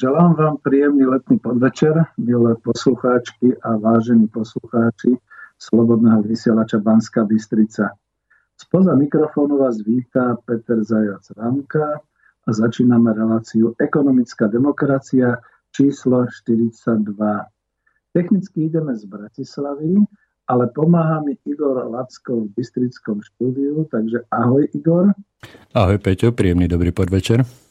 Želám vám príjemný letný podvečer, milé poslucháčky a vážení poslucháči Slobodného vysielača Banská Bystrica. Spoza mikrofónu vás vítá Peter Zajac Ramka a začíname reláciu Ekonomická demokracia číslo 42. Technicky ideme z Bratislavy, ale pomáha mi Igor Lacko v Bystrickom štúdiu, takže ahoj Igor. Ahoj Peťo, príjemný dobrý podvečer.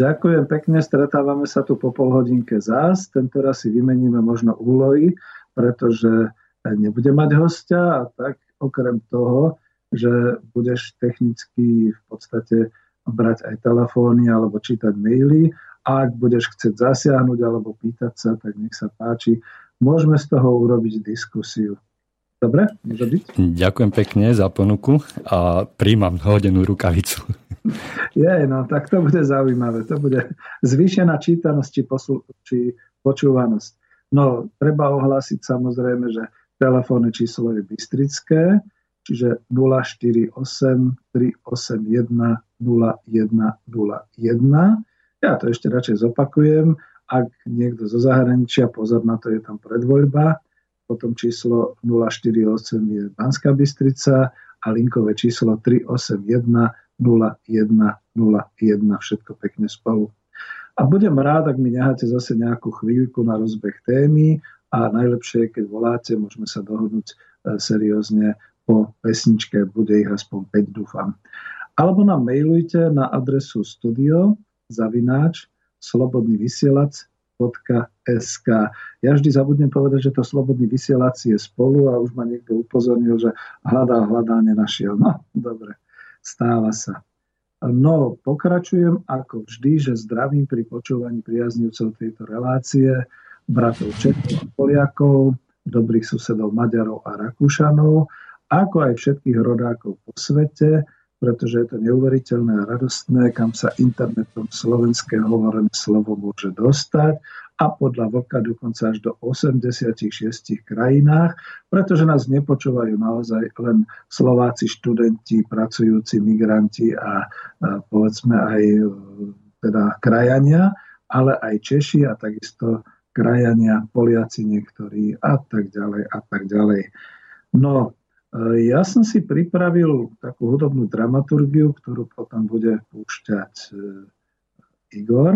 Ďakujem pekne, stretávame sa tu po pol hodinke zás. Tento raz si vymeníme možno úlohy, pretože nebude mať hostia a tak okrem toho, že budeš technicky v podstate brať aj telefóny alebo čítať maily a ak budeš chcieť zasiahnuť alebo pýtať sa, tak nech sa páči. Môžeme z toho urobiť diskusiu. Dobre, môže byť? Ďakujem pekne za ponuku a príjmam hodenú rukavicu. Je, no, tak to bude zaujímavé. To bude zvýšená čítanosť či, poslu, či počúvanosť. No, treba ohlásiť samozrejme, že telefónne číslo je Bystrické, čiže 048 381 0101. Ja to ešte radšej zopakujem. Ak niekto zo zahraničia, pozor na to, je tam predvoľba, potom číslo 048 je Banská Bystrica a linkové číslo 381 0101, všetko pekne spolu. A budem rád, ak mi necháte zase nejakú chvíľku na rozbeh témy a najlepšie, keď voláte, môžeme sa dohodnúť e, seriózne po pesničke, bude ich aspoň 5, dúfam. Alebo nám mailujte na adresu studio zavináč slobodný vysielač SK. Ja vždy zabudnem povedať, že to slobodný vysielací je spolu a už ma niekto upozornil, že hľadá, hľadá, nenašiel. No, dobre, stáva sa. No, pokračujem ako vždy, že zdravím pri počúvaní priaznivcov tejto relácie, bratov Čechov a Poliakov, dobrých susedov Maďarov a Rakúšanov, ako aj všetkých rodákov po svete, pretože je to neuveriteľné a radostné, kam sa internetom slovenské hovorené slovo môže dostať a podľa vlka dokonca až do 86 krajinách, pretože nás nepočúvajú naozaj len Slováci, študenti, pracujúci, migranti a, a povedzme aj teda krajania, ale aj Češi a takisto krajania, Poliaci niektorí a tak ďalej a tak ďalej. No, E, ja som si pripravil takú hudobnú dramaturgiu, ktorú potom bude púšťať e, Igor.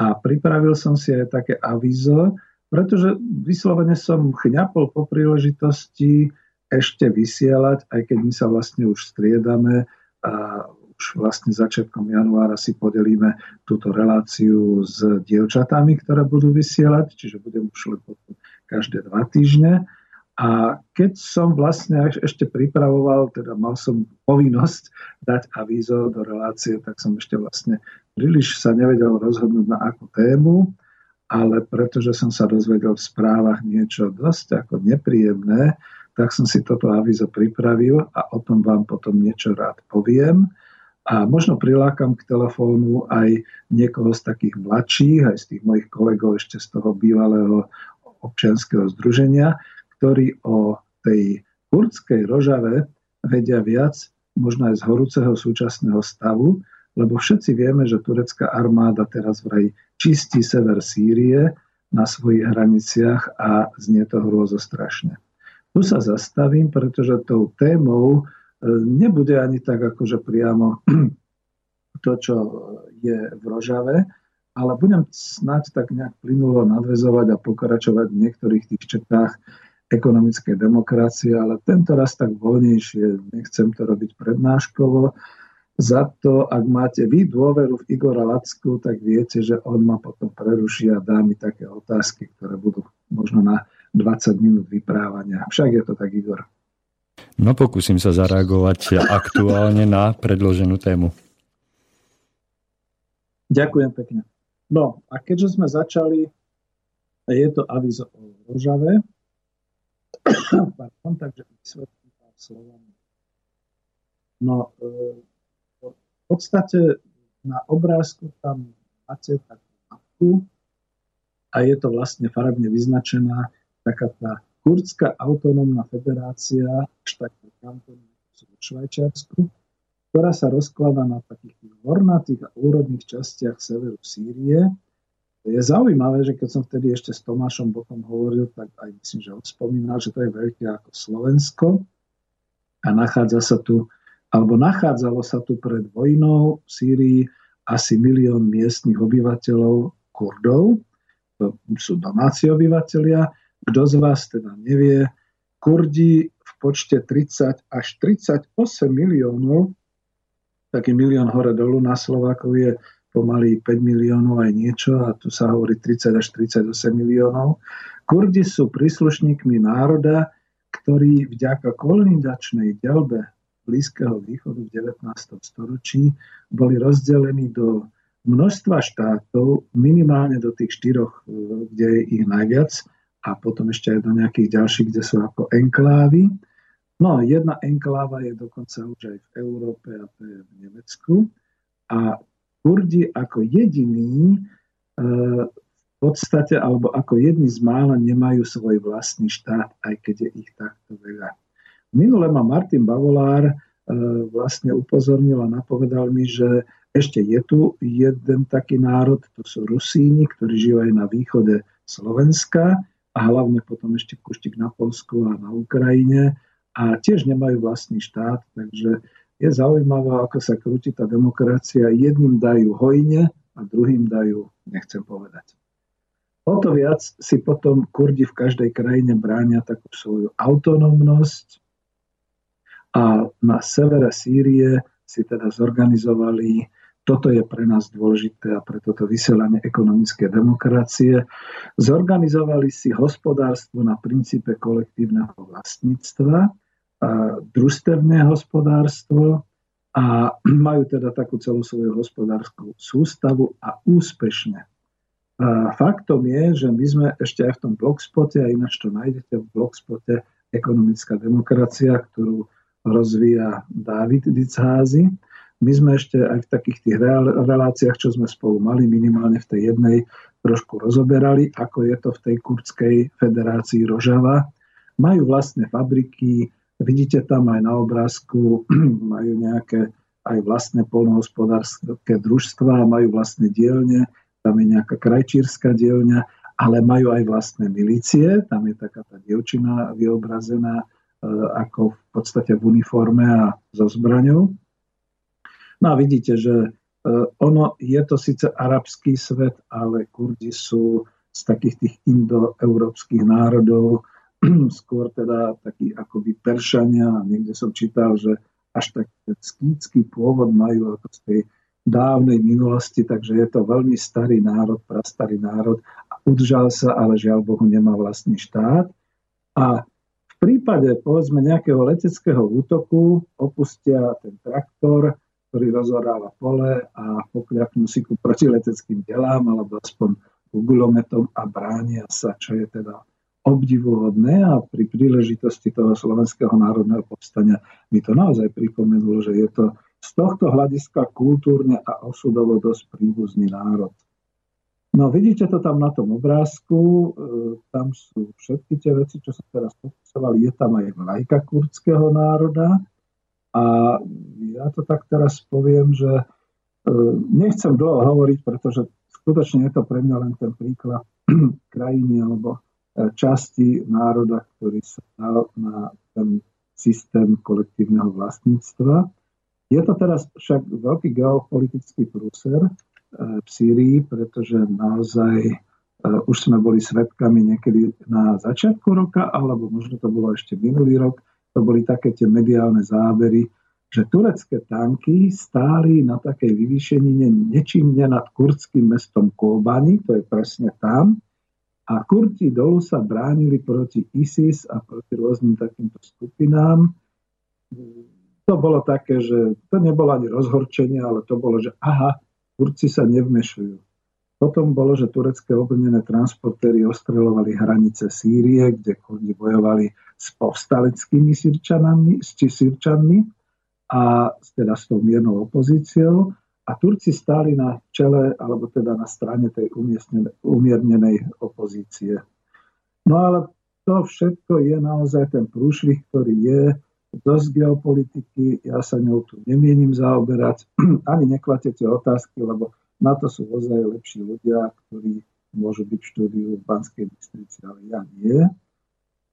A pripravil som si aj také avizo, pretože vyslovene som chňapol po príležitosti ešte vysielať, aj keď my sa vlastne už striedame a už vlastne začiatkom januára si podelíme túto reláciu s dievčatami, ktoré budú vysielať, čiže budem už len každé dva týždne. A keď som vlastne ešte pripravoval, teda mal som povinnosť dať avízo do relácie, tak som ešte vlastne príliš sa nevedel rozhodnúť na akú tému, ale pretože som sa dozvedel v správach niečo dosť ako nepríjemné, tak som si toto avízo pripravil a o tom vám potom niečo rád poviem. A možno prilákam k telefónu aj niekoho z takých mladších, aj z tých mojich kolegov ešte z toho bývalého občianského združenia, ktorí o tej kurdskej rožave vedia viac možno aj z horúceho súčasného stavu, lebo všetci vieme, že turecká armáda teraz vraj čistí sever Sýrie na svojich hraniciach a znie to hrôzo strašne. Tu sa zastavím, pretože tou témou e, nebude ani tak akože priamo to, čo je v Rožave, ale budem snáď tak nejak plynulo nadvezovať a pokračovať v niektorých tých četách ekonomickej demokracie, ale tento raz tak voľnejšie, nechcem to robiť prednáškovo. Za to, ak máte vy dôveru v Igora Lacku, tak viete, že on ma potom preruší a dá mi také otázky, ktoré budú možno na 20 minút vyprávania. Však je to tak, Igor. No pokúsim sa zareagovať aktuálne na predloženú tému. Ďakujem pekne. No a keďže sme začali, je to avizo o Rožave, pardon, takže vysvetlím pár slovami. No, e, v podstate na obrázku tam máte takú mapku a je to vlastne farebne vyznačená taká tá kurdská autonómna federácia štátnych kantónov v Švajčiarsku, ktorá sa rozkladá na takých hornatých a úrodných častiach severu Sýrie. Je zaujímavé, že keď som vtedy ešte s Tomášom Bokom hovoril, tak aj myslím, že on spomínal, že to je veľké ako Slovensko a nachádza sa tu, alebo nachádzalo sa tu pred vojnou v Sýrii asi milión miestnych obyvateľov Kurdov, to sú domáci obyvateľia. Kto z vás teda nevie, Kurdi v počte 30 až 38 miliónov taký milión hore dolu na Slovákov je pomaly 5 miliónov aj niečo a tu sa hovorí 30 až 38 miliónov. Kurdi sú príslušníkmi národa, ktorý vďaka kolonizačnej delbe Blízkeho východu v 19. storočí boli rozdelení do množstva štátov, minimálne do tých štyroch, e, kde je ich najviac, a potom ešte aj do nejakých ďalších, kde sú ako enklávy. No, jedna enkláva je dokonca už aj v Európe a to je v Nemecku. A Kurdi ako jediní e, v podstate, alebo ako jedni z mála nemajú svoj vlastný štát, aj keď je ich takto veľa. Minule ma Martin Bavolár e, vlastne upozornil a napovedal mi, že ešte je tu jeden taký národ, to sú Rusíni, ktorí žijú aj na východe Slovenska a hlavne potom ešte kuštik na Polsku a na Ukrajine a tiež nemajú vlastný štát, takže je zaujímavé, ako sa krúti tá demokracia. Jedným dajú hojne a druhým dajú, nechcem povedať. O to viac si potom Kurdi v každej krajine bránia takú svoju autonómnosť a na severe Sýrie si teda zorganizovali, toto je pre nás dôležité a pre toto vysielanie ekonomické demokracie, zorganizovali si hospodárstvo na princípe kolektívneho vlastníctva, družstevné hospodárstvo a majú teda takú celú svoju hospodárskú sústavu a úspešne. A faktom je, že my sme ešte aj v tom blogspote, a ináč to nájdete v blogspote Ekonomická demokracia, ktorú rozvíja David Dicházy. My sme ešte aj v takých tých reláciách, čo sme spolu mali, minimálne v tej jednej, trošku rozoberali, ako je to v tej kurdskej federácii Rožava. Majú vlastné fabriky, Vidíte tam aj na obrázku, majú nejaké aj vlastné polnohospodárske družstva, majú vlastné dielne, tam je nejaká krajčírska dielňa, ale majú aj vlastné milície, tam je taká tá dievčina vyobrazená ako v podstate v uniforme a so zbraňou. No a vidíte, že e, ono je to síce arabský svet, ale Kurdi sú z takých tých indoeurópskych národov, skôr teda taký akoby Peršania niekde som čítal, že až tak skýtsky pôvod majú ako z tej dávnej minulosti, takže je to veľmi starý národ, prastarý národ a udržal sa, ale žiaľ Bohu nemá vlastný štát. A prípade povedzme nejakého leteckého útoku opustia ten traktor, ktorý rozoráva pole a pokľaknú si ku protileteckým delám alebo aspoň gulometom a bránia sa, čo je teda obdivuhodné a pri príležitosti toho slovenského národného povstania mi to naozaj pripomenulo, že je to z tohto hľadiska kultúrne a osudovo dosť príbuzný národ. No vidíte to tam na tom obrázku, e, tam sú všetky tie veci, čo sa teraz popisovali, je tam aj vlajka kurdského národa. A ja to tak teraz poviem, že e, nechcem dlho hovoriť, pretože skutočne je to pre mňa len ten príklad krajiny alebo časti národa, ktorý sa dal na ten systém kolektívneho vlastníctva. Je to teraz však veľký geopolitický prúser, v Sýrii, pretože naozaj už sme boli svetkami niekedy na začiatku roka, alebo možno to bolo ešte minulý rok, to boli také tie mediálne zábery, že turecké tanky stáli na takej vyvýšenine nečímne nad kurdským mestom Kobani, to je presne tam, a Kurti dolu sa bránili proti ISIS a proti rôznym takýmto skupinám. To bolo také, že to nebolo ani rozhorčenie, ale to bolo, že aha, Kurci sa nevmešujú. Potom bolo, že turecké obrnené transportéry ostreľovali hranice Sýrie, kde Kurdi bojovali s povstaleckými Sýrčanami, či Sýrčanmi a teda s tou miernou opozíciou a Turci stáli na čele, alebo teda na strane tej umiernenej opozície. No ale to všetko je naozaj ten prúšvih, ktorý je dosť geopolitiky, ja sa ňou tu nemienim zaoberať, ani neklatete otázky, lebo na to sú ozaj lepší ľudia, ktorí môžu byť v štúdiu v Banskej Bystrici, ale ja nie.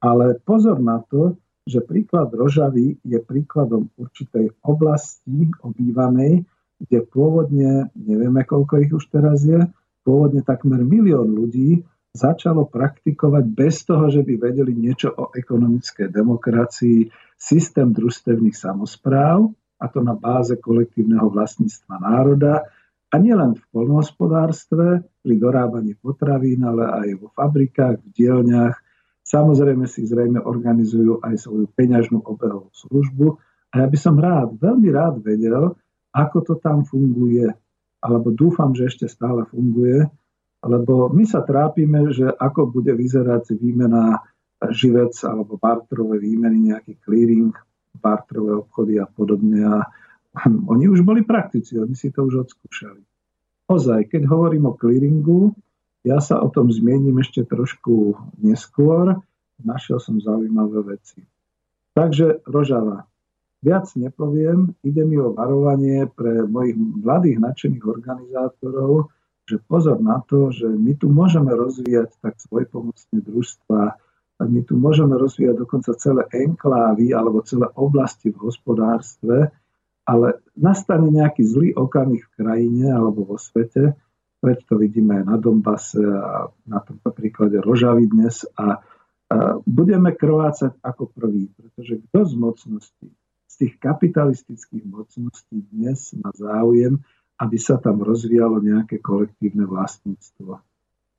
Ale pozor na to, že príklad Rožavy je príkladom určitej oblasti obývanej, kde pôvodne, nevieme koľko ich už teraz je, pôvodne takmer milión ľudí začalo praktikovať bez toho, že by vedeli niečo o ekonomickej demokracii, systém družstevných samozpráv, a to na báze kolektívneho vlastníctva národa, a nielen v polnohospodárstve, pri dorábaní potravín, ale aj vo fabrikách, v dielniach. Samozrejme si zrejme organizujú aj svoju peňažnú obehovú službu. A ja by som rád, veľmi rád vedel, ako to tam funguje, alebo dúfam, že ešte stále funguje, lebo my sa trápime, že ako bude vyzerať výmena živec alebo bartrové výmeny, nejaký clearing, bartrové obchody a podobne. A oni už boli praktici, oni si to už odskúšali. Ozaj, keď hovorím o clearingu, ja sa o tom zmiením ešte trošku neskôr. Našiel som zaujímavé veci. Takže Rožava. Viac nepoviem, ide mi o varovanie pre mojich mladých nadšených organizátorov, že pozor na to, že my tu môžeme rozvíjať tak svojpomocné družstva, my tu môžeme rozvíjať dokonca celé enklávy alebo celé oblasti v hospodárstve, ale nastane nejaký zlý okamih v krajine alebo vo svete, veď to vidíme aj na Donbase a na tomto príklade Rožavy dnes. A, a budeme krvácať ako prvý, pretože kto z mocnosti tých kapitalistických mocností dnes má záujem, aby sa tam rozvíjalo nejaké kolektívne vlastníctvo.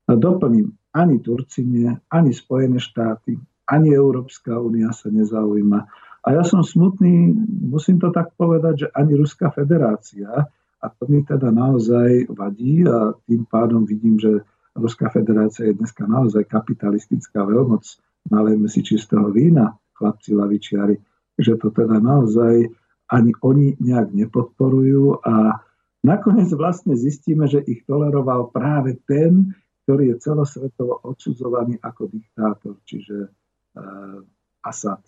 A doplním, ani Turci nie, ani Spojené štáty, ani Európska únia sa nezaujíma. A ja som smutný, musím to tak povedať, že ani Ruská federácia, a to mi teda naozaj vadí a tým pádom vidím, že Ruská federácia je dneska naozaj kapitalistická veľmoc. Nalejme si čistého vína, chlapci lavičiari že to teda naozaj ani oni nejak nepodporujú a nakoniec vlastne zistíme, že ich toleroval práve ten, ktorý je celosvetovo odsudzovaný ako diktátor, čiže uh, Assad.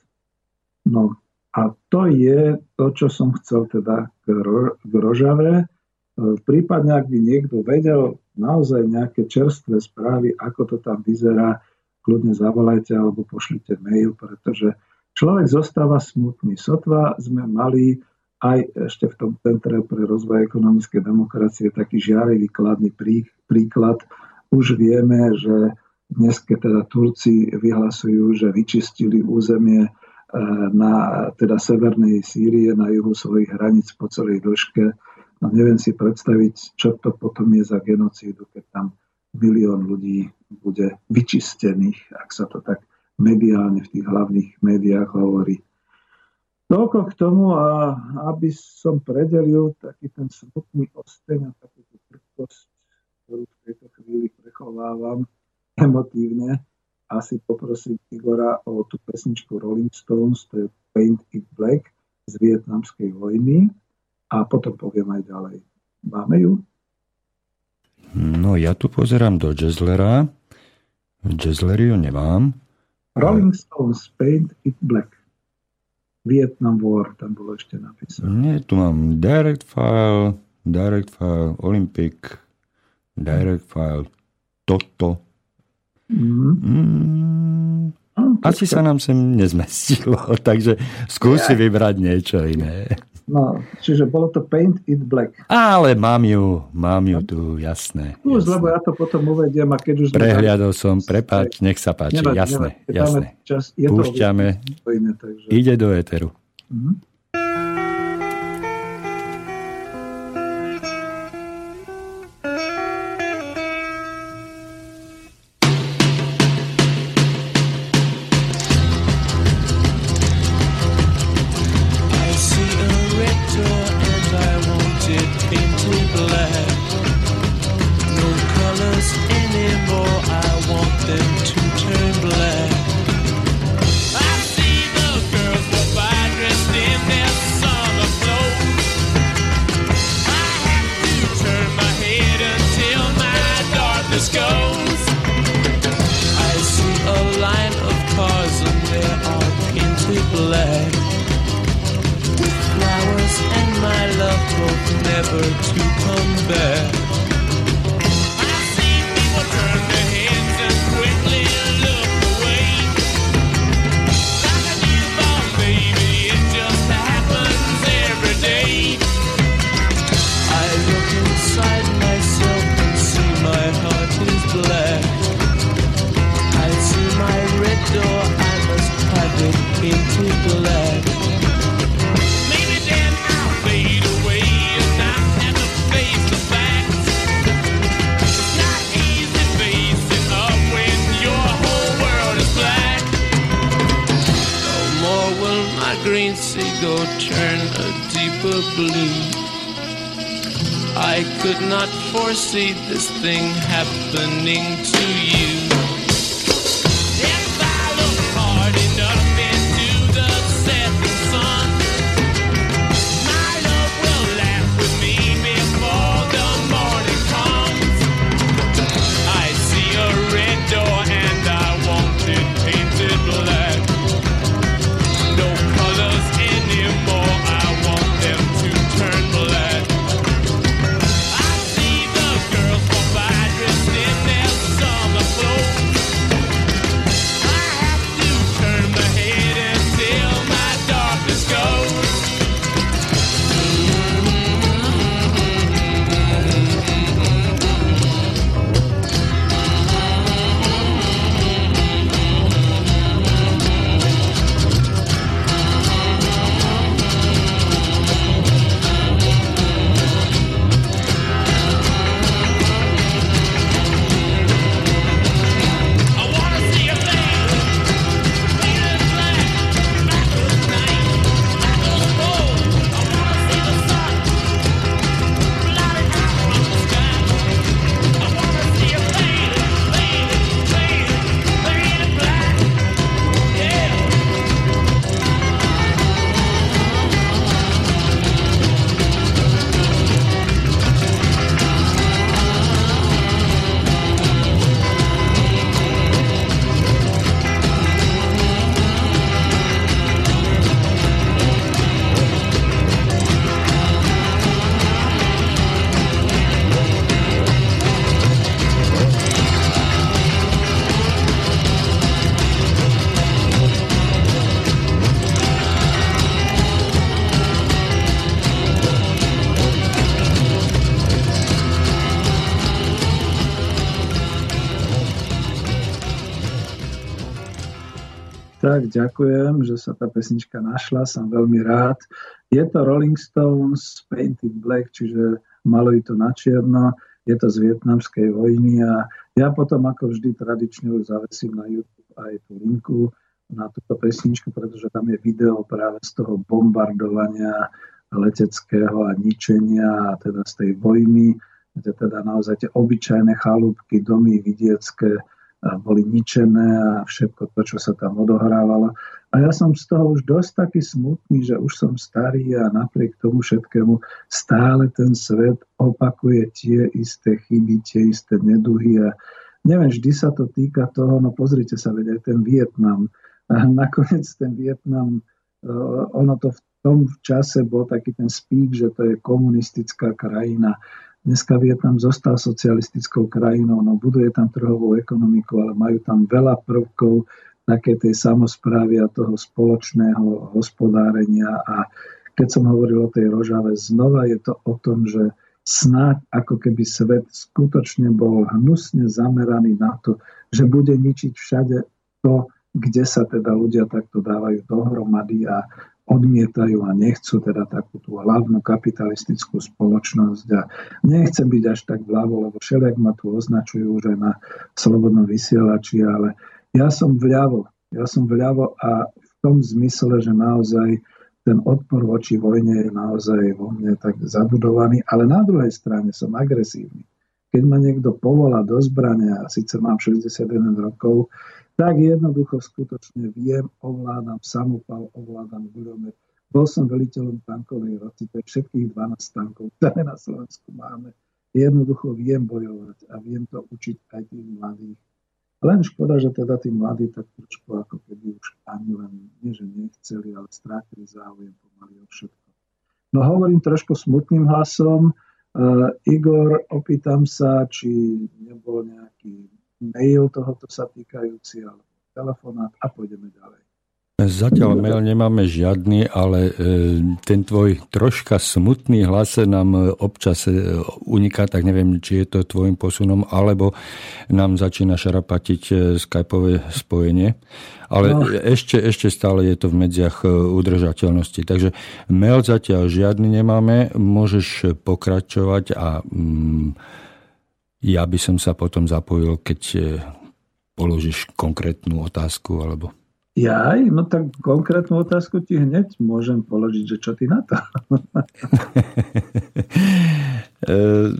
No a to je to, čo som chcel teda k, ro- k Rožave. Uh, prípadne, ak by niekto vedel naozaj nejaké čerstvé správy, ako to tam vyzerá, kľudne zavolajte alebo pošlite mail, pretože človek zostáva smutný. Sotva sme mali aj ešte v tom Centre pre rozvoj ekonomickej demokracie taký žiarivý kladný príklad. Už vieme, že dnes, keď teda Turci vyhlasujú, že vyčistili územie e, na teda severnej Sýrie, na juhu svojich hraníc po celej dĺžke, no neviem si predstaviť, čo to potom je za genocídu, keď tam milión ľudí bude vyčistených, ak sa to tak mediálne v tých hlavných médiách hovorí. Toľko k tomu, a aby som predelil taký ten smutný osteň a takú tú trpkosť, ktorú v tejto chvíli prechovávam emotívne, asi poprosím Igora o tú pesničku Rolling Stones, to je Paint It Black z vietnamskej vojny a potom poviem aj ďalej. Máme ju? No ja tu pozerám do Jazzlera. Jazzleri ju nemám. Rolling Stones Paint It Black. Vietnam War tam bolo ešte napísané. Nie, tu mám Direct File, Direct File, Olympic, Direct File, toto. Mm-hmm. Mm, asi sa nám sem nezmestilo, takže skúsi ja. vybrať niečo iné. No, čiže bolo to Paint It Black. Ale mám ju, mám ju tu, jasné. Už, lebo ja to potom uvediem a keď už... Prehliadol som, prepáč, nech sa páči, nevadí, jasné, nevadí. jasné. Čas, je Púšťame, to iné, takže... ide do éteru. Mm-hmm. Tak, ďakujem, že sa tá pesnička našla, som veľmi rád. Je to Rolling Stones Painted Black, čiže malo to na čierno, je to z vietnamskej vojny a ja potom ako vždy tradične už zavesím na YouTube aj tú linku na túto pesničku, pretože tam je video práve z toho bombardovania leteckého a ničenia a teda z tej vojny, kde teda naozaj tie obyčajné chalúbky, domy vidiecké, boli ničené a všetko to, čo sa tam odohrávalo. A ja som z toho už dosť taký smutný, že už som starý a napriek tomu všetkému stále ten svet opakuje tie isté chyby, tie isté neduhy a neviem, vždy sa to týka toho, no pozrite sa, veď aj ten Vietnam. A nakoniec ten Vietnam, e, ono to v tom čase bol taký ten spík, že to je komunistická krajina Dneska Vietnam zostal socialistickou krajinou, no buduje tam trhovú ekonomiku, ale majú tam veľa prvkov také tej samozprávy a toho spoločného hospodárenia. A keď som hovoril o tej rožave, znova je to o tom, že snáď ako keby svet skutočne bol hnusne zameraný na to, že bude ničiť všade to, kde sa teda ľudia takto dávajú dohromady a odmietajú a nechcú teda takú tú hlavnú kapitalistickú spoločnosť a nechcem byť až tak vľavo, lebo všelijak ma tu označujú aj na slobodnom vysielači, ale ja som vľavo, ja som vľavo a v tom zmysle, že naozaj ten odpor voči vojne je naozaj vo mne tak zabudovaný, ale na druhej strane som agresívny. Keď ma niekto povolá do zbrania, a síce mám 61 rokov, tak jednoducho skutočne viem, ovládam samopal, ovládam guľomet. Bol som veliteľom tankovej roty, to je všetkých 12 tankov, ktoré na Slovensku máme. Jednoducho viem bojovať a viem to učiť aj tých mladých. Len škoda, že teda tí mladí tak trošku ako keby už ani len, nie že nechceli, ale strátili záujem pomaly o všetko. No hovorím trošku smutným hlasom. Uh, Igor, opýtam sa, či nebol nejaký mail tohoto sa týkajúci, alebo telefonát a pôjdeme ďalej. Zatiaľ mail nemáme žiadny, ale e, ten tvoj troška smutný hlas nám občas e, uniká, tak neviem, či je to tvojim posunom, alebo nám začína šarapatiť e, skypové spojenie. Ale no. ešte, ešte stále je to v medziach udržateľnosti. Takže mail zatiaľ žiadny nemáme, môžeš pokračovať a mm, ja by som sa potom zapojil, keď e, položíš konkrétnu otázku alebo... Jaj, no tak konkrétnu otázku ti hneď môžem položiť, že čo ty na to? E,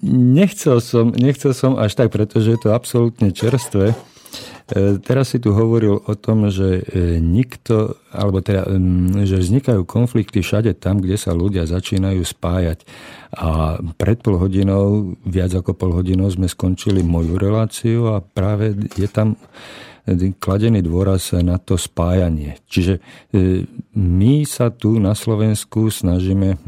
nechcel som, nechcel som až tak, pretože je to absolútne čerstvé. E, teraz si tu hovoril o tom, že e, nikto, alebo teda, že vznikajú konflikty všade tam, kde sa ľudia začínajú spájať. A pred pol hodinou, viac ako pol hodinou sme skončili moju reláciu a práve je tam kladený dôraz na to spájanie. Čiže e, my sa tu na Slovensku snažíme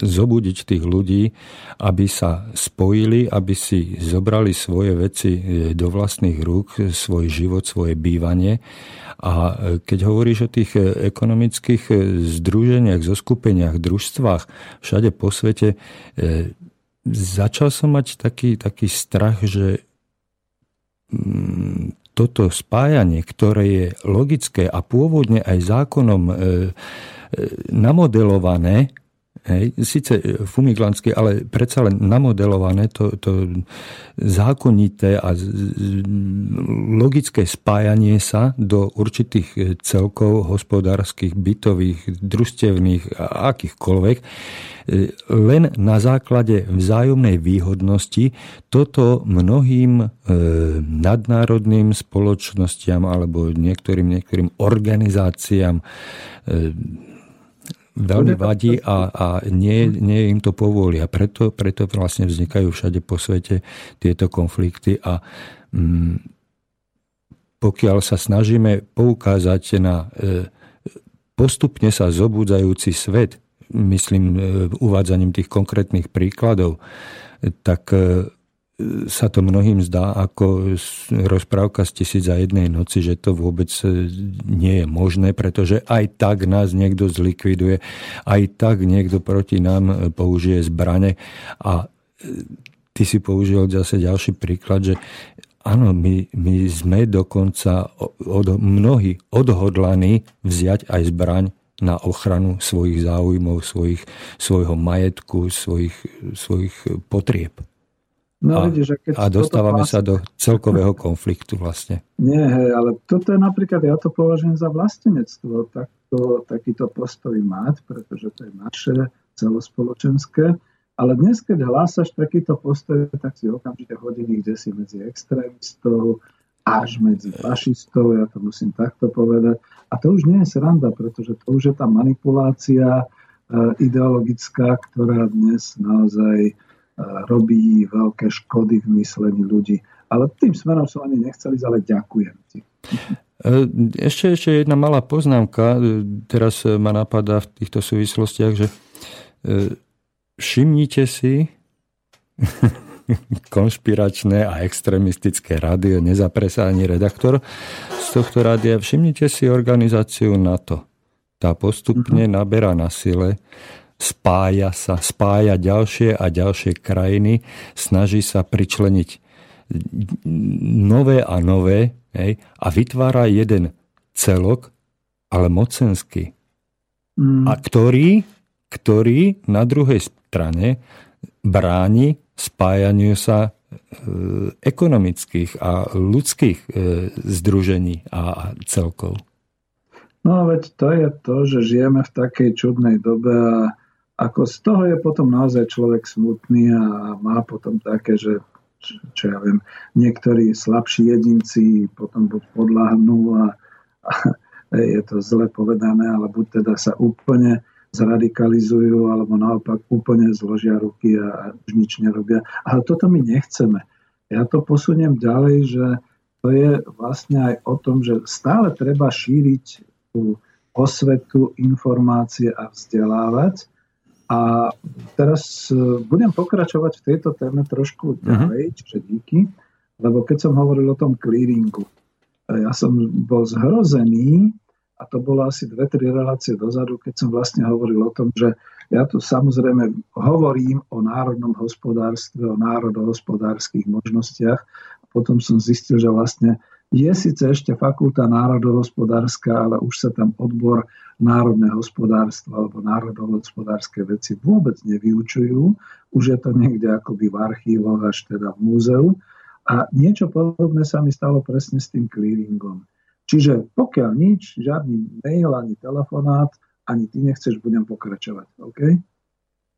zobudiť tých ľudí, aby sa spojili, aby si zobrali svoje veci e, do vlastných rúk, svoj život, svoje bývanie. A e, keď hovoríš o tých ekonomických združeniach, zoskupeniach, družstvách všade po svete, začal som mať taký, taký strach, že mm, toto spájanie, ktoré je logické a pôvodne aj zákonom e, e, namodelované, Hej, síce fumiglanské, ale predsa len namodelované to, to zákonité a logické spájanie sa do určitých celkov hospodárskych, bytových, družstevných a akýchkoľvek, len na základe vzájomnej výhodnosti toto mnohým e, nadnárodným spoločnostiam alebo niektorým, niektorým organizáciám e, veľmi vadí a, a nie, nie im to povolia. Preto, preto vlastne vznikajú všade po svete tieto konflikty a mm, pokiaľ sa snažíme poukázať na e, postupne sa zobudzajúci svet, myslím e, uvádzaním tých konkrétnych príkladov, tak e, sa to mnohým zdá ako rozprávka z tisíc za jednej noci, že to vôbec e, nie je možné, pretože aj tak nás niekto zlikviduje, aj tak niekto proti nám e, použije zbrane a e, ty si použil zase ďalší príklad, že áno, my, my sme dokonca od, mnohí odhodlaní vziať aj zbraň na ochranu svojich záujmov, svojich, svojho majetku, svojich, svojich potrieb. No, a, vidíš, keď a dostávame vlastne... sa do celkového konfliktu vlastne. Nie, hej, ale toto je napríklad, ja to považujem za vlastenectvo, takto, takýto postoj mať, pretože to je naše celospoločenské. Ale dnes, keď hlásaš takýto postoj, tak si okamžite hodiny, kde si medzi extrémistov, až medzi fašistov, ja to musím takto povedať. A to už nie je sranda, pretože to už je tá manipulácia e, ideologická, ktorá dnes naozaj robí veľké škody v myslení ľudí. Ale tým smerom som ani nechceli, ale ďakujem ti. E, ešte, ešte jedna malá poznámka, e, teraz ma napadá v týchto súvislostiach, že e, všimnite si konšpiračné a extremistické rádio, nezapresa ani redaktor z tohto rádia, všimnite si organizáciu NATO. tá postupne uh-huh. naberá na sile, spája sa, spája ďalšie a ďalšie krajiny, snaží sa pričleniť nové a nové hej, a vytvára jeden celok, ale mocenský. Mm. A ktorý, ktorý na druhej strane bráni spájaniu sa e, ekonomických a ľudských e, združení a celkov. No veď to je to, že žijeme v takej čudnej dobe a ako z toho je potom naozaj človek smutný a má potom také, že čo ja viem, niektorí slabší jedinci potom buď podláhnú a, a je to zle povedané, ale buď teda sa úplne zradikalizujú, alebo naopak úplne zložia ruky a už nič nerobia. Ale toto my nechceme. Ja to posuniem ďalej, že to je vlastne aj o tom, že stále treba šíriť tú osvetu, informácie a vzdelávať. A teraz e, budem pokračovať v tejto téme trošku mhm. ďalej, uh-huh. čiže díky, lebo keď som hovoril o tom clearingu, e, ja som bol zhrozený, a to bolo asi dve, tri relácie dozadu, keď som vlastne hovoril o tom, že ja tu samozrejme hovorím o národnom hospodárstve, o národohospodárskych možnostiach. Potom som zistil, že vlastne je síce ešte fakulta národohospodárska, ale už sa tam odbor národné hospodárstvo alebo národohospodárske veci vôbec nevyučujú. Už je to niekde akoby v archívoch až teda v múzeu. A niečo podobné sa mi stalo presne s tým clearingom. Čiže pokiaľ nič, žiadny mail ani telefonát, ani ty nechceš, budem pokračovať. OK?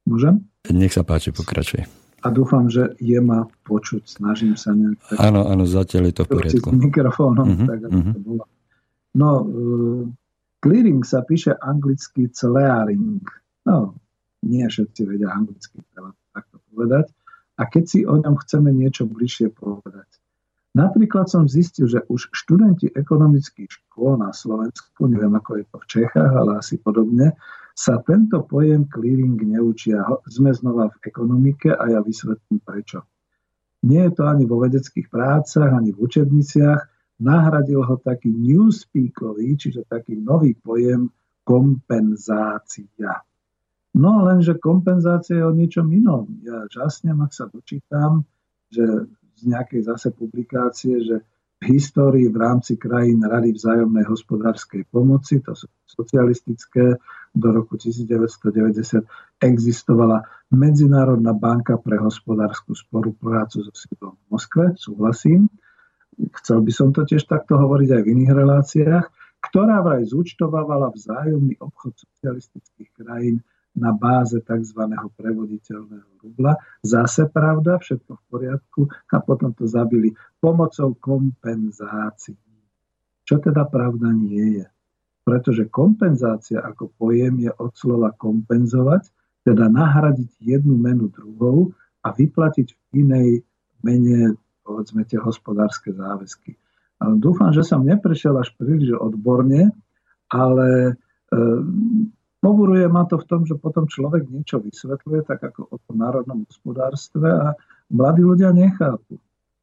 Môžem? Nech sa páči, pokračuj a dúfam, že je ma počuť. Snažím sa nejak... Áno, áno, zatiaľ je to v poriadku. S mikrofónom, uh-huh, tak ako uh-huh. to bolo. No, uh, clearing sa píše anglicky clearing. No, nie všetci vedia anglicky, treba takto povedať. A keď si o ňom chceme niečo bližšie povedať. Napríklad som zistil, že už študenti ekonomických škôl na Slovensku, neviem ako je to v Čechách, ale asi podobne, sa tento pojem clearing neučia. Sme znova v ekonomike a ja vysvetlím prečo. Nie je to ani vo vedeckých prácach, ani v učebniciach. Nahradil ho taký newspeakový, čiže taký nový pojem kompenzácia. No lenže kompenzácia je o niečom inom. Ja žasnem, ak sa dočítam, že z nejakej zase publikácie, že histórii v rámci krajín Rady vzájomnej hospodárskej pomoci, to sú socialistické, do roku 1990 existovala Medzinárodná banka pre hospodárskú spoluprácu so sídlom v Moskve, súhlasím. Chcel by som to tiež takto hovoriť aj v iných reláciách, ktorá vraj zúčtovávala vzájomný obchod socialistických krajín na báze tzv. prevoditeľného rubla. Zase pravda, všetko v poriadku a potom to zabili pomocou kompenzácií. Čo teda pravda nie je. Pretože kompenzácia ako pojem je od slova kompenzovať, teda nahradiť jednu menu druhou a vyplatiť v inej mene, povedzme, tie hospodárske záväzky. Dúfam, že som neprešiel až príliš odborne, ale e, Poburuje ma to v tom, že potom človek niečo vysvetľuje, tak ako o tom národnom hospodárstve a mladí ľudia nechápu.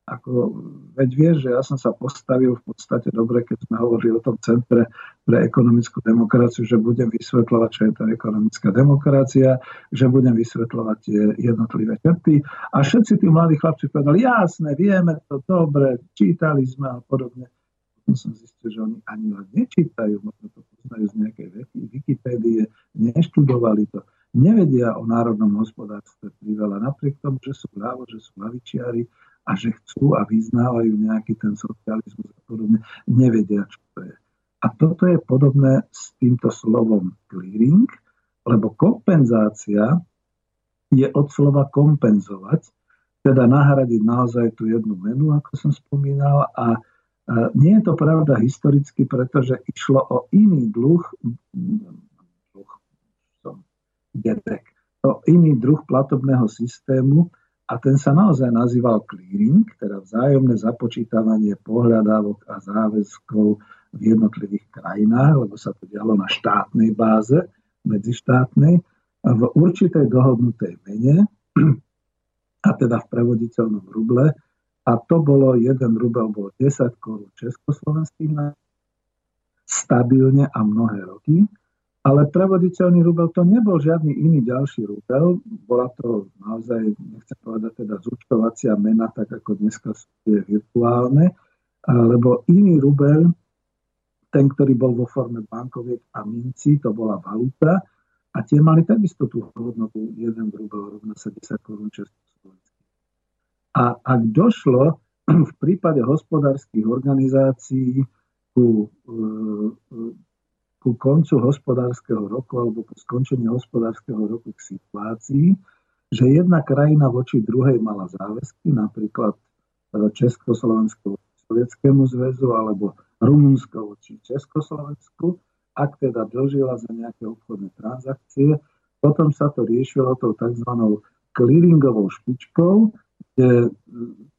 Ako, veď vieš, že ja som sa postavil v podstate dobre, keď sme hovorili o tom Centre pre ekonomickú demokraciu, že budem vysvetľovať, čo je to ekonomická demokracia, že budem vysvetľovať tie jednotlivé črty. A všetci tí mladí chlapci povedali, jasné, vieme to dobre, čítali sme a podobne. Potom som zistil, že oni ani len nečítajú, možno to poznajú z nejakej Wikipédie, neštudovali to, nevedia o národnom hospodárstve priveľa, napriek tomu, že sú právo, že sú lavičiari a že chcú a vyznávajú nejaký ten socializmus a podobne, nevedia, čo to je. A toto je podobné s týmto slovom clearing, lebo kompenzácia je od slova kompenzovať, teda nahradiť naozaj tú jednu menu, ako som spomínal, a nie je to pravda historicky, pretože išlo o iný dlh, dlh som dedek, o iný druh platobného systému a ten sa naozaj nazýval clearing, teda vzájomné započítavanie pohľadávok a záväzkov v jednotlivých krajinách, lebo sa to dialo na štátnej báze, medzištátnej, v určitej dohodnutej mene, a teda v prevoditeľnom ruble, a to bolo, jeden rubel bol 10 korún československých stabilne a mnohé roky. Ale prevoditeľný rubel to nebol žiadny iný ďalší rubel. Bola to naozaj, nechcem povedať teda zúčtovacia mena, tak ako dneska sú tie virtuálne, lebo iný rubel, ten, ktorý bol vo forme bankoviek a minci, to bola valuta a tie mali takisto tú hodnotu 1 rubel rovná sa 10 korún československých. A ak došlo v prípade hospodárskych organizácií ku e, ku koncu hospodárskeho roku alebo po skončení hospodárskeho roku k situácii, že jedna krajina voči druhej mala záväzky, napríklad Československu Sovietskému zväzu alebo Rumunsko voči Československu, ak teda dožila za nejaké obchodné transakcie, potom sa to riešilo tou tzv. clearingovou špičkou, kde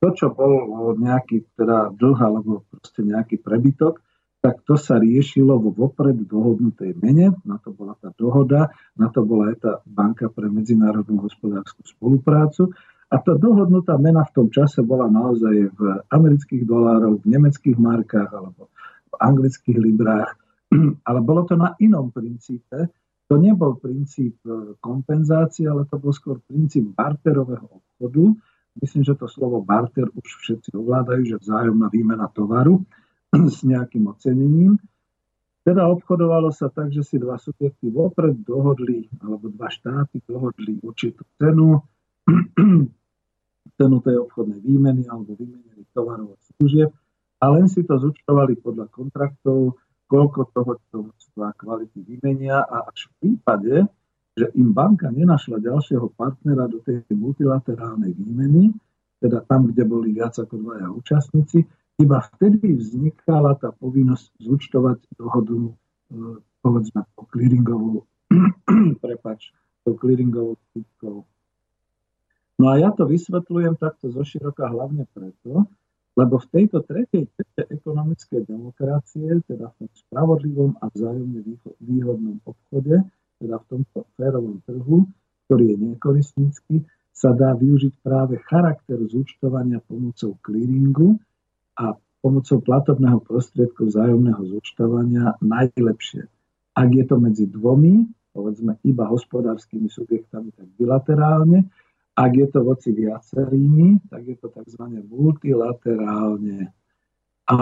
to, čo bol nejaký teda dlh alebo proste nejaký prebytok, tak to sa riešilo vo vopred dohodnutej mene, na to bola tá dohoda, na to bola aj tá banka pre medzinárodnú hospodárskú spoluprácu. A tá dohodnutá mena v tom čase bola naozaj v amerických dolároch, v nemeckých markách alebo v anglických librách. Ale bolo to na inom princípe. To nebol princíp e, kompenzácie, ale to bol skôr princíp barterového obchodu. Myslím, že to slovo barter už všetci ovládajú, že vzájomná výmena tovaru s nejakým ocenením. Teda obchodovalo sa tak, že si dva subjekty vopred dohodli, alebo dva štáty dohodli určitú cenu, cenu tej obchodnej výmeny alebo výmeny tovarov a služieb. A len si to zúčtovali podľa kontraktov, koľko toho množstva kvality vymenia. A až v prípade, že im banka nenašla ďalšieho partnera do tej multilaterálnej výmeny, teda tam, kde boli viac ako dvaja účastníci, iba vtedy vznikala tá povinnosť zúčtovať dohodu e, povedzme po clearingovú, prepač, po clearingovou skutkou. No a ja to vysvetľujem takto zo široka hlavne preto, lebo v tejto tretej tete ekonomickej demokracie, teda v tom spravodlivom a vzájomne výhodnom obchode, teda v tomto férovom trhu, ktorý je nekoristnícky, sa dá využiť práve charakter zúčtovania pomocou clearingu, a pomocou platobného prostriedku vzájomného zúčtovania najlepšie. Ak je to medzi dvomi, povedzme iba hospodárskymi subjektami, tak bilaterálne. Ak je to voci viacerými, tak je to tzv. multilaterálne. A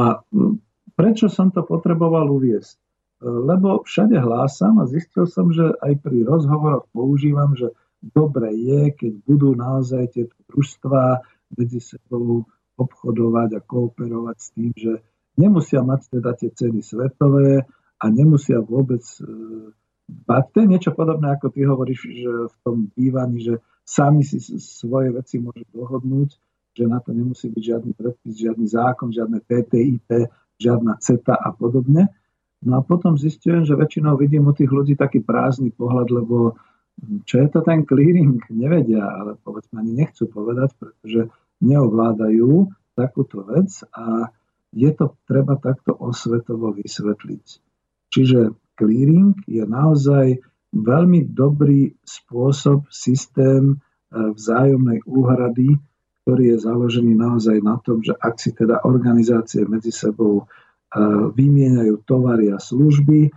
prečo som to potreboval uviesť? Lebo všade hlásam a zistil som, že aj pri rozhovoroch používam, že dobre je, keď budú naozaj tieto družstvá medzi sebou obchodovať a kooperovať s tým, že nemusia mať teda tie ceny svetové a nemusia vôbec dbať. To je niečo podobné, ako ty hovoríš, že v tom bývaní, že sami si svoje veci môžu dohodnúť, že na to nemusí byť žiadny predpis, žiadny zákon, žiadne TTIP, žiadna CETA a podobne. No a potom zistujem, že väčšinou vidím u tých ľudí taký prázdny pohľad, lebo čo je to ten clearing, nevedia, ale povedzme ani nechcú povedať, pretože neovládajú takúto vec a je to treba takto osvetovo vysvetliť. Čiže clearing je naozaj veľmi dobrý spôsob, systém e, vzájomnej úhrady, ktorý je založený naozaj na tom, že ak si teda organizácie medzi sebou vymieňajú tovary a služby, e,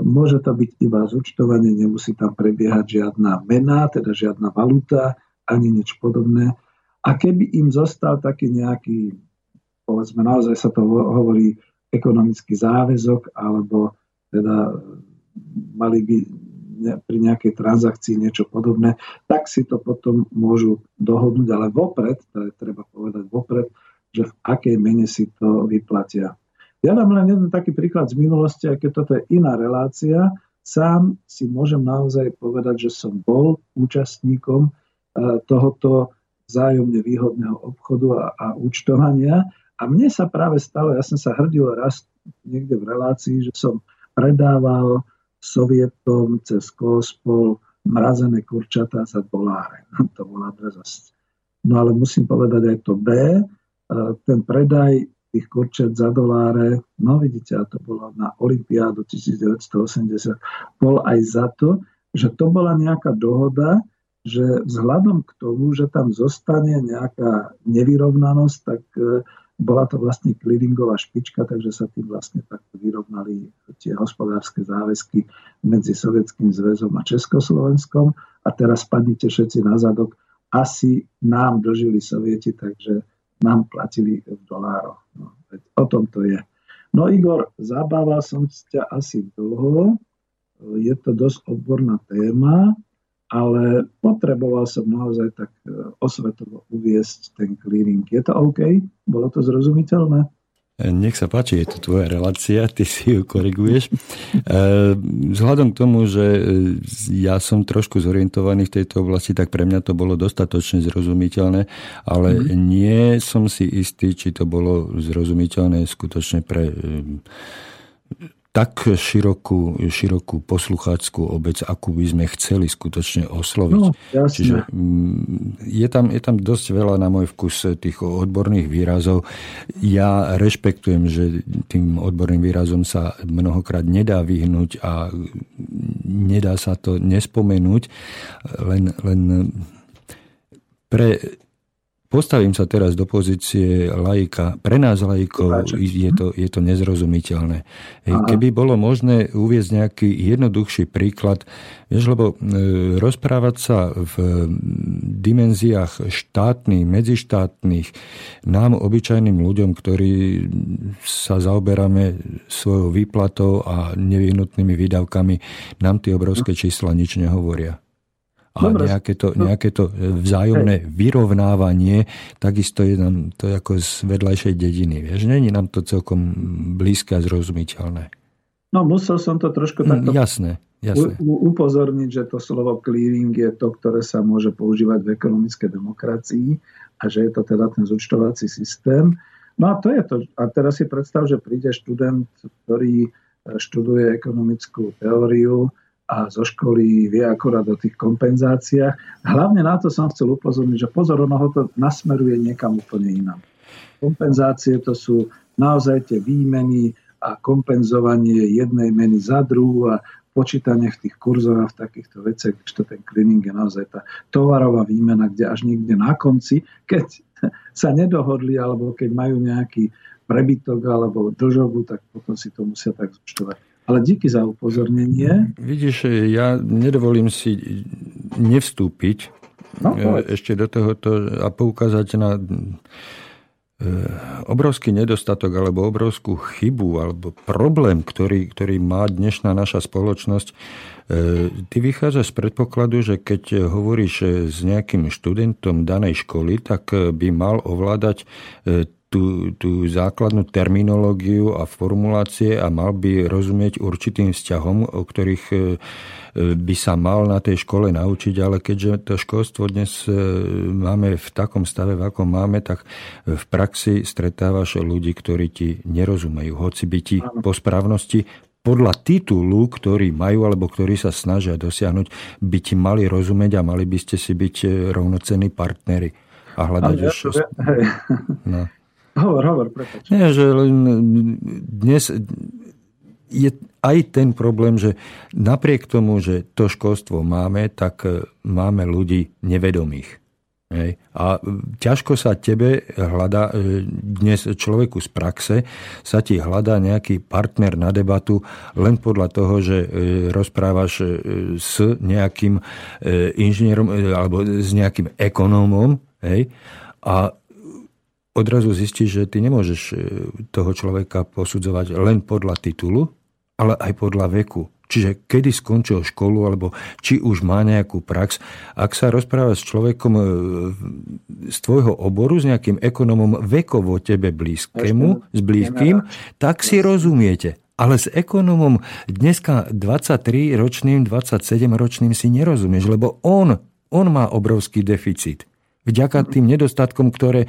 môže to byť iba zúčtovanie, nemusí tam prebiehať žiadna mena, teda žiadna valuta, ani nič podobné. A keby im zostal taký nejaký, povedzme, naozaj sa to hovorí, ekonomický záväzok, alebo teda mali by pri nejakej transakcii niečo podobné, tak si to potom môžu dohodnúť, ale vopred, to je treba povedať vopred, že v akej mene si to vyplatia. Ja dám len jeden taký príklad z minulosti, aj toto je iná relácia. Sám si môžem naozaj povedať, že som bol účastníkom eh, tohoto vzájomne výhodného obchodu a, a účtovania. A mne sa práve stalo, ja som sa hrdil raz niekde v relácii, že som predával Sovietom cez Kospol mrazené kurčatá za doláre. To bola drzosť. No ale musím povedať aj to B, e, ten predaj tých kurčat za doláre, no vidíte, a to bolo na Olympiádu 1980, bol aj za to, že to bola nejaká dohoda, že vzhľadom k tomu, že tam zostane nejaká nevyrovnanosť, tak e, bola to vlastne clearingová špička, takže sa tým vlastne takto vyrovnali tie hospodárske záväzky medzi Sovietským zväzom a Československom. A teraz spadnite všetci na zadok. Asi nám dožili Sovieti, takže nám platili v dolároch. No, o tom to je. No Igor, zabával som ťa asi dlho, je to dosť odborná téma, ale potreboval som naozaj tak e, osvetovo uviesť ten clearing. Je to OK? Bolo to zrozumiteľné? Nech sa páči, je to tvoja relácia, ty si ju koriguješ. E, vzhľadom k tomu, že ja som trošku zorientovaný v tejto oblasti, tak pre mňa to bolo dostatočne zrozumiteľné, ale mm. nie som si istý, či to bolo zrozumiteľné skutočne pre tak širokú, širokú poslucháckú obec, akú by sme chceli skutočne osloviť. No, Čiže mm, je tam, je tam dosť veľa na môj vkus tých odborných výrazov. Ja rešpektujem, že tým odborným výrazom sa mnohokrát nedá vyhnúť a nedá sa to nespomenúť, len, len pre Postavím sa teraz do pozície laika. Pre nás laikov je to, je to nezrozumiteľné. Keby bolo možné uviezť nejaký jednoduchší príklad, vieš, lebo e, rozprávať sa v dimenziách štátnych, medzištátnych, nám, obyčajným ľuďom, ktorí sa zaoberáme svojou výplatou a nevyhnutnými výdavkami, nám tie obrovské čísla nič nehovoria. A Dobre. nejaké to, no. nejaké to vzájomné vyrovnávanie, takisto je nám to ako z vedľajšej dediny. Vieš, není nám to celkom blízke a zrozumiteľné. No musel som to trošku mm, takto jasné, jasné. U, upozorniť, že to slovo clearing je to, ktoré sa môže používať v ekonomickej demokracii a že je to teda ten zúčtovací systém. No a to je to. A teraz si predstav, že príde študent, ktorý študuje ekonomickú teóriu, a zo školy vie akorát o tých kompenzáciách. Hlavne na to som chcel upozorniť, že pozor, ono ho to nasmeruje niekam úplne inám. Kompenzácie to sú naozaj tie výmeny a kompenzovanie jednej meny za druhú a počítanie v tých kurzoch a v takýchto veciach, to ten cleaning je naozaj tá tovarová výmena, kde až niekde na konci, keď sa nedohodli alebo keď majú nejaký prebytok alebo dlžobu, tak potom si to musia tak zúčtovať. Ale díky za upozornenie. Vidíš, ja nedovolím si nevstúpiť no, e, ešte do tohoto a poukázať na e, obrovský nedostatok alebo obrovskú chybu alebo problém, ktorý, ktorý má dnešná naša spoločnosť. E, ty vychádzaš z predpokladu, že keď hovoríš s nejakým študentom danej školy, tak by mal ovládať tú, tú základnú terminológiu a formulácie a mal by rozumieť určitým vzťahom, o ktorých e, by sa mal na tej škole naučiť, ale keďže to školstvo dnes e, máme v takom stave, v akom máme, tak v praxi stretávaš ľudí, ktorí ti nerozumejú, hoci by ti po správnosti podľa titulu, ktorý majú alebo ktorí sa snažia dosiahnuť, by ti mali rozumieť a mali by ste si byť e, rovnocenní partnery a hľadať už... No. Hovor, hovor, prepáč. Nie, že dnes je aj ten problém, že napriek tomu, že to školstvo máme, tak e, máme ľudí nevedomých. Hej. A ťažko sa tebe hľada, e, dnes človeku z praxe, sa ti hľadá nejaký partner na debatu len podľa toho, že e, rozprávaš s nejakým inžinierom alebo s nejakým ekonómom. Hej. A odrazu zistíš, že ty nemôžeš e, toho človeka posudzovať len podľa titulu, ale aj podľa veku. Čiže kedy skončil školu, alebo či už má nejakú prax. Ak sa rozpráva s človekom e, z tvojho oboru, s nejakým ekonomom vekovo tebe blízkému, s blízkym, tak si rozumiete. Ale s ekonomom dneska 23-ročným, 27-ročným si nerozumieš, lebo on, on má obrovský deficit. Vďaka tým nedostatkom, ktoré e,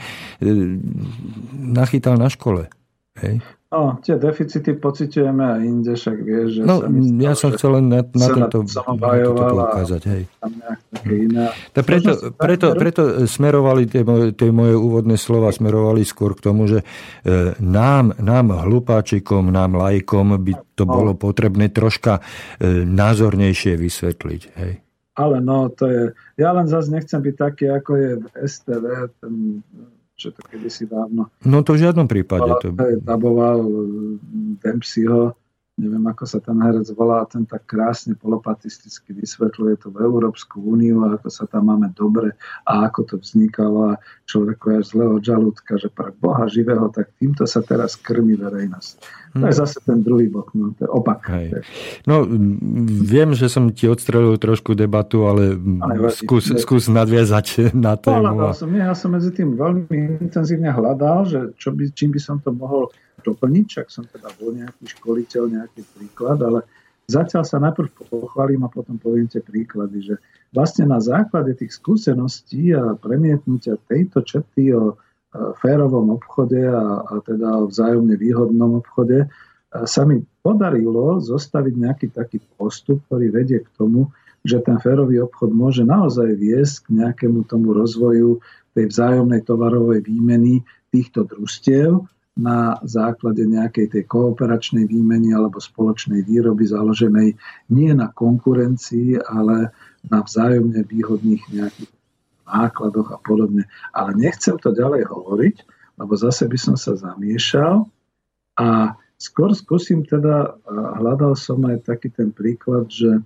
nachytal na škole. Hej. No, tie deficity pociťujeme aj inde, však vieš, že no, sa ja som chcel len na, na tento, na toto poukázať. Hej. Iné. Tak preto, preto, preto smerovali tie moje, tie moje úvodné slova smerovali skôr k tomu, že e, nám, nám hlupáčikom, nám lajkom by to no. bolo potrebné troška e, názornejšie vysvetliť. Hej. Ale no, to je... Ja len zase nechcem byť taký, ako je v STV, ten že to kedysi dávno... No to v žiadnom prípade. To... Daboval Dempseyho neviem ako sa ten herec volá, ten tak krásne polopatisticky vysvetľuje to v Európsku úniu a ako sa tam máme dobre a ako to vznikalo a človeku až zlého žalúdka, že pre Boha živého, tak týmto sa teraz krmi verejnosť. To je hm. zase ten druhý bok, no, to je opak. Hej. No, viem, že som ti odstrelil trošku debatu, ale, ale skús, skús nadviazať na tému. No, som, ja som medzi tým veľmi intenzívne hľadal, že čo by, čím by som to mohol doplniť, však som teda bol nejaký školiteľ, nejaký príklad, ale zatiaľ sa najprv pochválim a potom poviem tie príklady, že vlastne na základe tých skúseností a premietnutia tejto čety o férovom obchode a, a teda o vzájomne výhodnom obchode sa mi podarilo zostaviť nejaký taký postup, ktorý vedie k tomu, že ten férový obchod môže naozaj viesť k nejakému tomu rozvoju tej vzájomnej tovarovej výmeny týchto družstiev na základe nejakej tej kooperačnej výmeny alebo spoločnej výroby založenej nie na konkurencii, ale na vzájomne výhodných nejakých nákladoch a podobne. Ale nechcem to ďalej hovoriť, lebo zase by som sa zamiešal a skôr skúsim teda, hľadal som aj taký ten príklad, že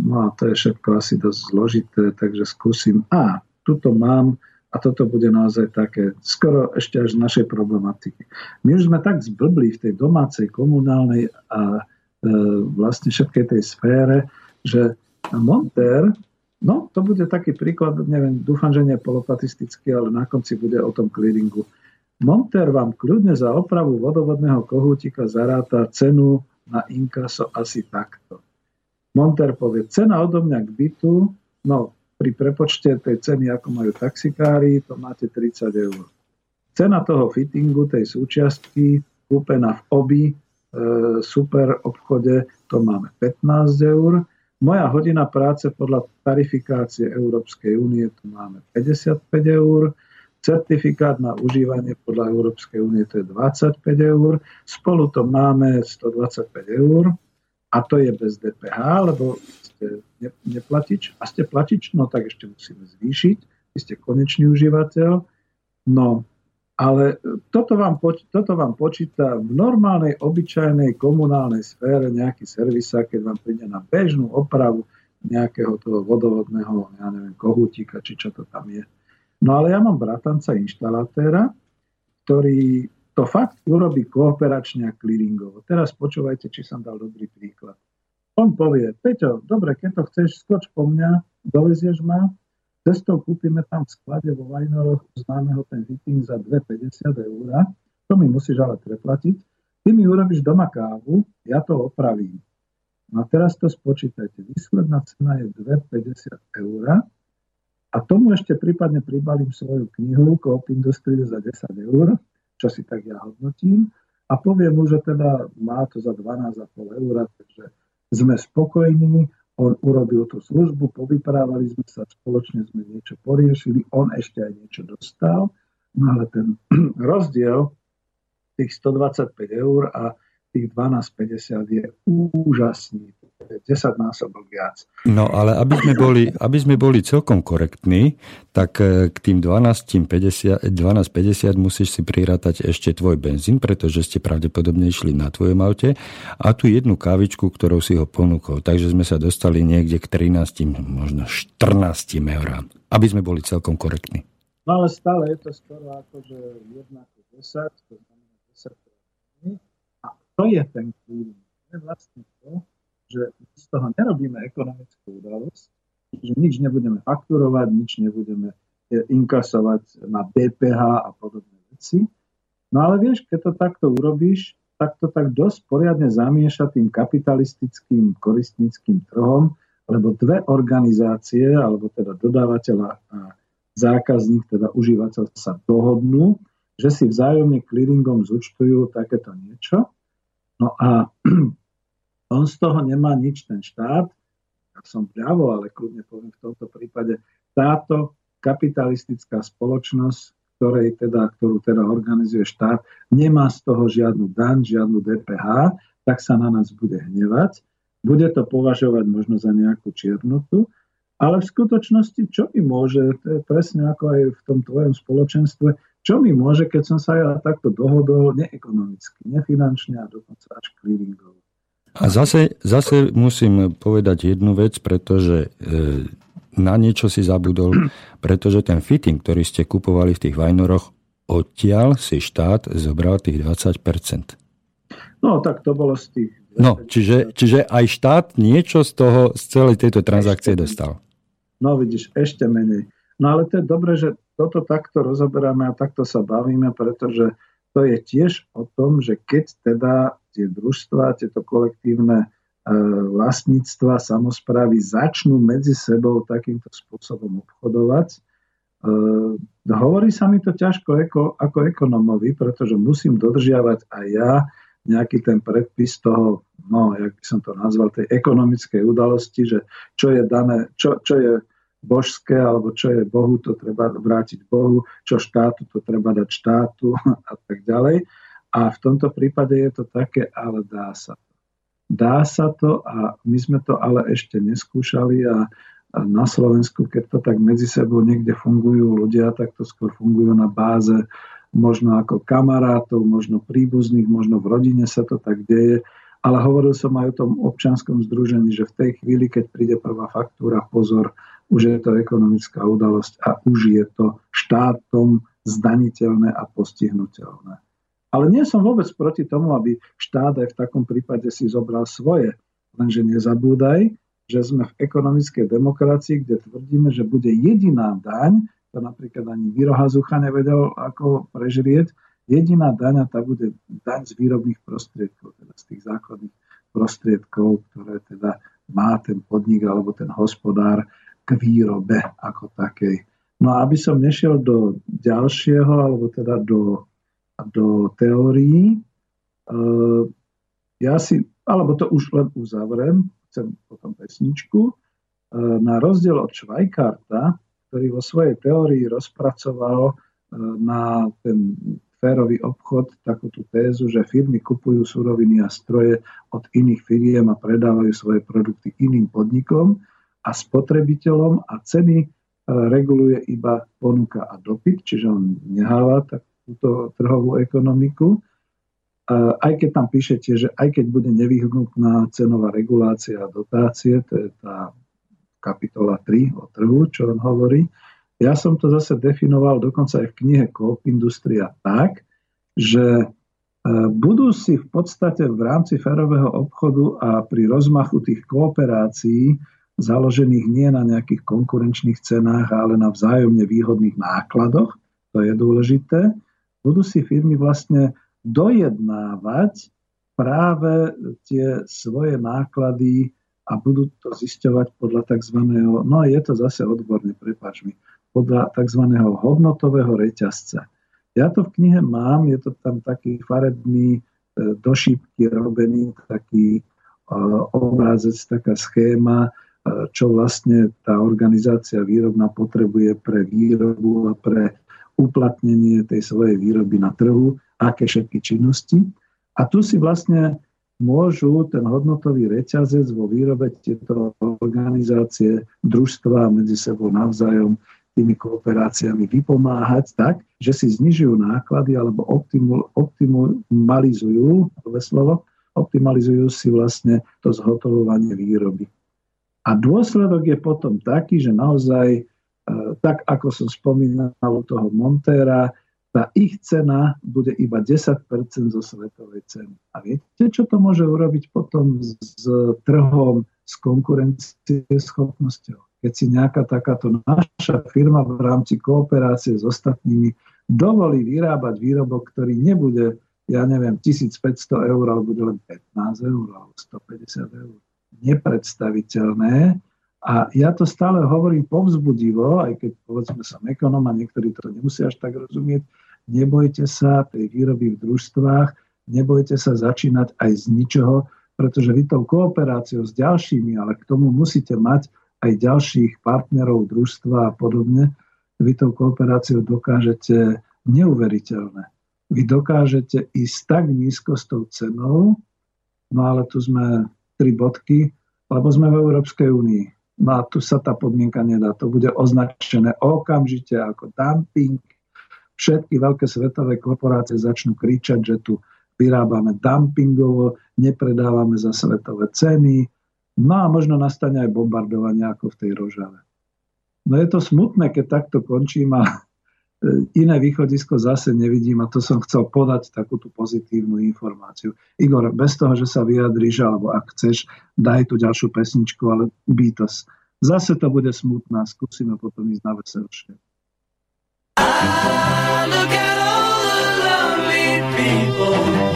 no a to je všetko asi dosť zložité, takže skúsim, a tuto mám a toto bude naozaj také, skoro ešte až z našej problematiky. My už sme tak zblbli v tej domácej, komunálnej a e, vlastne všetkej tej sfére, že Monter, no to bude taký príklad, neviem, dúfam, že nie polopatistický, ale na konci bude o tom clearingu. Monter vám kľudne za opravu vodovodného kohútika zaráta cenu na inkaso asi takto. Monter povie, cena odo mňa k bytu, no pri prepočte tej ceny, ako majú taxikári, to máte 30 eur. Cena toho fittingu, tej súčiastky, kúpená v obi e, super obchode, to máme 15 eur. Moja hodina práce podľa tarifikácie Európskej únie, to máme 55 eur. Certifikát na užívanie podľa Európskej únie to je 25 eur. Spolu to máme 125 eur a to je bez DPH, lebo ste neplatič a ste platič, no tak ešte musíme zvýšiť, vy ste konečný užívateľ, no ale toto vám, toto vám počíta v normálnej, obyčajnej komunálnej sfére nejaký servisa, keď vám príde na bežnú opravu nejakého toho vodovodného, ja neviem, kohútika, či čo to tam je. No ale ja mám bratanca inštalatéra, ktorý to fakt urobí kooperačne a clearingovo. Teraz počúvajte, či som dal dobrý príklad. On povie, Peťo, dobre, keď to chceš, skoč po mňa, dovezieš ma, cestou kúpime tam v sklade vo Vajnoroch známeho ten fitting za 2,50 eur, to mi musíš ale preplatiť, ty mi urobíš doma kávu, ja to opravím. No a teraz to spočítajte, výsledná cena je 2,50 eur a tomu ešte prípadne pribalím svoju knihu Coop Industry za 10 eur, čo si tak ja hodnotím. A poviem mu, že teda má to za 12,5 eur, takže sme spokojní, on urobil tú službu, povyprávali sme sa, spoločne sme niečo poriešili, on ešte aj niečo dostal, no ale ten rozdiel tých 125 eur a tých 12,50 je úžasný. 10 násobok viac. No ale aby sme boli, aby sme boli celkom korektní, tak e, k tým 12,50 12, musíš si prirátať ešte tvoj benzín, pretože ste pravdepodobne išli na tvojom aute a tú jednu kávičku, ktorou si ho ponúkol. Takže sme sa dostali niekde k 13, možno 14 eurám. Aby sme boli celkom korektní. No ale stále je to skoro ako, že 1 10, to znamená 10 a to je ten clearing. Vlastne to, že z toho nerobíme ekonomickú udalosť, že nič nebudeme fakturovať, nič nebudeme eh, inkasovať na DPH a podobné veci. No ale vieš, keď to takto urobíš, tak to tak dosť poriadne zamieša tým kapitalistickým koristnickým trhom, lebo dve organizácie, alebo teda dodávateľ a zákazník, teda užívateľ sa dohodnú, že si vzájomne clearingom zúčtujú takéto niečo. No a on z toho nemá nič, ten štát. Ja som vľavo, ale kľudne poviem v tomto prípade, táto kapitalistická spoločnosť, ktorej teda, ktorú teda organizuje štát, nemá z toho žiadnu daň, žiadnu DPH, tak sa na nás bude hnevať. Bude to považovať možno za nejakú čiernotu, ale v skutočnosti čo mi môže, to je presne ako aj v tom tvojom spoločenstve, čo mi môže, keď som sa ja takto dohodol neekonomicky, nefinančne a dokonca až clearingovo. A zase, zase musím povedať jednu vec, pretože e, na niečo si zabudol, pretože ten fitting, ktorý ste kupovali v tých Vajnoroch, odtiaľ si štát zobral tých 20%. No, tak to bolo z tých... No, čiže, čiže aj štát niečo z toho, z celej tejto transakcie dostal. No, vidíš, ešte menej. No ale to je dobré, že toto takto rozoberáme a takto sa bavíme, pretože to je tiež o tom, že keď teda tie družstva, tieto kolektívne e, vlastníctva, samozprávy začnú medzi sebou takýmto spôsobom obchodovať. E, hovorí sa mi to ťažko ako, ako ekonomovi, pretože musím dodržiavať aj ja nejaký ten predpis toho, no, jak by som to nazval, tej ekonomickej udalosti, že čo je dané, čo, čo je božské, alebo čo je Bohu, to treba vrátiť Bohu, čo štátu, to treba dať štátu a tak ďalej. A v tomto prípade je to také, ale dá sa to. Dá sa to a my sme to ale ešte neskúšali a, na Slovensku, keď to tak medzi sebou niekde fungujú ľudia, tak to skôr fungujú na báze možno ako kamarátov, možno príbuzných, možno v rodine sa to tak deje. Ale hovoril som aj o tom občanskom združení, že v tej chvíli, keď príde prvá faktúra, pozor, už je to ekonomická udalosť a už je to štátom zdaniteľné a postihnutelné. Ale nie som vôbec proti tomu, aby štát aj v takom prípade si zobral svoje. Lenže nezabúdaj, že sme v ekonomickej demokracii, kde tvrdíme, že bude jediná daň, to napríklad ani Virohazucha nevedel ako prežrieť, jediná daň a tá bude daň z výrobných prostriedkov, teda z tých základných prostriedkov, ktoré teda má ten podnik alebo ten hospodár k výrobe ako takej. No a aby som nešiel do ďalšieho, alebo teda do, do teórií, eh, ja si, alebo to už len uzavrem, chcem potom pesničku, eh, na rozdiel od Švajkarta, ktorý vo svojej teórii rozpracoval eh, na ten férový obchod takúto tézu, že firmy kupujú suroviny a stroje od iných firiem a predávajú svoje produkty iným podnikom, a spotrebiteľom a ceny e, reguluje iba ponuka a dopyt, čiže on neháva takúto trhovú ekonomiku. E, aj keď tam píšete, že aj keď bude nevyhnutná cenová regulácia a dotácie, to je tá kapitola 3 o trhu, čo on hovorí, ja som to zase definoval dokonca aj v knihe Coop Industria tak, že e, budú si v podstate v rámci férového obchodu a pri rozmachu tých kooperácií založených nie na nejakých konkurenčných cenách, ale na vzájomne výhodných nákladoch, to je dôležité, budú si firmy vlastne dojednávať práve tie svoje náklady a budú to zisťovať podľa tzv. no je to zase odborne, prepáč mi, podľa tzv. hodnotového reťazca. Ja to v knihe mám, je to tam taký farebný, e, došípky robený, taký e, obrázec, taká schéma, čo vlastne tá organizácia výrobná potrebuje pre výrobu a pre uplatnenie tej svojej výroby na trhu, aké všetky činnosti. A tu si vlastne môžu ten hodnotový reťazec vo výrobe tieto organizácie, družstva medzi sebou navzájom tými kooperáciami vypomáhať tak, že si znižujú náklady alebo optimalizujú, slovo, optimalizujú si vlastne to zhotovovanie výroby. A dôsledok je potom taký, že naozaj, e, tak ako som spomínal u toho Montéra, tá ich cena bude iba 10% zo svetovej ceny. A viete, čo to môže urobiť potom s, trhom, s konkurencieschopnosťou? Keď si nejaká takáto naša firma v rámci kooperácie s ostatnými dovolí vyrábať výrobok, ktorý nebude, ja neviem, 1500 eur, ale bude len 15 eur alebo 150 eur nepredstaviteľné. A ja to stále hovorím povzbudivo, aj keď povedzme som ekonom a niektorí to nemusia až tak rozumieť, nebojte sa tej výroby v družstvách, nebojte sa začínať aj z ničoho, pretože vy tou kooperáciou s ďalšími, ale k tomu musíte mať aj ďalších partnerov družstva a podobne, vy tou kooperáciou dokážete neuveriteľné. Vy dokážete ísť tak nízko s tou cenou, no ale tu sme tri bodky, lebo sme v Európskej únii. No a tu sa tá podmienka nedá. To bude označené okamžite ako dumping, všetky veľké svetové korporácie začnú kričať, že tu vyrábame dumpingovo, nepredávame za svetové ceny. No a možno nastane aj bombardovanie ako v tej Rožave. No je to smutné, keď takto končím a iné východisko zase nevidím a to som chcel podať takúto pozitívnu informáciu. Igor, bez toho, že sa vyjadríš, alebo ak chceš, daj tú ďalšiu pesničku, ale Beatles. Zase to bude smutná, skúsime potom ísť na veselšie. look at all the lonely people.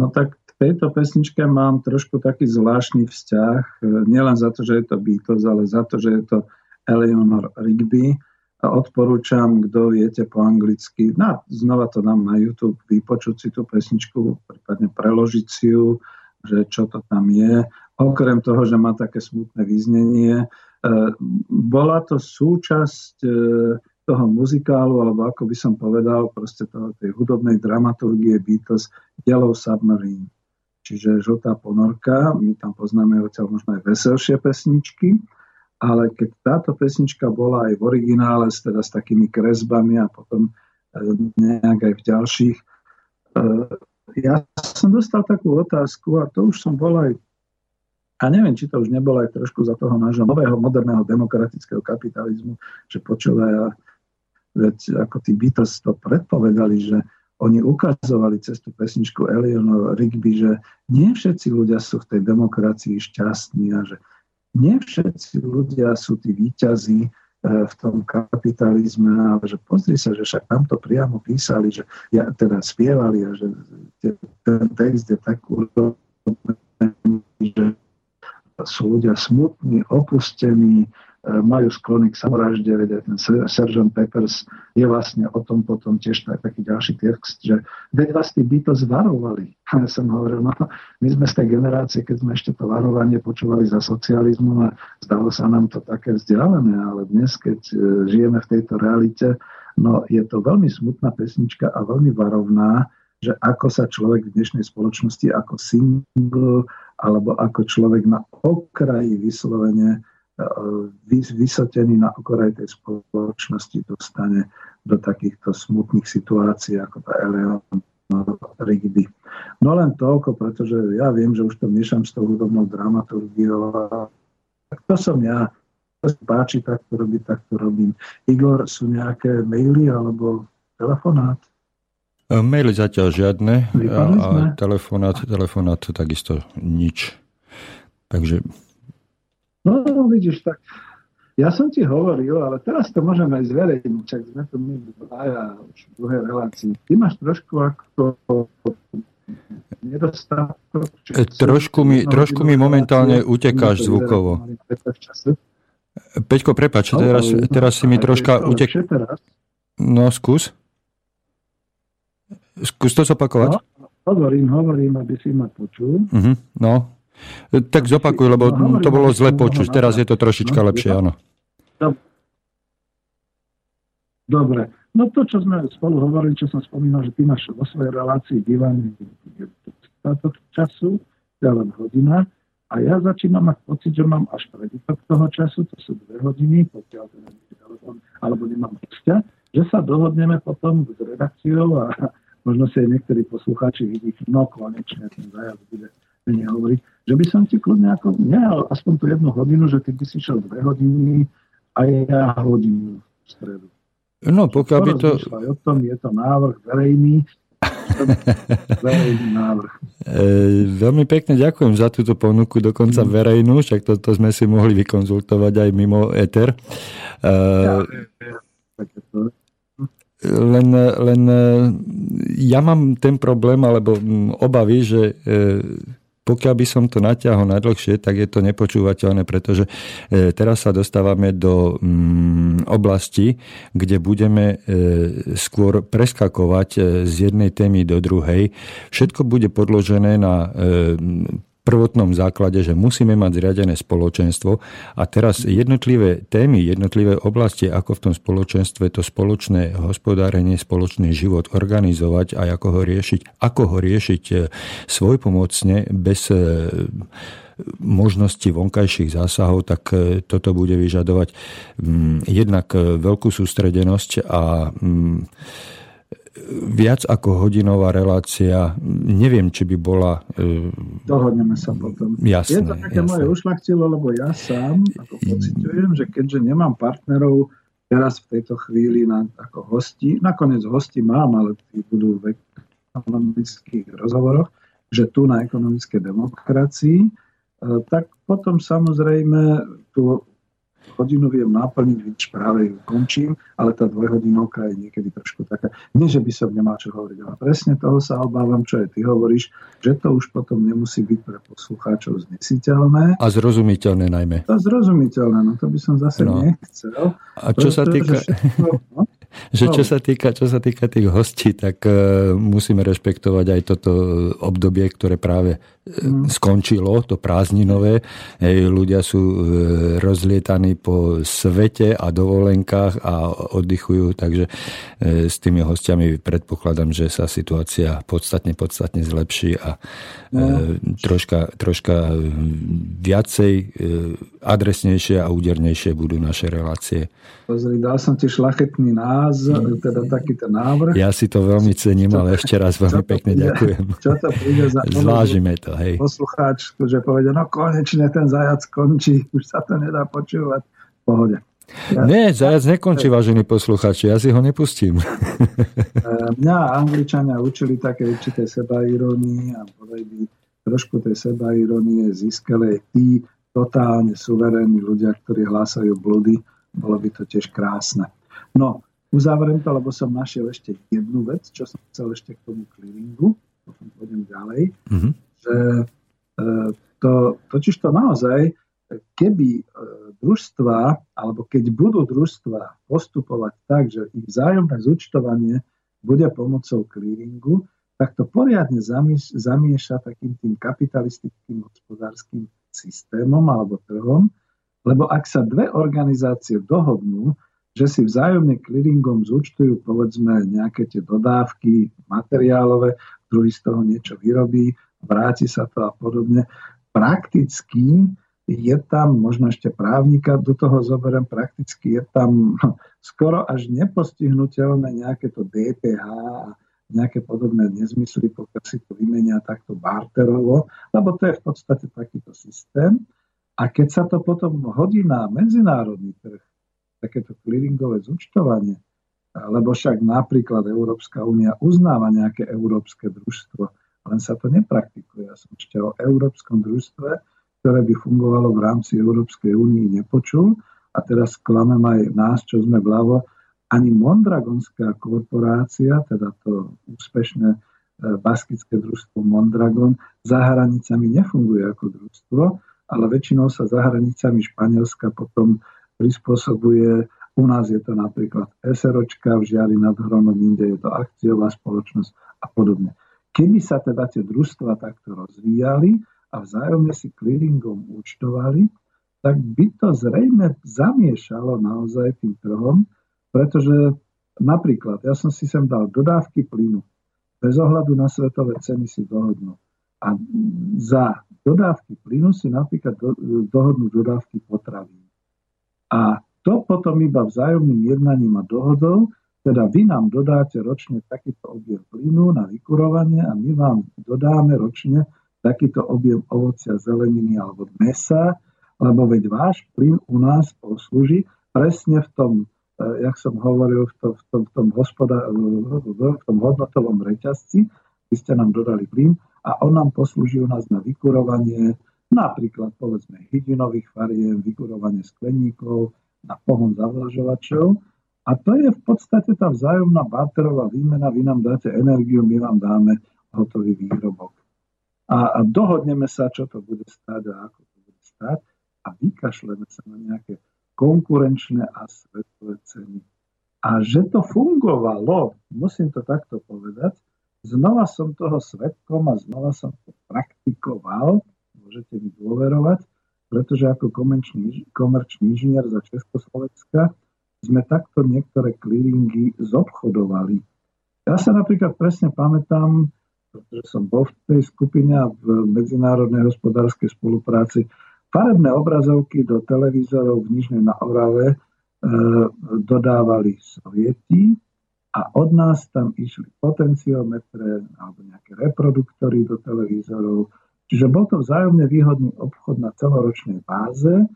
No tak k tejto pesničke mám trošku taký zvláštny vzťah, e, nielen za to, že je to Beatles, ale za to, že je to Eleanor Rigby a odporúčam, kto viete po anglicky, no znova to dám na YouTube, vypočuť si tú pesničku, prípadne preložiť si ju, že čo to tam je. Okrem toho, že má také smutné význenie, e, bola to súčasť e, toho muzikálu, alebo ako by som povedal, proste toho, tej hudobnej dramaturgie Beatles Yellow Submarine. Čiže žltá ponorka, my tam poznáme odtiaľ možno aj veselšie pesničky, ale keď táto pesnička bola aj v originále, teda s takými kresbami a potom e, nejak aj v ďalších, e, ja som dostal takú otázku a to už som bol aj a neviem, či to už nebolo aj trošku za toho nášho nového, moderného demokratického kapitalizmu, že počúva, Veď ako tí Beatles to predpovedali, že oni ukazovali cez tú pesničku Eleanor Rigby, že nie všetci ľudia sú v tej demokracii šťastní a že nie všetci ľudia sú tí výťazí e, v tom kapitalizme, ale že pozri sa, že však tam to priamo písali, že ja, teda spievali a že ten text je tak urobený, že sú ľudia smutní, opustení, majú sklony k samovražde, veď ten Sgt. Peppers je vlastne o tom potom tiež taký ďalší text, že veď vás tí Beatles varovali. A ja som hovoril, no my sme z tej generácie, keď sme ešte to varovanie počúvali za socializmu a zdalo sa nám to také vzdialené, ale dnes, keď e, žijeme v tejto realite, no je to veľmi smutná pesnička a veľmi varovná, že ako sa človek v dnešnej spoločnosti ako single alebo ako človek na okraji vyslovene vysotený na okraj tej spoločnosti dostane do takýchto smutných situácií, ako tá Eleon Rigby. No len toľko, pretože ja viem, že už to miešam s tou hudobnou dramaturgiou. Tak to som ja. To sa páči, tak to robí, tak to robím. Igor, sú nejaké maily alebo telefonát? E, maily zatiaľ žiadne a telefonát, telefonát takisto nič. Takže No, vidíš, tak Ja som ti hovoril, ale teraz to môžeme aj zverejniť, čak sme to my dvaja už v druhej relácii. Ty máš trošku ako nedostatok. E, trošku mi, trošku mi momentálne utekáš zvukovo. Peťko, prepač, teraz, teraz si mi troška utek... No, skús. Skús to zopakovať. No, hovorím, hovorím, aby si ma počul. Uh-huh, no, tak zopakuj, lebo no, to bolo zle počuť. Teraz je to trošička no, lepšie, áno. Dobre. No to, čo sme spolu hovorili, čo som spomínal, že ty máš vo svojej relácii bývaný dostatok času, je len hodina, a ja začínam mať pocit, že mám až prebytok toho času, to sú dve hodiny, pokiaľ teda alebo nemám hostia, že sa dohodneme potom s redakciou a možno si aj niektorí poslucháči vidí, no konečne ten zajac bude menej hovoriť, že by som ti kľudne ako, nie, aspoň tú jednu hodinu, že ty by si šiel dve hodiny a ja hodinu v stredu. No, pokiaľ by to... O tom, je to návrh verejný, verejný návrh. E, veľmi pekne ďakujem za túto ponuku, dokonca mm. verejnú, však toto sme si mohli vykonzultovať aj mimo ETER. E, ja, len, len e, ja mám ten problém, alebo obavy, že e, pokiaľ by som to natiahol na dlhšie, tak je to nepočúvateľné, pretože e, teraz sa dostávame do mm, oblasti, kde budeme e, skôr preskakovať e, z jednej témy do druhej. Všetko bude podložené na prvotnom základe, že musíme mať zriadené spoločenstvo a teraz jednotlivé témy, jednotlivé oblasti, ako v tom spoločenstve to spoločné hospodárenie, spoločný život organizovať a ako ho riešiť, ako ho riešiť e, svojpomocne bez e, možnosti vonkajších zásahov, tak e, toto bude vyžadovať mm, jednak veľkú sústredenosť a mm, viac ako hodinová relácia, neviem, či by bola... E, Dohodneme sa potom. Jasné, je to také jasné. moje ušlachtilo, lebo ja sám ako pocitujem, že keďže nemám partnerov teraz v tejto chvíli na, ako hosti, nakoniec hosti mám, ale tí budú v ekonomických rozhovoroch, že tu na ekonomické demokracii, e, tak potom samozrejme tú hodinu viem naplniť, vidíš, práve ju končím, ale tá dvojhodinovka je niekedy trošku taká, nie že by som nemal čo hovoriť, ale presne toho sa obávam, čo aj ty hovoríš, že to už potom nemusí byť pre poslucháčov znesiteľné. A zrozumiteľné najmä. A zrozumiteľné, no to by som zase no. nechcel. A čo sa týka... Všetko, no? že čo sa týka, čo sa týka tých hostí, tak uh, musíme rešpektovať aj toto obdobie, ktoré práve skončilo, to prázdninové. Ľudia sú uh, rozlietaní po svete a dovolenkách a oddychujú, takže uh, s tými hostiami predpokladám, že sa situácia podstatne, podstatne zlepší a uh, troška, troška viacej adresnejšie a údernejšie budú naše relácie. Pozri, dal som ti šlachetný názor, teda taký ten návrh. Ja si to veľmi cením, ale ešte raz veľmi pekne ďakujem. Čo to príde za Zvážime to, hej. Poslucháč, že povedia, no konečne ten zajac končí, už sa to nedá počúvať. V pohode. Ja, Nie, zajac nekončí, vážení poslucháči, ja si ho nepustím. E, mňa Angličania učili také určité sebairónii a by trošku tej sebairónie získali tí totálne suverénni ľudia, ktorí hlásajú blúdy bolo by to tiež krásne. No, uzavriem to, lebo som našiel ešte jednu vec, čo som chcel ešte k tomu clearingu, potom pôjdem ďalej, mm-hmm. Že e, to, totiž to naozaj, keby e, družstva, alebo keď budú družstva postupovať tak, že ich vzájomné zúčtovanie bude pomocou clearingu, tak to poriadne zamieša takým tým kapitalistickým hospodárským systémom alebo trhom, lebo ak sa dve organizácie dohodnú, že si vzájomne clearingom zúčtujú povedzme nejaké tie dodávky materiálové, druhý z toho niečo vyrobí, vráti sa to a podobne. Prakticky je tam, možno ešte právnika do toho zoberiem, prakticky je tam skoro až nepostihnutelné nejaké to DPH a nejaké podobné nezmysly, pokiaľ si to vymenia takto barterovo, lebo to je v podstate takýto systém. A keď sa to potom hodí na medzinárodný trh, takéto clearingové zúčtovanie, lebo však napríklad Európska únia uznáva nejaké európske družstvo, len sa to nepraktikuje. Ja som ešte o európskom družstve, ktoré by fungovalo v rámci Európskej únie, nepočul. a teraz klamem aj nás, čo sme vľavo, ani Mondragonská korporácia, teda to úspešné e, baskické družstvo Mondragon, za hranicami nefunguje ako družstvo, ale väčšinou sa za hranicami Španielska potom prispôsobuje u nás je to napríklad SROčka, v Žiari nad Hronom, inde je to akciová spoločnosť a podobne. Keby sa teda tie družstva takto rozvíjali a vzájomne si clearingom účtovali, tak by to zrejme zamiešalo naozaj tým trhom, pretože napríklad, ja som si sem dal dodávky plynu, bez ohľadu na svetové ceny si dohodnú. A za dodávky plynu si napríklad do, dohodnú dodávky potravín. A to potom iba vzájomným jednaním a dohodou, teda vy nám dodáte ročne takýto objem plynu na vykurovanie a my vám dodáme ročne takýto objem ovocia, zeleniny alebo mesa, lebo veď váš plyn u nás poslúži presne v tom E, jak som hovoril, v tom, v tom, v tom, hospoda, v tom hodnotovom reťazci, vy ste nám dodali plyn a on nám poslúži u nás na vykurovanie napríklad povedzme hydinových fariem, vykurovanie skleníkov, na pohon zavlažovačov. A to je v podstate tá vzájomná barterová výmena. Vy nám dáte energiu, my vám dáme hotový výrobok. A, a dohodneme sa, čo to bude stáť a ako to bude stáť a vykašleme sa na nejaké konkurenčné a svetové ceny. A že to fungovalo, musím to takto povedať, znova som toho svetkom a znova som to praktikoval, môžete mi dôverovať, pretože ako komerčný, komerčný inžinier za Československa sme takto niektoré clearingy zobchodovali. Ja sa napríklad presne pamätám, pretože som bol v tej skupine a v medzinárodnej hospodárskej spolupráci, Farebné obrazovky do televízorov v Nižnej na Orave e, dodávali sovieti a od nás tam išli potenciometre alebo nejaké reproduktory do televízorov. Čiže bol to vzájomne výhodný obchod na celoročnej báze,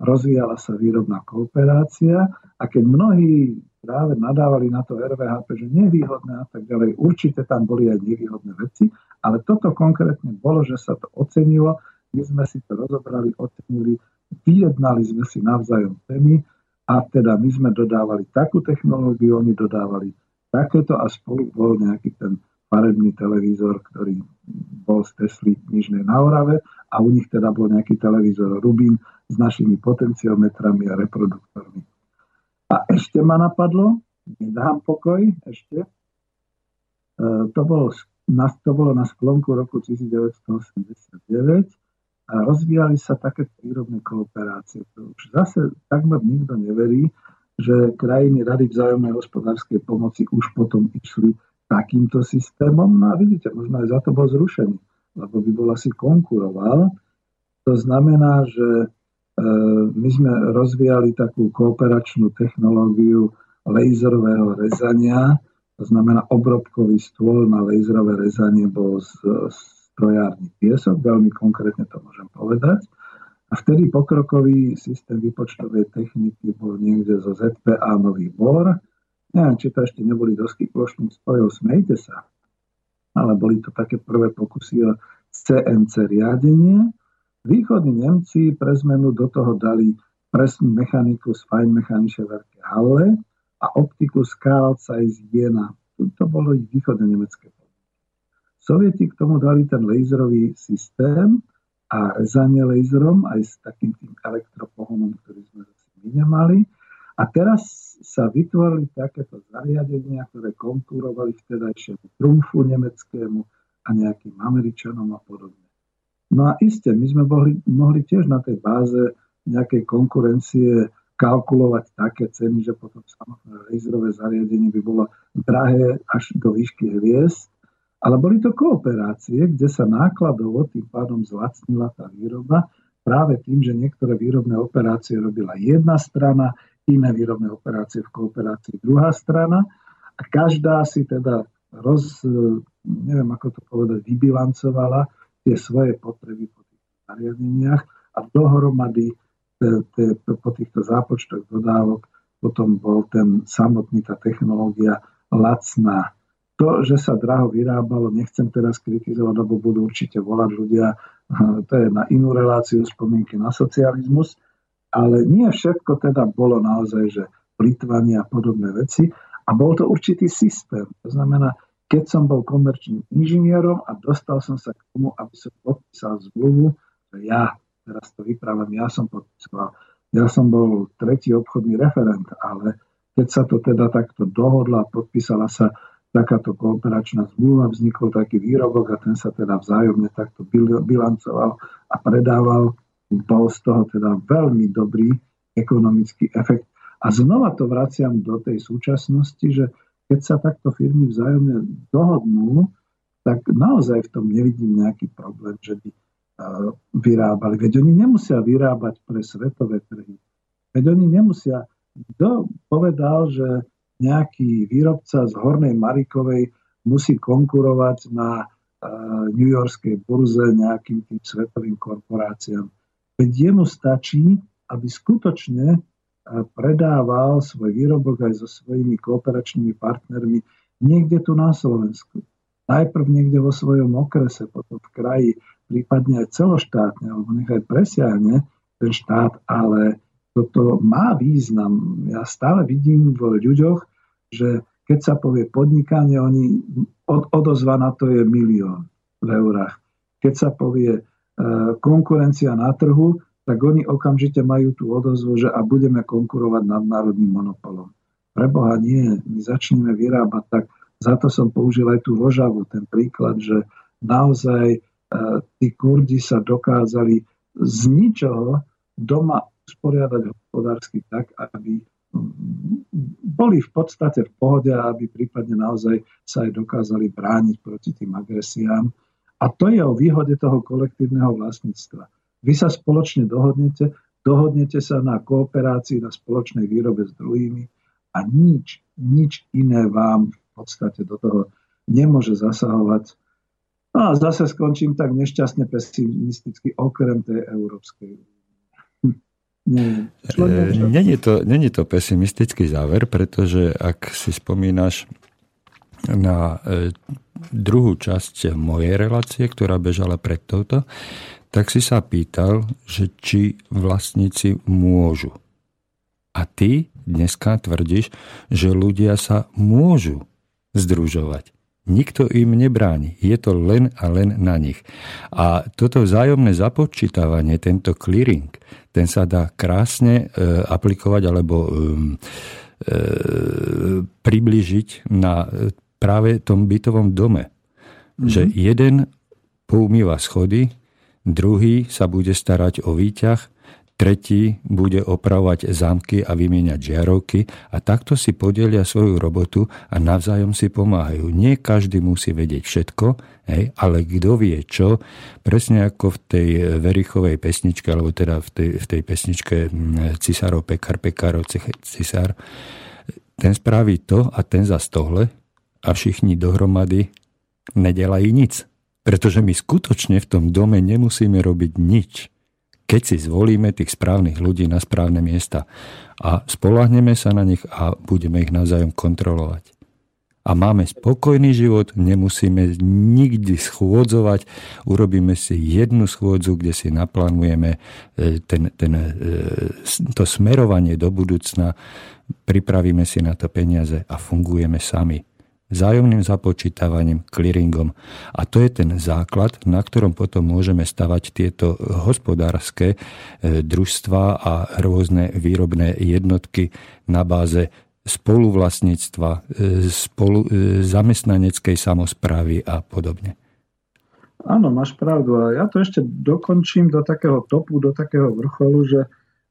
rozvíjala sa výrobná kooperácia a keď mnohí práve nadávali na to RVHP, že nevýhodné a tak ďalej, určite tam boli aj nevýhodné veci, ale toto konkrétne bolo, že sa to ocenilo. My sme si to rozobrali, ocenili, vyjednali sme si navzájom ceny a teda my sme dodávali takú technológiu, oni dodávali takéto a spolu bol nejaký ten farebný televízor, ktorý bol z Tesly Nižnej na Orave a u nich teda bol nejaký televízor Rubin s našimi potenciometrami a reproduktormi. A ešte ma napadlo, nedám pokoj, ešte, e, to bolo, to bolo na sklonku roku 1989 a rozvíjali sa také výrobné kooperácie. To už zase takmer nikto neverí, že krajiny Rady vzájomnej hospodárskej pomoci už potom išli takýmto systémom. No a vidíte, možno aj za to bol zrušený, lebo by bol asi konkuroval. To znamená, že my sme rozvíjali takú kooperačnú technológiu laserového rezania, to znamená obrobkový stôl na laserové rezanie bol z, strojárny piesok, veľmi konkrétne to môžem povedať. A vtedy pokrokový systém výpočtovej techniky bol niekde zo ZPA Nový Bor. Neviem, či to ešte neboli dosky plošným spojov, smejte sa. Ale boli to také prvé pokusy o CNC riadenie. Východní Nemci pre zmenu do toho dali presnú mechaniku z Feinmechanische Werke Halle a optiku z Carl Zeiss Jena. To bolo ich východné nemecké Sovieti k tomu dali ten laserový systém a rezanie laserom aj s takým tým elektropohonom, ktorý sme zase my nemali. A teraz sa vytvorili takéto zariadenia, ktoré konkurovali vtedajšiemu trumfu nemeckému a nejakým Američanom a podobne. No a iste, my sme mohli, mohli tiež na tej báze nejakej konkurencie kalkulovať také ceny, že potom samotné laserové zariadenie by bolo drahé až do výšky hviezd. Ale boli to kooperácie, kde sa nákladovo tým pádom zlacnila tá výroba práve tým, že niektoré výrobné operácie robila jedna strana, iné výrobné operácie v kooperácii druhá strana. A každá si teda roz, neviem ako to povedať, vybilancovala tie svoje potreby po tých zariadeniach a dohromady po týchto zápočtoch dodávok potom bol ten samotný, tá technológia lacná to, že sa draho vyrábalo, nechcem teraz kritizovať, lebo budú určite volať ľudia, to je na inú reláciu spomienky na socializmus, Ale nie všetko teda bolo naozaj, že plitvanie a podobné veci. A bol to určitý systém. To znamená, keď som bol komerčným inžinierom a dostal som sa k tomu, aby som podpísal zmluvu, že ja, teraz to vyprávam, ja som podpisoval, ja som bol tretí obchodný referent, ale keď sa to teda takto dohodla, podpísala sa takáto kooperačná zmluva, vznikol taký výrobok a ten sa teda vzájomne takto bilancoval a predával. Bol z toho teda veľmi dobrý ekonomický efekt. A znova to vraciam do tej súčasnosti, že keď sa takto firmy vzájomne dohodnú, tak naozaj v tom nevidím nejaký problém, že by vyrábali. Veď oni nemusia vyrábať pre svetové trhy. Veď oni nemusia... Kto povedal, že nejaký výrobca z Hornej Marikovej musí konkurovať na New Yorkskej burze nejakým tým svetovým korporáciám. Veď jemu stačí, aby skutočne predával svoj výrobok aj so svojimi kooperačnými partnermi niekde tu na Slovensku. Najprv niekde vo svojom okrese, potom v kraji, prípadne aj celoštátne, alebo nechaj presiahne ten štát, ale toto má význam. Ja stále vidím v ľuďoch, že keď sa povie podnikanie, oni, od, odozva na to je milión v eurách. Keď sa povie e, konkurencia na trhu, tak oni okamžite majú tú odozvu, že a budeme konkurovať nadnárodným monopolom. Preboha nie, my začneme vyrábať tak. Za to som použil aj tú Rožavu, ten príklad, že naozaj e, tí Kurdi sa dokázali z ničoho doma usporiadať hospodársky tak, aby boli v podstate v pohode, aby prípadne naozaj sa aj dokázali brániť proti tým agresiám. A to je o výhode toho kolektívneho vlastníctva. Vy sa spoločne dohodnete, dohodnete sa na kooperácii, na spoločnej výrobe s druhými a nič, nič iné vám v podstate do toho nemôže zasahovať. No a zase skončím tak nešťastne pesimisticky, okrem tej Európskej únie. Není to, není to pesimistický záver, pretože ak si spomínaš na e, druhú časť mojej relácie, ktorá bežala pred touto, tak si sa pýtal, že či vlastníci môžu. A ty dneska tvrdíš, že ľudia sa môžu združovať. Nikto im nebráni. Je to len a len na nich. A toto vzájomné započítavanie, tento clearing, ten sa dá krásne e, aplikovať alebo e, e, približiť na práve tom bytovom dome. Mm-hmm. Že jeden poumýva schody, druhý sa bude starať o výťah, tretí bude opravovať zámky a vymieňať žiarovky a takto si podelia svoju robotu a navzájom si pomáhajú. Nie každý musí vedieť všetko, hej, ale kto vie čo, presne ako v tej Verichovej pesničke, alebo teda v tej, v tej pesničke Cisárov Pekar, Pekárov Cisár, ten spraví to a ten za tohle a všichni dohromady nedelají nic. Pretože my skutočne v tom dome nemusíme robiť nič keď si zvolíme tých správnych ľudí na správne miesta a spolahneme sa na nich a budeme ich navzájom kontrolovať. A máme spokojný život, nemusíme nikdy schôdzovať, urobíme si jednu schôdzu, kde si naplánujeme e, ten, ten, e, to smerovanie do budúcna, pripravíme si na to peniaze a fungujeme sami vzájomným započítavaním, clearingom. A to je ten základ, na ktorom potom môžeme stavať tieto hospodárske e, družstva a rôzne výrobné jednotky na báze spoluvlastníctva, e, spolu, e, zamestnaneckej samozprávy a podobne. Áno, máš pravdu. A ja to ešte dokončím do takého topu, do takého vrcholu, že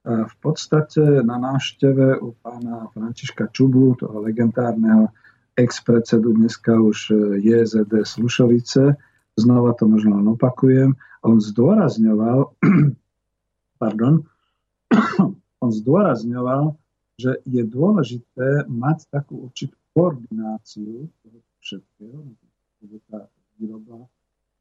v podstate na návšteve u pána Františka Čubu, toho legendárneho ex-predsedu dneska už e, JZD Slušovice, znova to možno len opakujem, on zdôrazňoval, pardon, on zdôrazňoval, že je dôležité mať takú určitú koordináciu všetkého, tá výroba.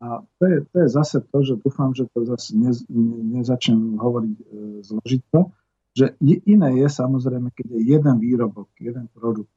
A to je, to je zase to, že dúfam, že to zase ne, ne, nezačnem hovoriť e, zložito, že iné je samozrejme, keď je jeden výrobok, jeden produkt,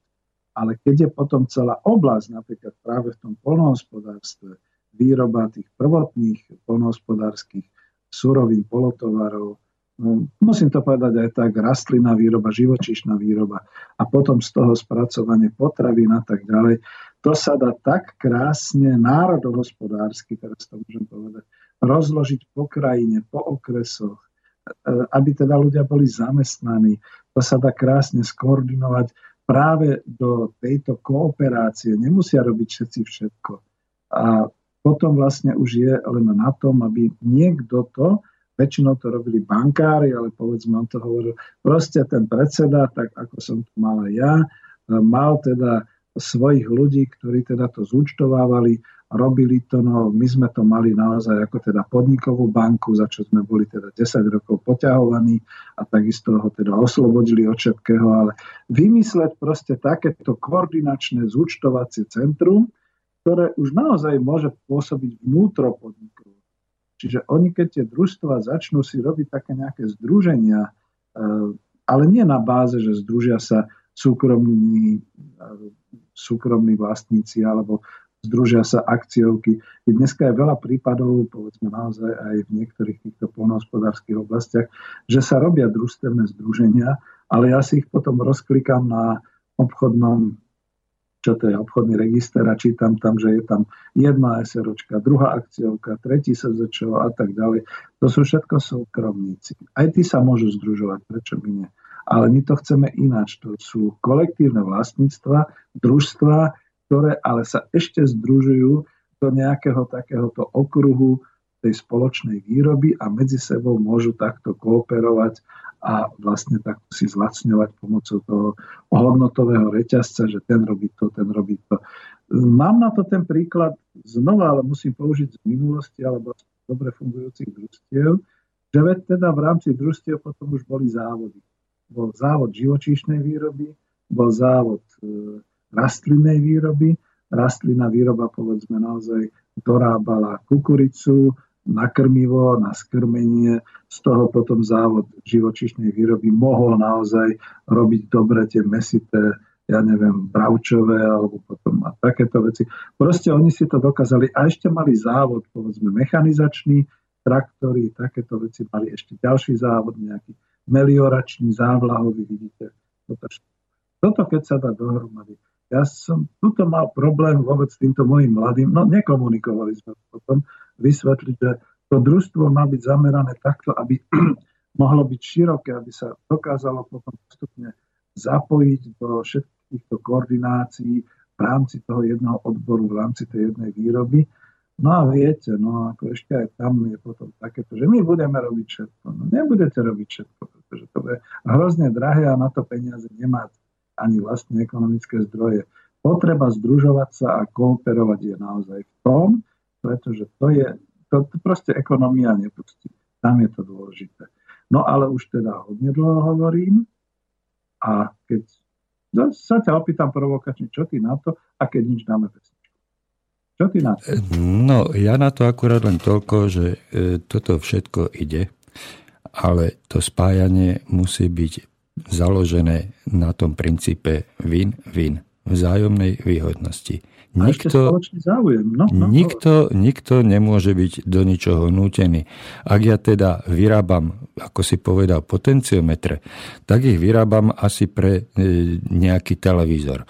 ale keď je potom celá oblasť, napríklad práve v tom polnohospodárstve, výroba tých prvotných polnohospodárskych surovín, polotovarov, no, musím to povedať aj tak, rastlinná výroba, živočíšna výroba a potom z toho spracovanie potravín a tak ďalej, to sa dá tak krásne národohospodársky, teraz to môžem povedať, rozložiť po krajine, po okresoch, e, aby teda ľudia boli zamestnaní. To sa dá krásne skoordinovať práve do tejto kooperácie. Nemusia robiť všetci všetko. A potom vlastne už je len na tom, aby niekto to, väčšinou to robili bankári, ale povedzme, on to hovoril, proste ten predseda, tak ako som tu mal ja, mal teda svojich ľudí, ktorí teda to zúčtovávali, robili to, no my sme to mali naozaj ako teda podnikovú banku, za čo sme boli teda 10 rokov poťahovaní a takisto ho teda oslobodili od všetkého, ale vymysleť proste takéto koordinačné zúčtovacie centrum, ktoré už naozaj môže pôsobiť vnútro podnikov. Čiže oni, keď tie družstva začnú si robiť také nejaké združenia, eh, ale nie na báze, že združia sa súkromní, eh, súkromní vlastníci alebo združia sa akciovky. I dneska je veľa prípadov, povedzme naozaj aj v niektorých týchto polnohospodárských oblastiach, že sa robia družstevné združenia, ale ja si ich potom rozklikám na obchodnom čo to je obchodný register a čítam tam, že je tam jedna SROčka, druhá akciovka, tretí SZČO a tak ďalej. To sú všetko súkromníci. Aj tí sa môžu združovať, prečo by nie. Ale my to chceme ináč. To sú kolektívne vlastníctva, družstva, ktoré ale sa ešte združujú do nejakého takéhoto okruhu tej spoločnej výroby a medzi sebou môžu takto kooperovať a vlastne takto si zlacňovať pomocou toho hodnotového reťazca, že ten robí to, ten robí to. Mám na to ten príklad znova, ale musím použiť z minulosti alebo z dobre fungujúcich družstiev, že veď teda v rámci družstiev potom už boli závody. Bol závod živočíšnej výroby, bol závod e, rastlinnej výroby. Rastlina výroba, povedzme, naozaj dorábala kukuricu, na krmivo, na skrmenie. Z toho potom závod živočišnej výroby mohol naozaj robiť dobre tie mesité, ja neviem, bravčové alebo potom a takéto veci. Proste oni si to dokázali a ešte mali závod, povedzme, mechanizačný, traktory, takéto veci mali ešte ďalší závod, nejaký melioračný, závlahový, vidíte. Toto, toto keď sa dá dohromady. Ja som tuto mal problém vôbec s týmto mojim mladým, no nekomunikovali sme potom, vysvetliť, že to družstvo má byť zamerané takto, aby mohlo byť široké, aby sa dokázalo potom postupne zapojiť do všetkých týchto koordinácií v rámci toho jedného odboru, v rámci tej jednej výroby. No a viete, no ako ešte aj tam je potom takéto, že my budeme robiť všetko. No nebudete robiť všetko, pretože to je hrozne drahé a na to peniaze nemáte ani vlastné ekonomické zdroje. Potreba združovať sa a kooperovať je naozaj v tom, pretože to je, to, to proste ekonomia nepustí. Tam je to dôležité. No ale už teda hodne dlho hovorím a keď sa ťa opýtam provokačne, čo ty na to a keď nič dáme pesničku. Čo ty na to? No, ja na to akurát len toľko, že e, toto všetko ide, ale to spájanie musí byť založené na tom princípe win-win, vzájomnej výhodnosti. Nikto, záujem. No, no, nikto, nikto nemôže byť do ničoho nútený. Ak ja teda vyrábam, ako si povedal, potenciometre, tak ich vyrábam asi pre e, nejaký televízor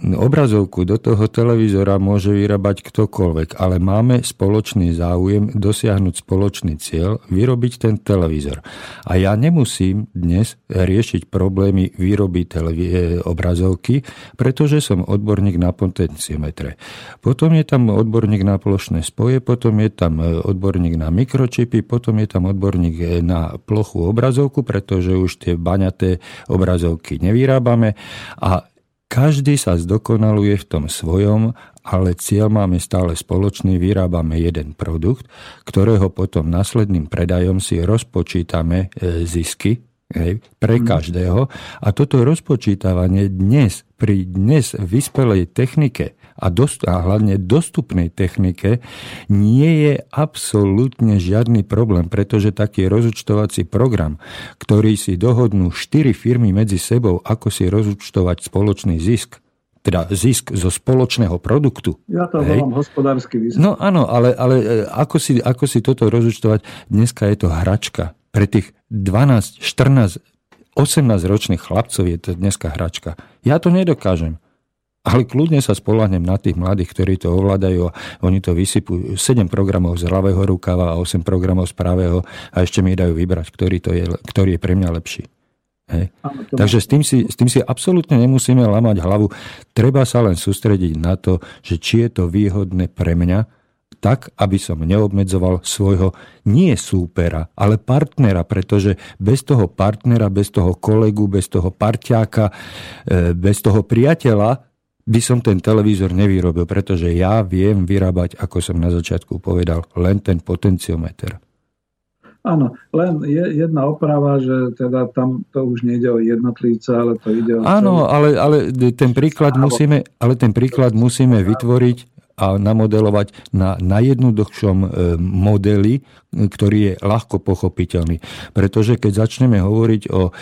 obrazovku do toho televízora môže vyrábať ktokoľvek, ale máme spoločný záujem dosiahnuť spoločný cieľ, vyrobiť ten televízor. A ja nemusím dnes riešiť problémy výroby televí- e, obrazovky, pretože som odborník na potenciometre. Potom je tam odborník na plošné spoje, potom je tam e, odborník na mikročipy, potom je tam odborník e, na plochu obrazovku, pretože už tie baňaté obrazovky nevyrábame a každý sa zdokonaluje v tom svojom, ale cieľ máme stále spoločný, vyrábame jeden produkt, ktorého potom následným predajom si rozpočítame e, zisky hej, pre mhm. každého. A toto rozpočítavanie dnes, pri dnes vyspelej technike a, dost, a hlavne dostupnej technike nie je absolútne žiadny problém, pretože taký rozúčtovací program, ktorý si dohodnú štyri firmy medzi sebou, ako si rozúčtovať spoločný zisk, teda zisk zo spoločného produktu. Ja to hej. volám hospodársky zisk. No áno, ale, ale e, ako, si, ako si toto rozúčtovať? Dneska je to hračka pre tých 12, 14, 18 ročných chlapcov je to dneska hračka. Ja to nedokážem. Ale kľudne sa spolahnem na tých mladých, ktorí to ovládajú a oni to vysypujú. 7 programov z ľavého rukava a 8 programov z pravého a ešte mi dajú vybrať, ktorý, to je, ktorý je pre mňa lepší. Hej. Takže s tým, si, s tým si absolútne nemusíme lamať hlavu. Treba sa len sústrediť na to, že či je to výhodné pre mňa, tak, aby som neobmedzoval svojho nie súpera, ale partnera, pretože bez toho partnera, bez toho kolegu, bez toho parťáka, e, bez toho priateľa by som ten televízor nevyrobil, pretože ja viem vyrábať, ako som na začiatku povedal, len ten potenciometer. Áno, len je jedna oprava, že teda tam to už nejde o jednotlivca, ale to ide o... Áno, ale, ale ten príklad musíme, ale ten príklad musíme vytvoriť a namodelovať na najjednoduchšom e, modeli, ktorý je ľahko pochopiteľný. Pretože keď začneme hovoriť o e,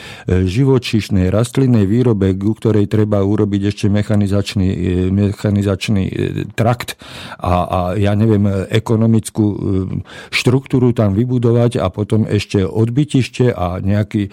živočíšnej rastlinnej výrobe, u ktorej treba urobiť ešte mechanizačný, e, mechanizačný trakt a, a ja neviem, ekonomickú štruktúru tam vybudovať a potom ešte odbytište a nejaký...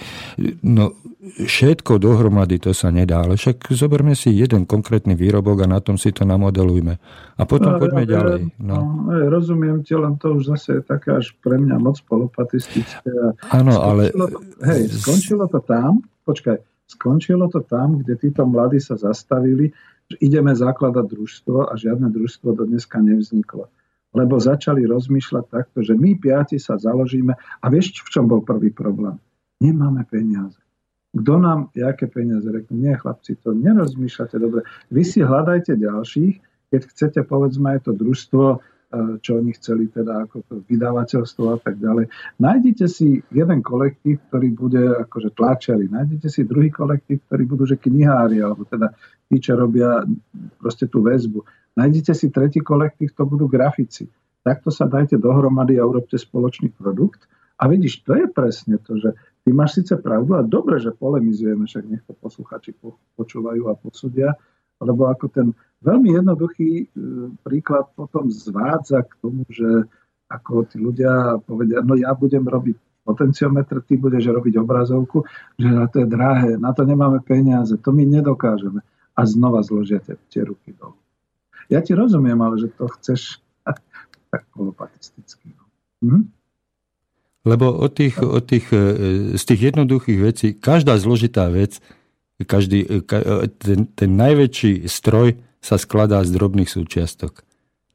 No, všetko dohromady to sa nedá, ale však zoberme si jeden konkrétny výrobok a na tom si to namodelujme. A potom no, poďme ja, ďalej. No. No, ja, rozumiem ti, len to už zase je také až pre mňa moc polopatistické. Áno, ale... To, hej, skončilo to tam, počkaj, skončilo to tam, kde títo mladí sa zastavili, že ideme zakladať družstvo a žiadne družstvo do dneska nevzniklo. Lebo začali rozmýšľať takto, že my piati sa založíme a vieš, v čom bol prvý problém? Nemáme peniaze. Kto nám, aké peniaze reknú? Nie, chlapci, to nerozmýšľate dobre. Vy si hľadajte ďalších, keď chcete, povedzme, to družstvo, e, čo oni chceli, teda ako to vydavateľstvo a tak ďalej. Nájdite si jeden kolektív, ktorý bude akože tlačeli. Nájdite si druhý kolektív, ktorý budú že knihári, alebo teda tí, čo robia proste tú väzbu. Nájdite si tretí kolektív, to budú grafici. Takto sa dajte dohromady a urobte spoločný produkt. A vidíš, to je presne to, že Ty máš síce pravdu a dobre, že polemizujeme, však nech to posluchači počúvajú a posúdia, lebo ako ten veľmi jednoduchý e, príklad potom zvádza k tomu, že ako tí ľudia povedia, no ja budem robiť potenciometr, ty budeš robiť obrazovku, že na to je drahé, na to nemáme peniaze, to my nedokážeme. A znova zložiate tie ruky dolu. Ja ti rozumiem, ale že to chceš tak polopatisticky. Hm? Lebo od tých, od tých, e, z tých jednoduchých vecí, každá zložitá vec, každý, e, ten, ten najväčší stroj sa skladá z drobných súčiastok.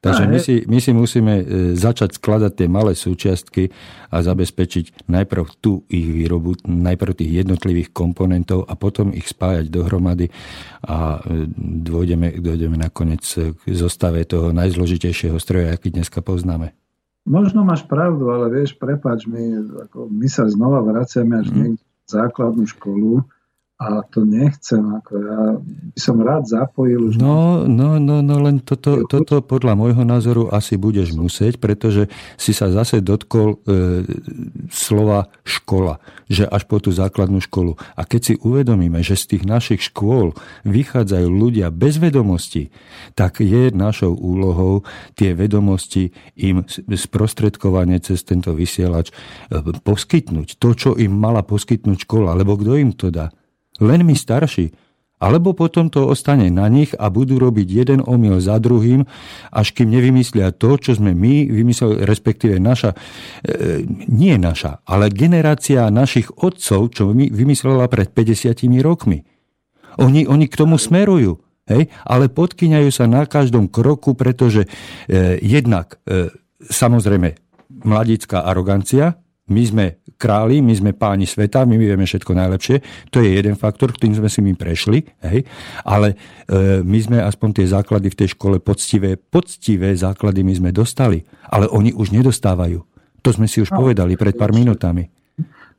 Takže my si, my si musíme začať skladať tie malé súčiastky a zabezpečiť najprv tú ich výrobu, najprv tých jednotlivých komponentov a potom ich spájať dohromady a dôjdeme, dôjdeme nakoniec k zostave toho najzložitejšieho stroja, aký dneska poznáme. Možno máš pravdu, ale vieš, prepáč mi, ako my sa znova vraciame až mm. niekde základnú školu a to nechcem. Ako ja by som rád zapojil. Už no, no, no, no, len toto, toto podľa môjho názoru asi budeš musieť, pretože si sa zase dotkol e, slova škola, že až po tú základnú školu. A keď si uvedomíme, že z tých našich škôl vychádzajú ľudia bez vedomostí, tak je našou úlohou tie vedomosti im sprostredkovanie cez tento vysielač e, poskytnúť. To, čo im mala poskytnúť škola, lebo kto im to dá? Len my starší. Alebo potom to ostane na nich a budú robiť jeden omyl za druhým, až kým nevymyslia to, čo sme my vymysleli, respektíve naša, e, nie naša, ale generácia našich otcov, čo my vymyslela pred 50 rokmi. Oni, oni k tomu smerujú. Hej? Ale podkyňajú sa na každom kroku, pretože e, jednak e, samozrejme mladická arogancia, my sme králi, my sme páni sveta, my vieme všetko najlepšie. To je jeden faktor, ktorým sme si my prešli. Hej? Ale e, my sme aspoň tie základy v tej škole poctivé, poctivé základy my sme dostali. Ale oni už nedostávajú. To sme si už no, povedali pred pár minutami.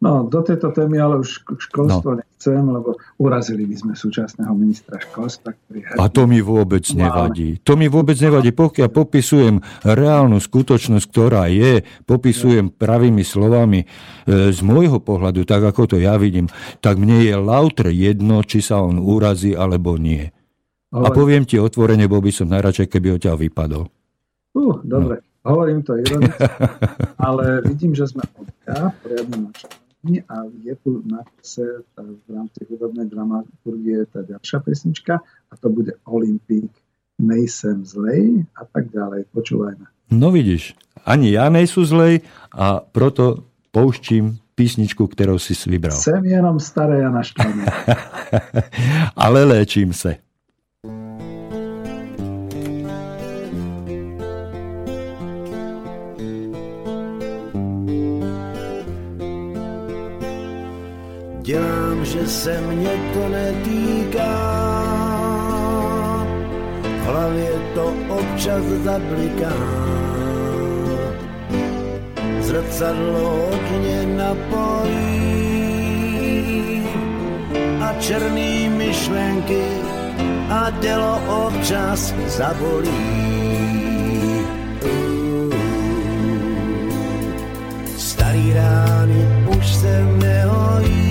No, do tejto témy ale už školstvo no. nechcem, lebo urazili by sme súčasného ministra školstva. Ktorý A to mi vôbec nevadí. To mi vôbec nevadí. Pokiaľ popisujem reálnu skutočnosť, ktorá je, popisujem pravými slovami e, z môjho pohľadu, tak ako to ja vidím, tak mne je lautre jedno, či sa on urazí alebo nie. A poviem ti otvorene, bol by som najradšej, keby ťa vypadol. Uh, dobre. No. Hovorím to ironicky, ale vidím, že sme poriadne načasení a je tu na čase v rámci hudobnej dramaturgie tá ďalšia pesnička a to bude Olympík, nejsem zlej a tak ďalej. Počúvajme. No vidíš, ani ja nejsú zlej a proto pouštím písničku, ktorú si vybral. Sem jenom staré a naštvané. Ale léčím se. Dělám, že se mě to netýká, v hlavě to občas zabliká. Zrcadlo okně napojí a černý myšlenky a tělo občas zabolí. Starý rány už se nehojí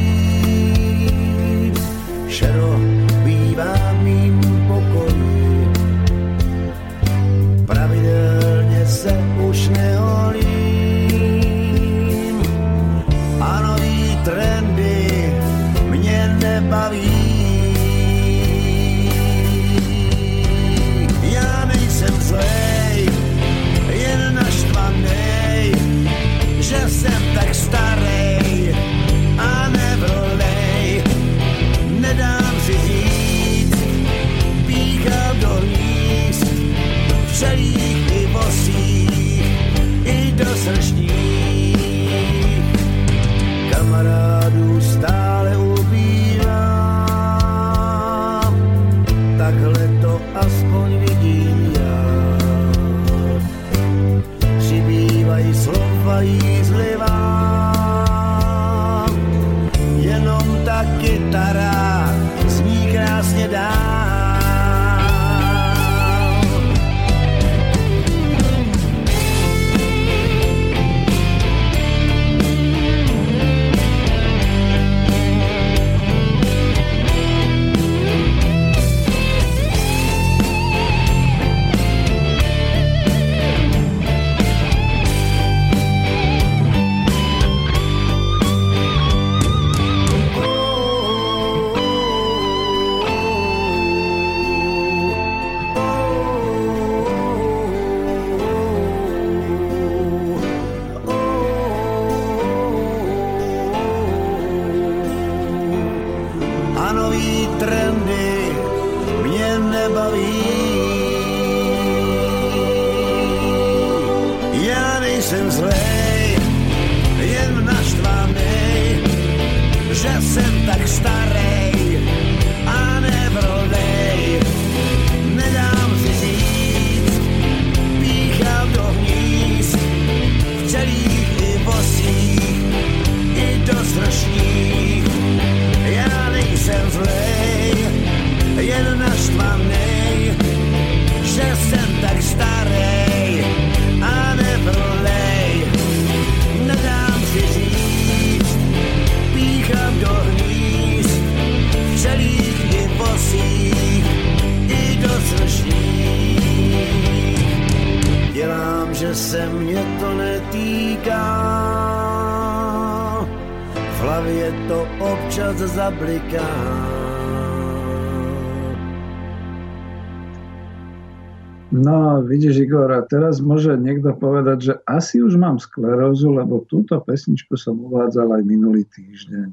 Igor, a teraz môže niekto povedať, že asi už mám sklerózu, lebo túto pesničku som uvádzal aj minulý týždeň.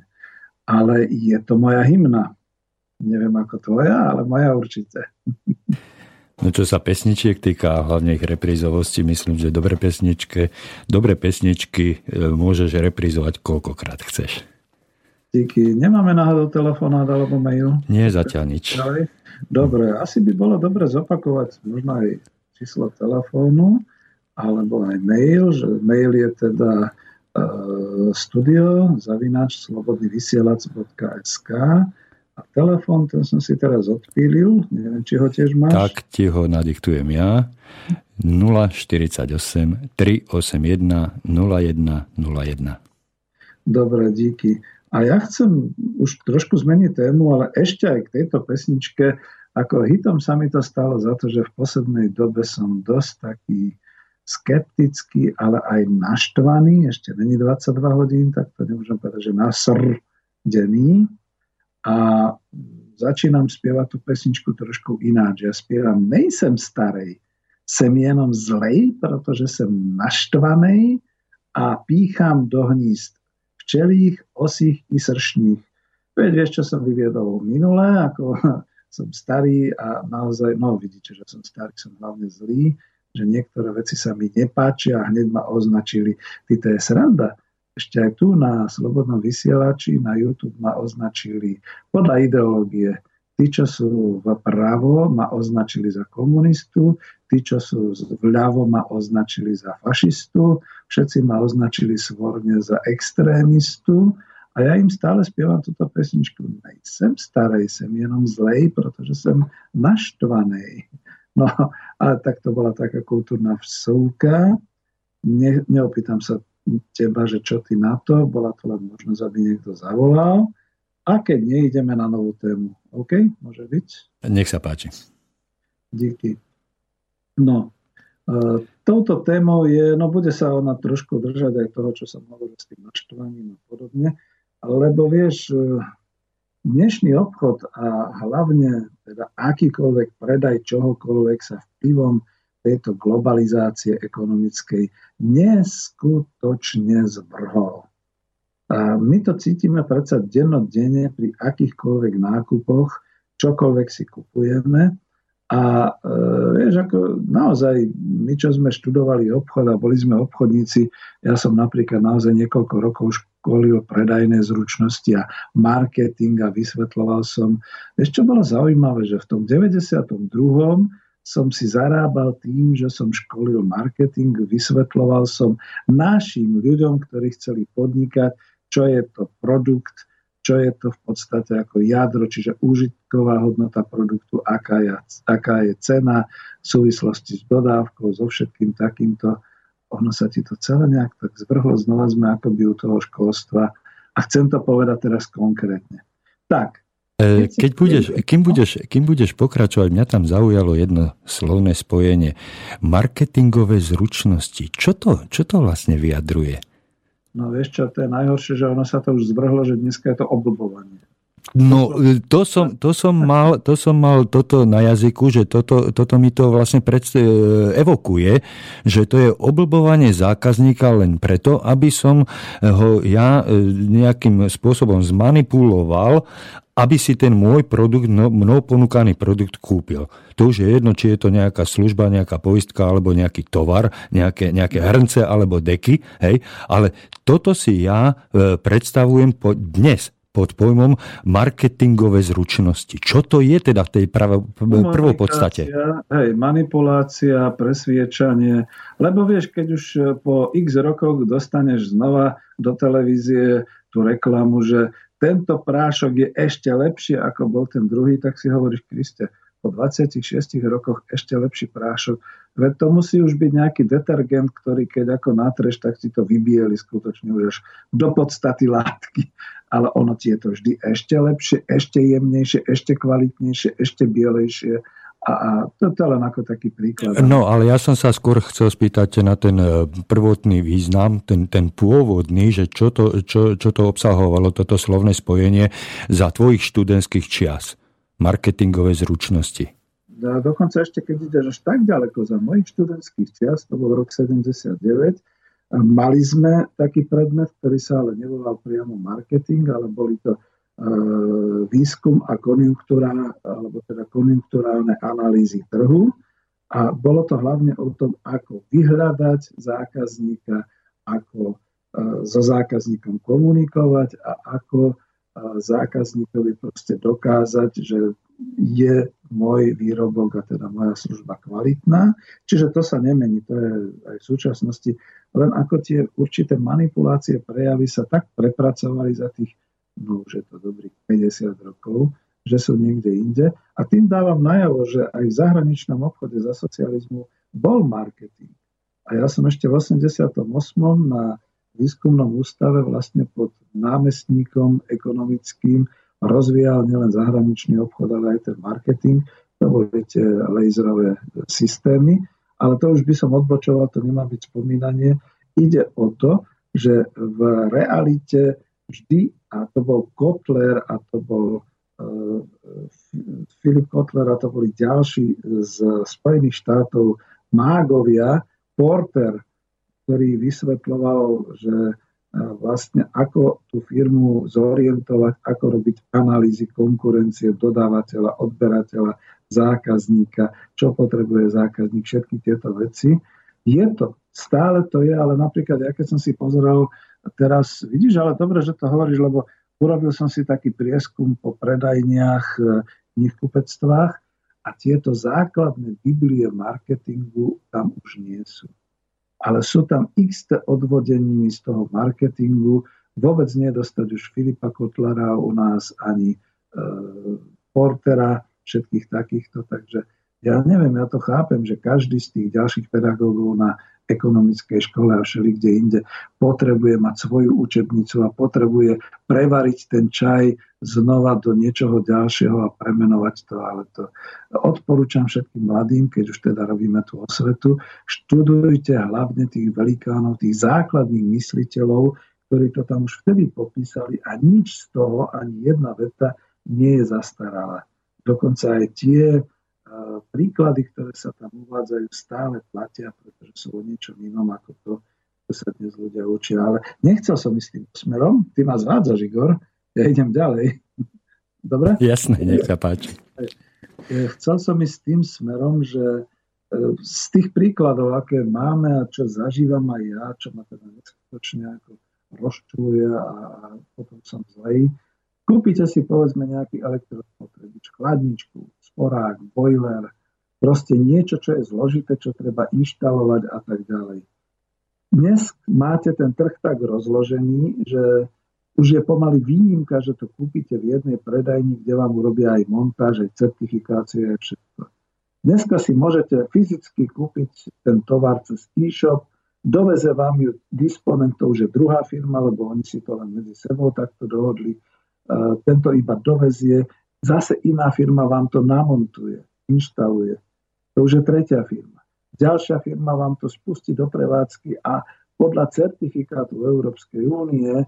Ale je to moja hymna. Neviem ako tvoja, ale moja určite. No čo sa pesničiek týka, hlavne ich reprízovosti, myslím, že dobré pesničky, dobré pesničky e, môžeš reprízovať koľkokrát chceš. Díky. Nemáme náhodou telefonát alebo mail? Nie zatiaľ nič. Dobre, asi by bolo dobre zopakovať možno aj číslo telefónu alebo aj mail, že mail je teda uh, studio zavinač slobodnyvysielac.sk a telefón, ten som si teraz odpílil, neviem, či ho tiež máš. Tak ti ho nadiktujem ja. 048 381 0101. Dobre, díky. A ja chcem už trošku zmeniť tému, ale ešte aj k tejto pesničke, ako hitom sa mi to stalo za to, že v poslednej dobe som dosť taký skeptický, ale aj naštvaný, ešte není 22 hodín, tak to nemôžem povedať, že nasrdený. A začínam spievať tú pesničku trošku ináč. Ja spievam, nejsem starej, sem jenom zlej, pretože som naštvaný a pícham do hnízd včelých, osých i sršných. Veď vieš, čo som vyviedol minule, ako som starý a naozaj, no vidíte, že som starý, som hlavne zlý, že niektoré veci sa mi nepáčia a hneď ma označili. Ty to je sranda ešte aj tu na Slobodnom vysielači, na YouTube ma označili podľa ideológie. Tí, čo sú vpravo, ma označili za komunistu, tí, čo sú vľavo, ma označili za fašistu, všetci ma označili svorne za extrémistu a ja im stále spievam túto pesničku. Nejsem starej, sem jenom zlej, pretože som naštvanej. No a tak to bola taká kultúrna vsúka. Ne, neopýtam sa teba, že čo ty na to, bola to len možnosť, aby niekto zavolal. A keď nie, ideme na novú tému. OK? Môže byť? Nech sa páči. Díky. No, e, touto témou je, no bude sa ona trošku držať aj toho, čo som hovoril s tým naštvaním a podobne, lebo vieš, e, dnešný obchod a hlavne teda akýkoľvek predaj čohokoľvek sa vplyvom tejto globalizácie ekonomickej neskutočne zvrhol. A my to cítime predsa dennodenne pri akýchkoľvek nákupoch, čokoľvek si kupujeme. A e, vieš, ako naozaj, my čo sme študovali obchod a boli sme obchodníci, ja som napríklad naozaj niekoľko rokov školil predajné zručnosti a marketing a vysvetloval som. Vieš, čo bolo zaujímavé, že v tom 92 som si zarábal tým, že som školil marketing, vysvetloval som našim ľuďom, ktorí chceli podnikať, čo je to produkt, čo je to v podstate ako jadro, čiže užitková hodnota produktu, aká je, aká je cena v súvislosti s dodávkou, so všetkým takýmto. Ono sa ti to celé nejak tak zvrhlo, znova sme akoby u toho školstva. A chcem to povedať teraz konkrétne. Tak, E, keď budeš, kým, budeš, kým budeš pokračovať, mňa tam zaujalo jedno slovné spojenie. Marketingové zručnosti. Čo to, čo to vlastne vyjadruje? No vieš čo, to je najhoršie, že ono sa to už zvrhlo, že dneska je to oblbovanie. No, e, to som, to, som mal, to som mal toto na jazyku, že toto, toto mi to vlastne predst- e, evokuje, že to je oblbovanie zákazníka len preto, aby som ho ja e, nejakým spôsobom zmanipuloval, aby si ten môj produkt, no, mnou ponúkaný produkt kúpil. To už je jedno, či je to nejaká služba, nejaká poistka alebo nejaký tovar, nejaké, nejaké hrnce alebo deky, hej, ale toto si ja predstavujem po, dnes pod pojmom marketingové zručnosti. Čo to je teda v tej prvej podstate? Hej, manipulácia, presviečanie. Lebo vieš, keď už po x rokoch dostaneš znova do televízie tú reklamu, že tento prášok je ešte lepšie, ako bol ten druhý, tak si hovoríš, Kriste, po 26 rokoch ešte lepší prášok. Veď to musí už byť nejaký detergent, ktorý keď ako natreš, tak si to vybieli skutočne už až do podstaty látky ale ono ti je to vždy ešte lepšie, ešte jemnejšie, ešte kvalitnejšie, ešte bielejšie. A, a to je len ako taký príklad. No, ale ja som sa skôr chcel spýtať na ten e, prvotný význam, ten, ten pôvodný, že čo to, čo, čo to obsahovalo, toto slovné spojenie za tvojich študentských čias, marketingové zručnosti. A dokonca ešte, keď ideš až tak ďaleko za mojich študentských čias, to bol rok 79, Mali sme taký predmet, ktorý sa ale nevolal priamo marketing, ale boli to e, výskum a konjunktúra, alebo teda konjunkturálne analýzy trhu. A bolo to hlavne o tom, ako vyhľadať zákazníka, ako e, so zákazníkom komunikovať a ako e, zákazníkovi proste dokázať, že je môj výrobok a teda moja služba kvalitná. Čiže to sa nemení, to je aj v súčasnosti len ako tie určité manipulácie, prejavy sa tak prepracovali za tých, no už je to dobrých 50 rokov, že sú niekde inde. A tým dávam najavo, že aj v zahraničnom obchode za socializmu bol marketing. A ja som ešte v 88. na výskumnom ústave vlastne pod námestníkom ekonomickým rozvíjal nielen zahraničný obchod, ale aj ten marketing. To boli tie laserové systémy. ale to už by som odbočoval, to nemá byť spomínanie. Ide o to, že v realite vždy, a to bol Kotler a to bol uh, Filip Kotler a to boli ďalší z Spojených štátov mágovia, Porter, ktorý vysvetloval, že vlastne ako tú firmu zorientovať, ako robiť analýzy konkurencie dodávateľa, odberateľa, zákazníka, čo potrebuje zákazník, všetky tieto veci. Je to, stále to je, ale napríklad, ja keď som si pozeral teraz, vidíš, ale dobre, že to hovoríš, lebo urobil som si taký prieskum po predajniach knihkupectvách a tieto základné biblie marketingu tam už nie sú ale sú tam x odvodení z toho marketingu. Vôbec nedostať už Filipa Kotlera u nás, ani e, Portera, všetkých takýchto. Takže ja neviem, ja to chápem, že každý z tých ďalších pedagógov na ekonomickej škole a všeli kde inde potrebuje mať svoju učebnicu a potrebuje prevariť ten čaj znova do niečoho ďalšieho a premenovať to. Ale to odporúčam všetkým mladým, keď už teda robíme tú osvetu, študujte hlavne tých velikánov, tých základných mysliteľov, ktorí to tam už vtedy popísali a nič z toho, ani jedna veta nie je zastarala. Dokonca aj tie príklady, ktoré sa tam uvádzajú, stále platia, pretože sú o niečom inom ako to, čo sa dnes ľudia učia. Ale nechcel som ísť tým smerom. Ty ma zvádzaš, Igor. Ja idem ďalej. Dobre? Jasné, nech sa páči. Chcel som ísť tým smerom, že e, z tých príkladov, aké máme a čo zažívam aj ja, čo ma teda neskutočne ako rozčuluje a, a potom som zlej, kúpite si povedzme nejaký elektrospotrebič, chladničku, sporák, boiler, proste niečo, čo je zložité, čo treba inštalovať a tak ďalej. Dnes máte ten trh tak rozložený, že už je pomaly výnimka, že to kúpite v jednej predajni, kde vám urobia aj montáž, aj certifikácie, aj všetko. Dneska si môžete fyzicky kúpiť ten tovar cez e-shop, doveze vám ju disponent, to už je druhá firma, lebo oni si to len medzi sebou takto dohodli, tento iba dovezie, Zase iná firma vám to namontuje, inštaluje. To už je tretia firma. Ďalšia firma vám to spustí do prevádzky a podľa certifikátu Európskej únie e,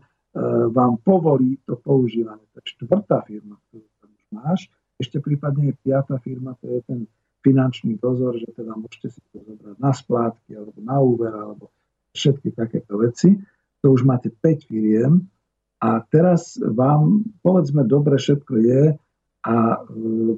vám povolí to používanie. To štvrtá firma, ktorú tam už máš. Ešte prípadne je piatá firma, to je ten finančný dozor, že teda môžete si to zobrať na splátky alebo na úver alebo všetky takéto veci. To už máte 5 firiem a teraz vám, povedzme, dobre všetko je, a e,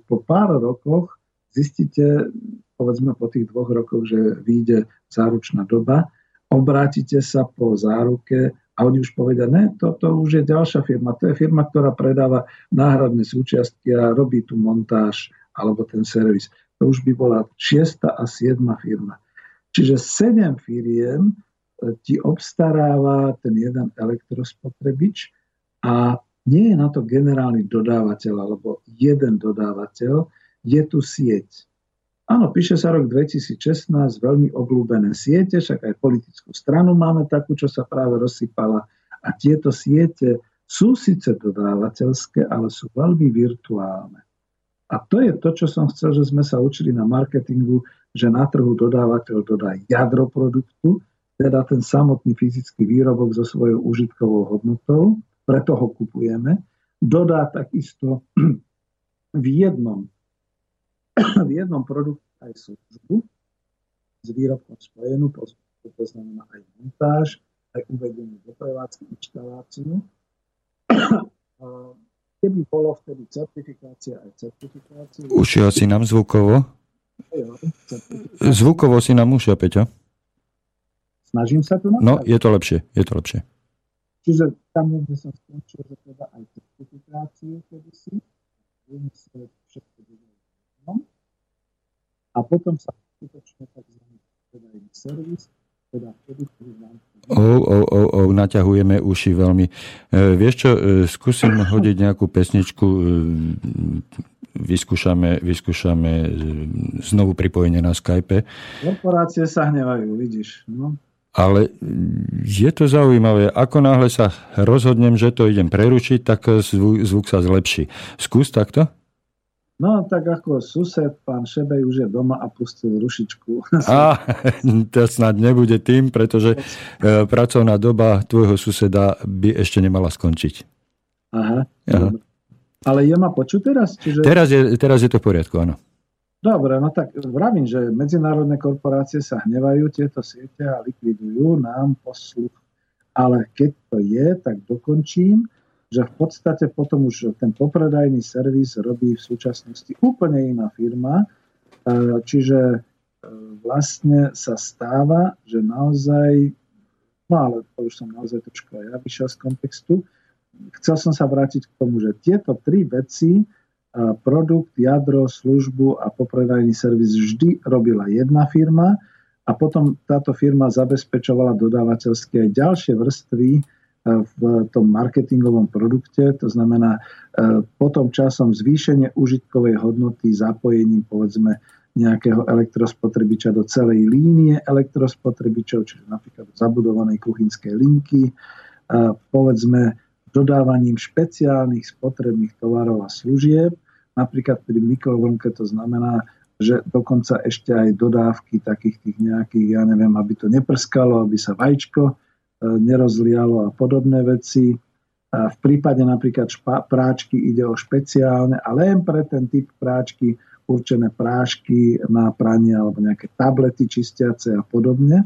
po pár rokoch zistíte, povedzme po tých dvoch rokoch, že vyjde záručná doba, obrátite sa po záruke a oni už povedia, ne, toto už je ďalšia firma. To je firma, ktorá predáva náhradné súčiastky a robí tu montáž alebo ten servis. To už by bola šiesta a siedma firma. Čiže sedem firiem ti obstaráva ten jeden elektrospotrebič a nie je na to generálny dodávateľ alebo jeden dodávateľ, je tu sieť. Áno, píše sa rok 2016, veľmi obľúbené siete, však aj politickú stranu máme takú, čo sa práve rozsypala. A tieto siete sú síce dodávateľské, ale sú veľmi virtuálne. A to je to, čo som chcel, že sme sa učili na marketingu, že na trhu dodávateľ dodá jadro produktu, teda ten samotný fyzický výrobok so svojou užitkovou hodnotou, preto ho kupujeme. Dodá takisto v jednom, v jednom produkte aj službu s výrobkom spojenú, to znamená aj montáž, aj uvedenie do prevádzky, inštaláciu. Keby bolo vtedy certifikácia aj certifikácia. Ušiel si nám zvukovo? Zvukovo si nám ušiel, Peťo. Snažím sa tu na No, je to lepšie, je to lepšie. Čiže tam niekde som skončil, že teda aj certifikáciu kedysi, všetko a potom sa skutočne tzv. predajný servis, teda vtedy, ktorý vám Oh, oh, oh, oh, naťahujeme uši veľmi. E, vieš čo, e, skúsim hodiť nejakú pesničku, e, vyskúšame, vyskúšame e, znovu pripojenie na Skype. Korporácie sa hnevajú, vidíš. No. Ale je to zaujímavé. Ako náhle sa rozhodnem, že to idem preručiť, tak zvuk, zvuk sa zlepší. Skús takto? No tak ako sused, pán Šebej už je doma a pustil rušičku. A to snad nebude tým, pretože e, pracovná doba tvojho suseda by ešte nemala skončiť. Aha. Aha. Ale je ma počuť teraz? Čiže... Teraz, je, teraz je to v poriadku, áno. Dobre, no tak vravím, že medzinárodné korporácie sa hnevajú tieto siete a likvidujú nám posluch. Ale keď to je, tak dokončím že v podstate potom už ten popredajný servis robí v súčasnosti úplne iná firma. E, čiže e, vlastne sa stáva, že naozaj, no ale to už som naozaj trošku aj ja vyšiel z kontextu, chcel som sa vrátiť k tomu, že tieto tri veci, produkt, jadro, službu a popredajný servis vždy robila jedna firma a potom táto firma zabezpečovala dodávateľské ďalšie vrstvy v tom marketingovom produkte, to znamená e, potom časom zvýšenie užitkovej hodnoty zapojením povedzme nejakého elektrospotrebiča do celej línie elektrospotrebičov, čiže napríklad do zabudovanej kuchynskej linky, povedzme dodávaním špeciálnych spotrebných tovarov a služieb, napríklad pri mikrovlnke to znamená, že dokonca ešte aj dodávky takých tých nejakých, ja neviem, aby to neprskalo, aby sa vajíčko nerozlialo a podobné veci. A v prípade napríklad špa, práčky ide o špeciálne a len pre ten typ práčky určené prášky na pranie alebo nejaké tablety čistiace a podobne.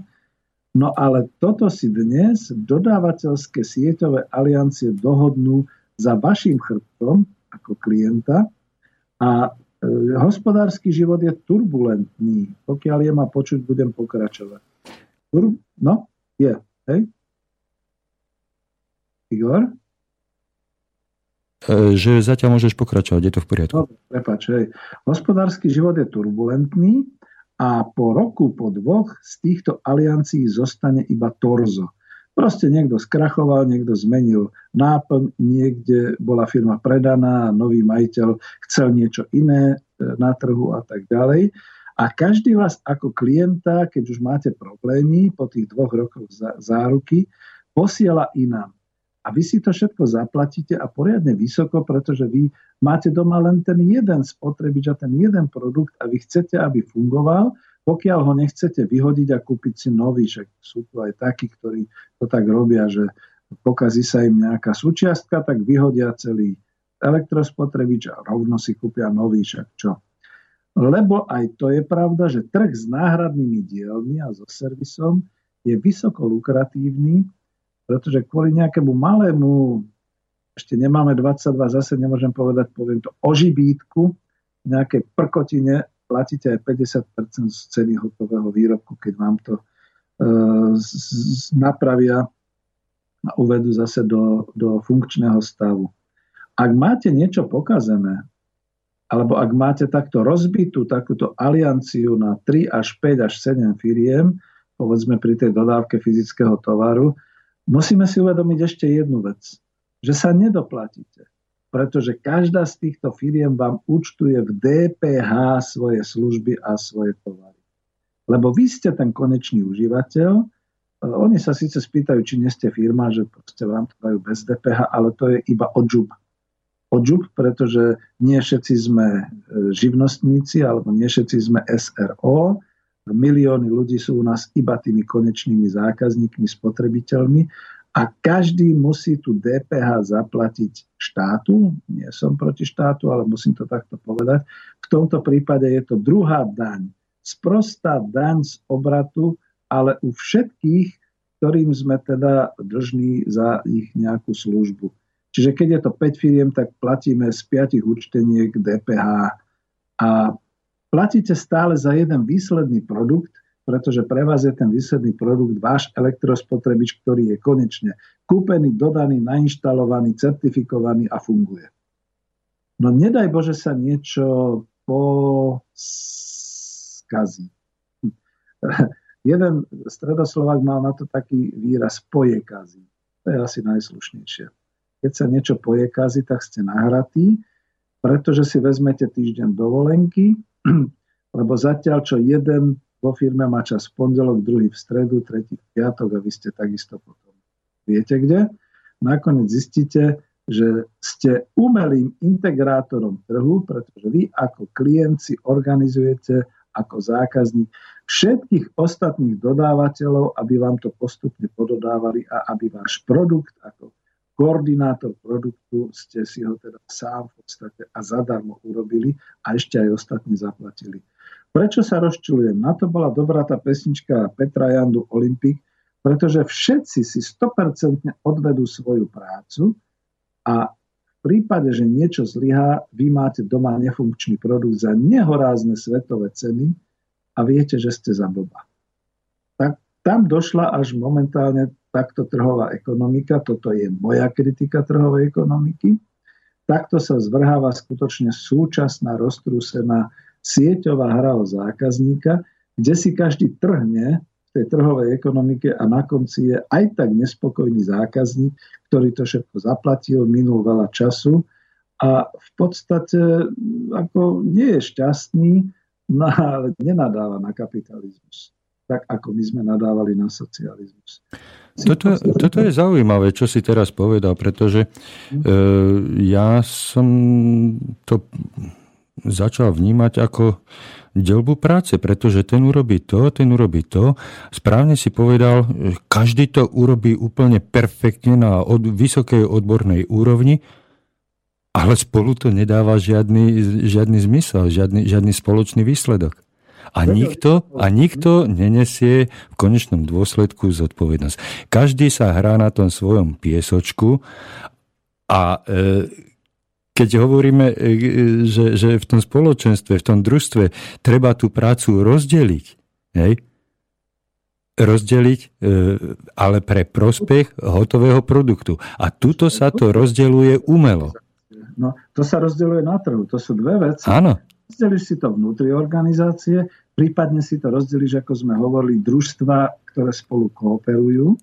No ale toto si dnes dodávateľské sieťové aliancie dohodnú za vašim chrbtom ako klienta a e, hospodársky život je turbulentný. Pokiaľ je ma počuť, budem pokračovať. Tur- no, je. Hej? Igor? E, že zatiaľ môžeš pokračovať, je to v poriadku. Dobre, prepáč, hej. Hospodársky život je turbulentný a po roku, po dvoch z týchto aliancií zostane iba torzo. Proste niekto skrachoval, niekto zmenil náplň, niekde bola firma predaná, nový majiteľ chcel niečo iné e, na trhu a tak ďalej. A každý vás ako klienta, keď už máte problémy po tých dvoch rokoch záruky, posiela inám. A vy si to všetko zaplatíte a poriadne vysoko, pretože vy máte doma len ten jeden spotrebič a ten jeden produkt a vy chcete, aby fungoval, pokiaľ ho nechcete vyhodiť a kúpiť si nový, že sú tu aj takí, ktorí to tak robia, že pokazí sa im nejaká súčiastka, tak vyhodia celý elektrospotrebič a rovno si kúpia nový, však čo. Lebo aj to je pravda, že trh s náhradnými dielmi a so servisom je vysoko lukratívny pretože kvôli nejakému malému, ešte nemáme 22, zase nemôžem povedať, poviem to, ožibítku, nejakej prkotine, platíte aj 50% z ceny hotového výrobku, keď vám to e, napravia a uvedú zase do, do funkčného stavu. Ak máte niečo pokazené, alebo ak máte takto rozbitú takúto alianciu na 3 až 5 až 7 firiem, povedzme pri tej dodávke fyzického tovaru, musíme si uvedomiť ešte jednu vec, že sa nedoplatíte, pretože každá z týchto firiem vám účtuje v DPH svoje služby a svoje tovary. Lebo vy ste ten konečný užívateľ, oni sa síce spýtajú, či nie ste firma, že proste vám to dajú bez DPH, ale to je iba odžub. Odžub, pretože nie všetci sme e, živnostníci, alebo nie všetci sme SRO, milióny ľudí sú u nás iba tými konečnými zákazníkmi, spotrebiteľmi a každý musí tú DPH zaplatiť štátu. Nie som proti štátu, ale musím to takto povedať. V tomto prípade je to druhá daň. Sprostá daň z obratu, ale u všetkých, ktorým sme teda držní za ich nejakú službu. Čiže keď je to 5 firiem, tak platíme z 5 účteniek DPH. A platíte stále za jeden výsledný produkt, pretože pre vás je ten výsledný produkt váš elektrospotrebič, ktorý je konečne kúpený, dodaný, nainštalovaný, certifikovaný a funguje. No nedaj Bože sa niečo poskazí. Jeden stredoslovák mal na to taký výraz pojekazí. To je asi najslušnejšie. Keď sa niečo pojekazí, tak ste nahratí, pretože si vezmete týždeň dovolenky, lebo zatiaľ, čo jeden vo firme má čas v pondelok, druhý v stredu, tretí v piatok a vy ste takisto potom viete kde. Nakoniec zistíte, že ste umelým integrátorom trhu, pretože vy ako klient si organizujete ako zákazník všetkých ostatných dodávateľov, aby vám to postupne pododávali a aby váš produkt ako koordinátor produktu ste si ho teda sám v podstate a zadarmo urobili a ešte aj ostatní zaplatili. Prečo sa rozčulujem? Na to bola dobrá tá pesnička Petra Jandu Olympik, pretože všetci si 100% odvedú svoju prácu a v prípade, že niečo zlyhá, vy máte doma nefunkčný produkt za nehorázne svetové ceny a viete, že ste za blba. Tak tam došla až momentálne takto trhová ekonomika, toto je moja kritika trhovej ekonomiky, takto sa zvrháva skutočne súčasná roztrúsená sieťová hra o zákazníka, kde si každý trhne tej trhovej ekonomike a na konci je aj tak nespokojný zákazník, ktorý to všetko zaplatil, minul veľa času a v podstate ako nie je šťastný, no, ale nenadáva na kapitalizmus. Tak ako my sme nadávali na socializmus. Toto, toto je zaujímavé, čo si teraz povedal, pretože hm. e, ja som to začal vnímať ako delbu práce, pretože ten urobí to, ten urobí to. Správne si povedal, každý to urobí úplne perfektne na od, vysokej odbornej úrovni, ale spolu to nedáva žiadny, žiadny zmysel, žiadny, žiadny spoločný výsledok. A nikto, a nikto nenesie v konečnom dôsledku zodpovednosť. Každý sa hrá na tom svojom piesočku a e, keď hovoríme, e, že, že v tom spoločenstve, v tom družstve treba tú prácu rozdeliť, hej, rozdeliť, e, ale pre prospech hotového produktu. A tuto sa to rozdeluje umelo. No, to sa rozdeluje na trhu. To sú dve veci. Áno. Rozdelíš si to vnútri organizácie, prípadne si to rozdelíš, ako sme hovorili, družstva, ktoré spolu kooperujú,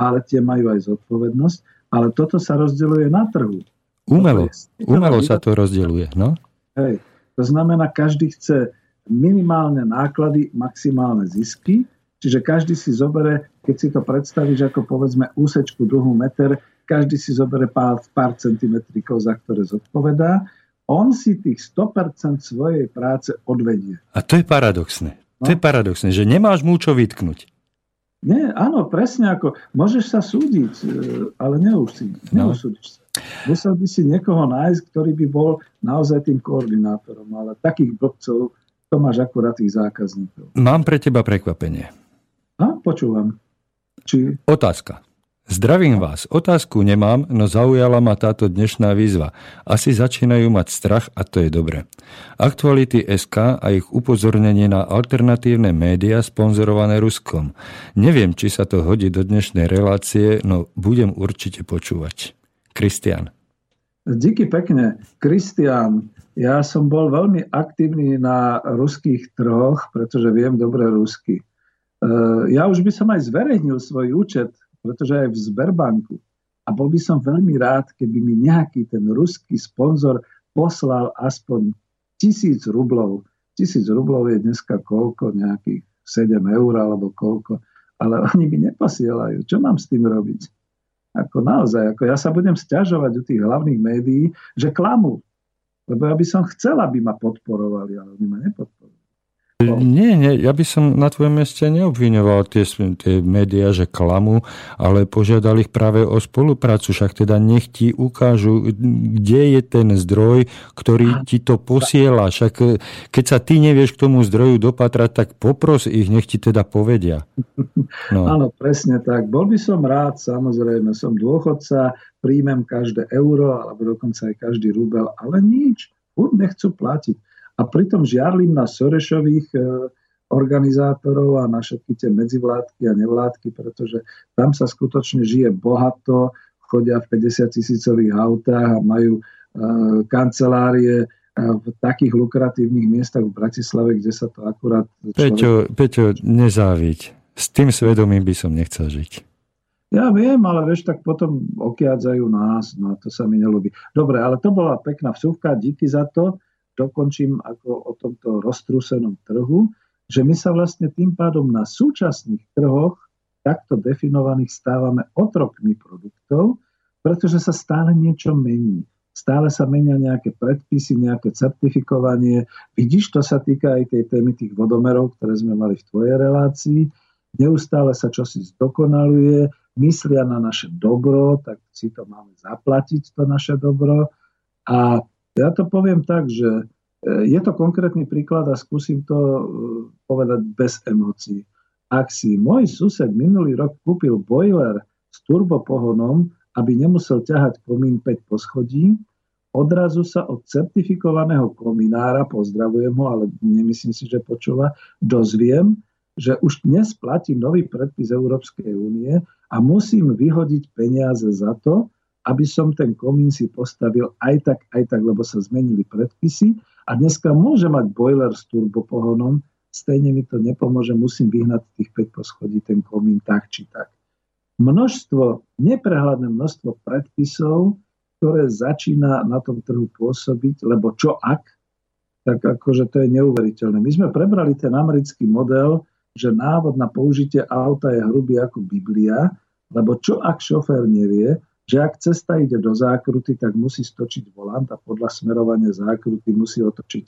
ale tie majú aj zodpovednosť. Ale toto sa rozdeluje na trhu. Umelo, umelo sa to rozdeľuje. No? Hej, to znamená, každý chce minimálne náklady, maximálne zisky, čiže každý si zobere, keď si to predstavíš ako povedzme úsečku druhú meter, každý si zobere pár, pár centimetrikov, za ktoré zodpovedá, on si tých 100% svojej práce odvedie. A to je paradoxné. No? To je paradoxné, že nemáš mu čo vytknúť. Nie, áno, presne ako, môžeš sa súdiť, e, ale neusúdiš, no. neusúdiš sa. Musel by si niekoho nájsť, ktorý by bol naozaj tým koordinátorom, ale takých blbcov to máš akurát tých zákazníkov. Mám pre teba prekvapenie. A, počúvam. Či... Otázka. Zdravím vás. Otázku nemám, no zaujala ma táto dnešná výzva. Asi začínajú mať strach a to je dobre. Aktuality SK a ich upozornenie na alternatívne médiá sponzorované Ruskom. Neviem, či sa to hodí do dnešnej relácie, no budem určite počúvať. Kristian. Díky pekne. Kristian, ja som bol veľmi aktívny na ruských trhoch, pretože viem dobre rusky. E, ja už by som aj zverejnil svoj účet, pretože aj v Sberbanku. A bol by som veľmi rád, keby mi nejaký ten ruský sponzor poslal aspoň tisíc rublov. Tisíc rublov je dneska koľko? Nejakých 7 eur alebo koľko. Ale oni mi neposielajú. Čo mám s tým robiť? Ako naozaj, ako ja sa budem stiažovať u tých hlavných médií, že klamú. Lebo ja by som chcel, aby ma podporovali, ale oni ma nepodporujú. Nie, nie, ja by som na tvojom mieste neobviňoval tie, tie médiá, že klamu, ale požiadal ich práve o spoluprácu, však teda nech ti ukážu, kde je ten zdroj, ktorý ti to posiela. Však e, keď sa ty nevieš k tomu zdroju dopatrať, tak popros ich, nech ti teda povedia. No. Áno, presne tak. Bol by som rád, samozrejme, som dôchodca, príjmem každé euro, alebo dokonca aj každý rubel, ale nič. Furt nechcú platiť a pritom žiarlim na Sorešových e, organizátorov a na všetky tie medzivládky a nevládky, pretože tam sa skutočne žije bohato, chodia v 50 tisícových autách a majú e, kancelárie e, v takých lukratívnych miestach v Bratislave, kde sa to akurát... Človek... Peťo, Peťo, nezáviť. S tým svedomím by som nechcel žiť. Ja viem, ale vieš, tak potom okiadzajú nás, no to sa mi nelúbi. Dobre, ale to bola pekná vsúvka, díky za to dokončím ako o tomto roztrúsenom trhu, že my sa vlastne tým pádom na súčasných trhoch takto definovaných stávame otrokmi produktov, Pretože sa stále niečo mení. Stále sa menia nejaké predpisy, nejaké certifikovanie. Vidíš, to sa týka aj tej témy tých vodomerov, ktoré sme mali v tvojej relácii. Neustále sa čosi zdokonaluje, myslia na naše dobro, tak si to máme zaplatiť, to naše dobro. A ja to poviem tak, že e, je to konkrétny príklad a skúsim to e, povedať bez emócií. Ak si môj sused minulý rok kúpil boiler s turbopohonom, aby nemusel ťahať komín 5 poschodí, odrazu sa od certifikovaného kominára, pozdravujem ho, ale nemyslím si, že počúva, dozviem, že už dnes platí nový predpis Európskej únie a musím vyhodiť peniaze za to, aby som ten komín si postavil aj tak, aj tak, lebo sa zmenili predpisy a dneska môže mať boiler s turbopohonom, stejne mi to nepomôže, musím vyhnať tých 5 poschodí ten komín tak či tak. Množstvo, neprehľadné množstvo predpisov, ktoré začína na tom trhu pôsobiť, lebo čo ak, tak akože to je neuveriteľné. My sme prebrali ten americký model, že návod na použitie auta je hrubý ako Biblia, lebo čo ak šofér nevie, že ak cesta ide do zákruty, tak musí stočiť volant a podľa smerovania zákruty musí otočiť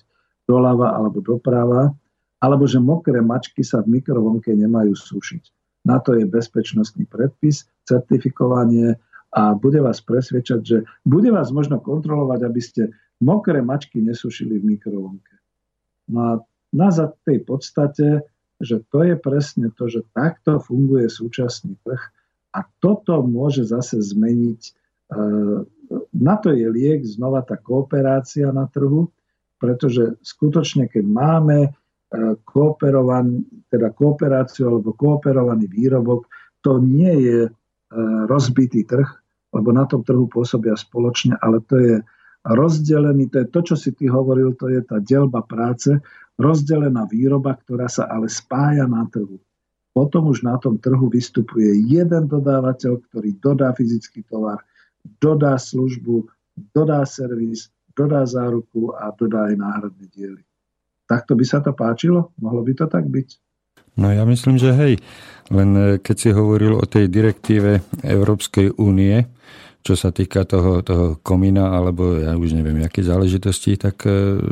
doľava alebo doprava alebo že mokré mačky sa v mikrovlnke nemajú sušiť. Na to je bezpečnostný predpis, certifikovanie a bude vás presvedčať, že bude vás možno kontrolovať, aby ste mokré mačky nesušili v mikrovlnke. No a na tej podstate, že to je presne to, že takto funguje súčasný trh a toto môže zase zmeniť. E, na to je liek znova tá kooperácia na trhu, pretože skutočne, keď máme E, kooperovan, teda kooperáciu alebo kooperovaný výrobok, to nie je e, rozbitý trh, lebo na tom trhu pôsobia spoločne, ale to je rozdelený, to je to, čo si ty hovoril, to je tá delba práce, rozdelená výroba, ktorá sa ale spája na trhu. Potom už na tom trhu vystupuje jeden dodávateľ, ktorý dodá fyzický tovar, dodá službu, dodá servis, dodá záruku a dodá aj náhradné diely. Takto by sa to páčilo? Mohlo by to tak byť? No ja myslím, že hej. Len eh, keď si hovoril o tej direktíve Európskej únie, čo sa týka toho, toho komína, alebo ja už neviem, aké záležitosti, tak e,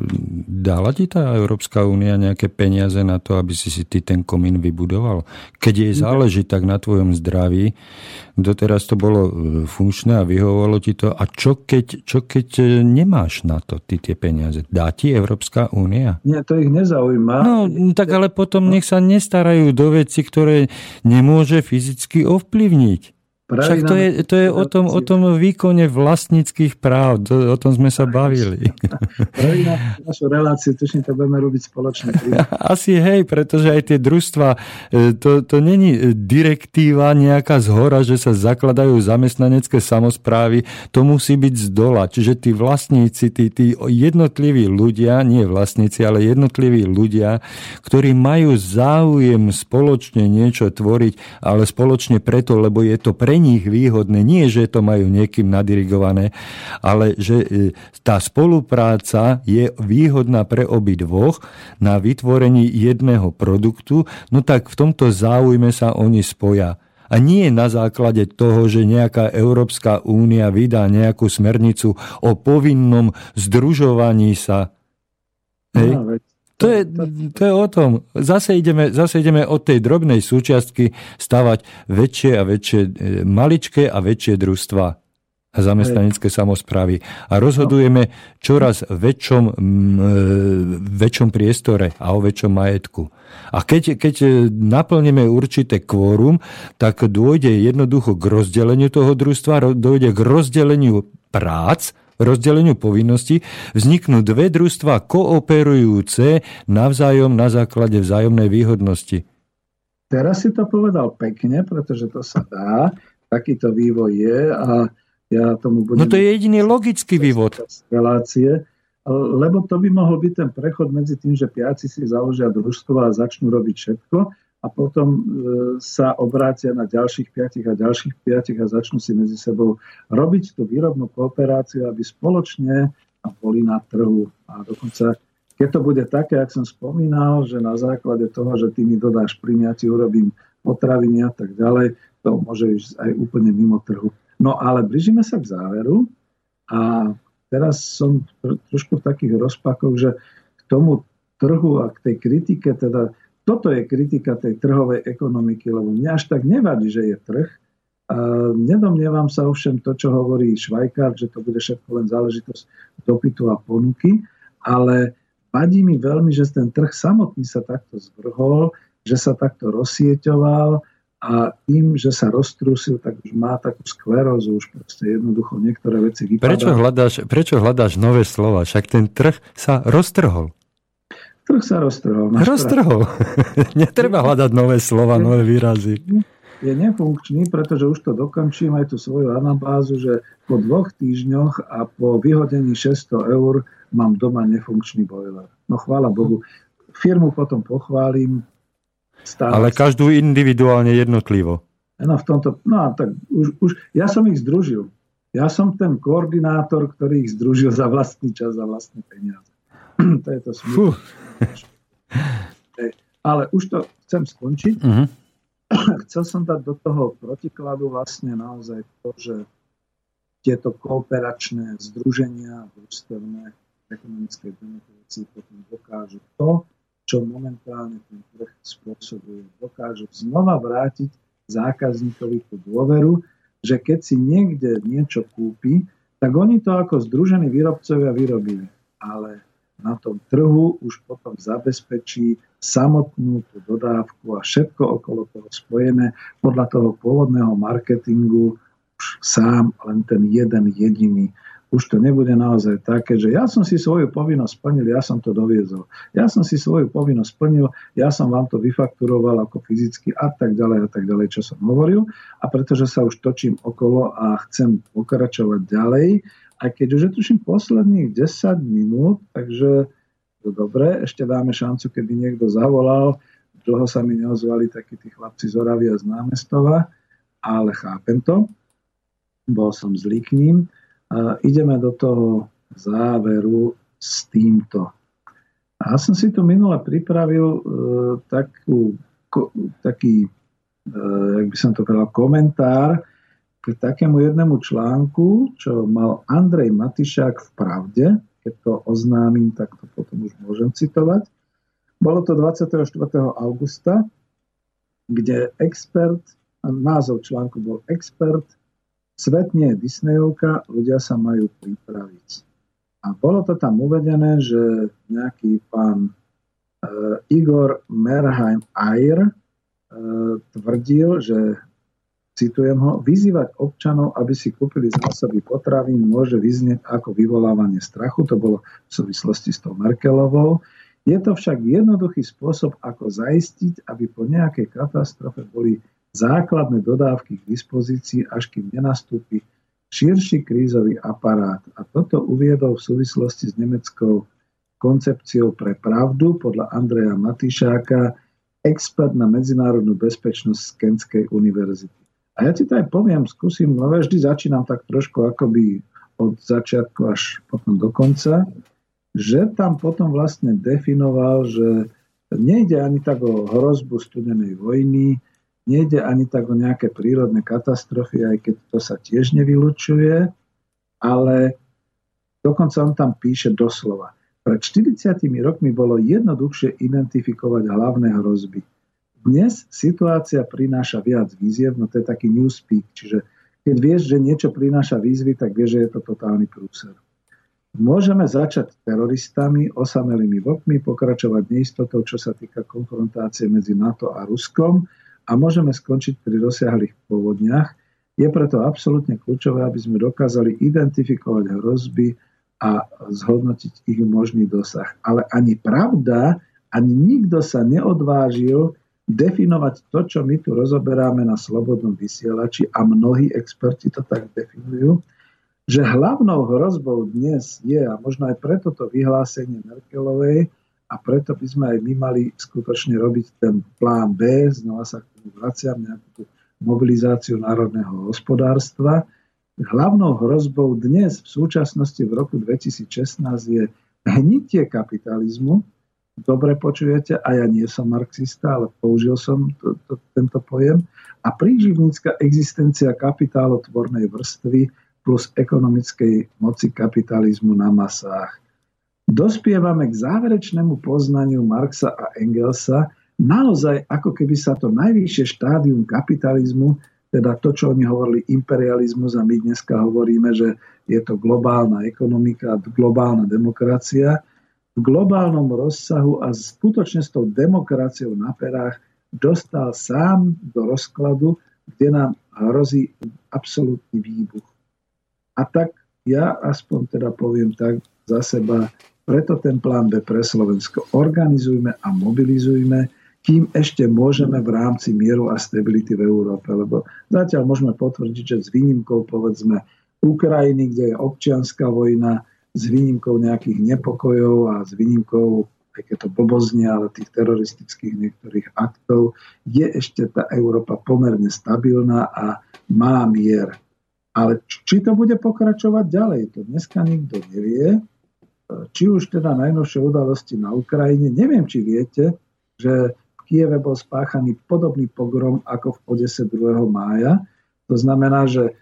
dala ti tá Európska únia nejaké peniaze na to, aby si si ty ten komín vybudoval? Keď jej záleží tak na tvojom zdraví, doteraz to bolo e, funkčné a vyhovovalo ti to. A čo keď, čo keď e, nemáš na to ty tie peniaze? Dá ti Európska únia? Nie, to ich nezaujíma. No, tak ale potom nech sa nestarajú do veci, ktoré nemôže fyzicky ovplyvniť. Však to je, to je o, tom, o tom výkone vlastníckých práv, to, o tom sme sa bavili. Praví na našu reláciu, tuším, to budeme robiť spoločne. Asi hej, pretože aj tie družstva, e, to, to není direktíva nejaká z hora, že sa zakladajú zamestnanecké samozprávy, to musí byť z dola. Čiže tí vlastníci, tí, tí jednotliví ľudia, nie vlastníci, ale jednotliví ľudia, ktorí majú záujem spoločne niečo tvoriť, ale spoločne preto, lebo je to pre pre nich výhodné. Nie, že to majú niekým nadirigované, ale že e, tá spolupráca je výhodná pre obi dvoch na vytvorení jedného produktu, no tak v tomto záujme sa oni spoja. A nie na základe toho, že nejaká Európska únia vydá nejakú smernicu o povinnom združovaní sa. Hej? No, to je, to je o tom. Zase ideme, zase ideme od tej drobnej súčiastky stavať väčšie a väčšie, e, maličké a väčšie družstva a zamestnanecké samozprávy. A rozhodujeme čoraz väčšom, e, väčšom priestore a o väčšom majetku. A keď, keď naplníme určité kvórum, tak dôjde jednoducho k rozdeleniu toho družstva, dôjde k rozdeleniu prác, rozdeleniu povinností vzniknú dve družstva kooperujúce navzájom na základe vzájomnej výhodnosti. Teraz si to povedal pekne, pretože to sa dá. Takýto vývoj je a ja tomu budem... No to je jediný logický vývod. Relácie, lebo to by mohol byť ten prechod medzi tým, že piaci si založia družstvo a začnú robiť všetko a potom e, sa obrátia na ďalších piatich a ďalších piatich a začnú si medzi sebou robiť tú výrobnú kooperáciu, aby spoločne boli na trhu. A dokonca, keď to bude také, ak som spomínal, že na základe toho, že ty mi dodáš primiati, urobím potraviny a tak ďalej, to môže ísť aj úplne mimo trhu. No ale blížime sa k záveru a teraz som trošku v takých rozpakoch, že k tomu trhu a k tej kritike, teda toto je kritika tej trhovej ekonomiky, lebo mňa až tak nevadí, že je trh. A nedomnievam sa ovšem to, čo hovorí Švajkár, že to bude všetko len záležitosť dopytu a ponuky, ale vadí mi veľmi, že ten trh samotný sa takto zvrhol, že sa takto rozsieťoval, a tým, že sa roztrúsil, tak už má takú sklerózu, už proste jednoducho niektoré veci vypadajú. Prečo hľadáš, prečo hľadáš nové slova? Však ten trh sa roztrhol. Trh sa roztrhol. Roztrhol. Netreba hľadať nové slova, nové výrazy. Je nefunkčný, pretože už to dokončím aj tú svoju anabázu, že po dvoch týždňoch a po vyhodení 600 eur mám doma nefunkčný boiler. No chvála Bohu. Firmu potom pochválim, Stále. Ale každú individuálne jednotlivo. No, v tomto, no tak už, už, ja som ich združil. Ja som ten koordinátor, ktorý ich združil za vlastný čas, za vlastné peniaze. to je to smutné. Ale už to chcem skončiť. Uh-huh. Chcel som dať do toho protikladu vlastne naozaj to, že tieto kooperačné združenia, družstevné ekonomické demokracie potom dokážu to, čo momentálne ten trh spôsobuje. Dokážu znova vrátiť zákazníkovi tú dôveru, že keď si niekde niečo kúpi, tak oni to ako združení výrobcovia vyrobili. Ale na tom trhu už potom zabezpečí samotnú tú dodávku a všetko okolo toho spojené podľa toho pôvodného marketingu už sám len ten jeden jediný už to nebude naozaj také, že ja som si svoju povinnosť splnil, ja som to doviezol. Ja som si svoju povinnosť splnil, ja som vám to vyfakturoval ako fyzicky a tak ďalej a tak ďalej, čo som hovoril. A pretože sa už točím okolo a chcem pokračovať ďalej, aj keď už je tuším posledných 10 minút, takže dobre, ešte dáme šancu, keby niekto zavolal. Dlho sa mi neozvali takí tí chlapci z Oravia z námestova, ale chápem to. Bol som zlý k ním. A ideme do toho záveru s týmto. A ja som si tu minule pripravil e, takú, ko, taký, e, jak by som to povedal, komentár k takému jednému článku, čo mal Andrej Matišák v Pravde. Keď to oznámim, tak to potom už môžem citovať. Bolo to 24. augusta, kde expert, názov článku bol Expert Svet nie je Disneyovka, ľudia sa majú pripraviť. A bolo to tam uvedené, že nejaký pán e, Igor Merheim Ayer e, tvrdil, že citujem ho, vyzývať občanov, aby si kúpili zásoby potravín, môže vyznieť ako vyvolávanie strachu. To bolo v súvislosti s tou Merkelovou. Je to však jednoduchý spôsob, ako zaistiť, aby po nejakej katastrofe boli základné dodávky k dispozícii, až kým nenastúpi širší krízový aparát. A toto uviedol v súvislosti s nemeckou koncepciou pre pravdu podľa Andreja Matišáka, expert na medzinárodnú bezpečnosť z Kenskej univerzity. A ja ti to aj poviem, skúsim, no vždy začínam tak trošku akoby od začiatku až potom do konca, že tam potom vlastne definoval, že nejde ani tak o hrozbu studenej vojny, Nejde ani tak o nejaké prírodné katastrofy, aj keď to sa tiež nevylučuje, ale dokonca on tam píše doslova. Pred 40 rokmi bolo jednoduchšie identifikovať hlavné hrozby. Dnes situácia prináša viac výziev, no to je taký newspeak, čiže keď vieš, že niečo prináša výzvy, tak vieš, že je to totálny prúser. Môžeme začať teroristami, osamelými vlkmi, pokračovať neistotou, čo sa týka konfrontácie medzi NATO a Ruskom, a môžeme skončiť pri rozsiahlých povodniach. Je preto absolútne kľúčové, aby sme dokázali identifikovať hrozby a zhodnotiť ich možný dosah. Ale ani pravda, ani nikto sa neodvážil definovať to, čo my tu rozoberáme na slobodnom vysielači a mnohí experti to tak definujú, že hlavnou hrozbou dnes je, a možno aj preto to vyhlásenie Merkelovej, a preto by sme aj my mali skutočne robiť ten plán B, znova sa k tomu vraciam, nejakú mobilizáciu národného hospodárstva. Hlavnou hrozbou dnes, v súčasnosti v roku 2016 je hnitie kapitalizmu, dobre počujete, a ja nie som marxista, ale použil som to, to, tento pojem, a príživnícka existencia kapitálotvornej vrstvy plus ekonomickej moci kapitalizmu na masách. Dospievame k záverečnému poznaniu Marxa a Engelsa, naozaj ako keby sa to najvyššie štádium kapitalizmu, teda to, čo oni hovorili imperializmus a my dneska hovoríme, že je to globálna ekonomika, globálna demokracia, v globálnom rozsahu a skutočne s tou demokraciou na perách dostal sám do rozkladu, kde nám hrozí absolútny výbuch. A tak ja aspoň teda poviem tak za seba, preto ten plán B pre Slovensko organizujme a mobilizujme, kým ešte môžeme v rámci mieru a stability v Európe. Lebo zatiaľ môžeme potvrdiť, že s výnimkou povedzme Ukrajiny, kde je občianská vojna, s výnimkou nejakých nepokojov a s výnimkou aj keď to blboznie, ale tých teroristických niektorých aktov, je ešte tá Európa pomerne stabilná a má mier. Ale či to bude pokračovať ďalej, to dneska nikto nevie. Či už teda najnovšie udalosti na Ukrajine, neviem, či viete, že v Kieve bol spáchaný podobný pogrom ako v Odese 2. mája. To znamená, že e,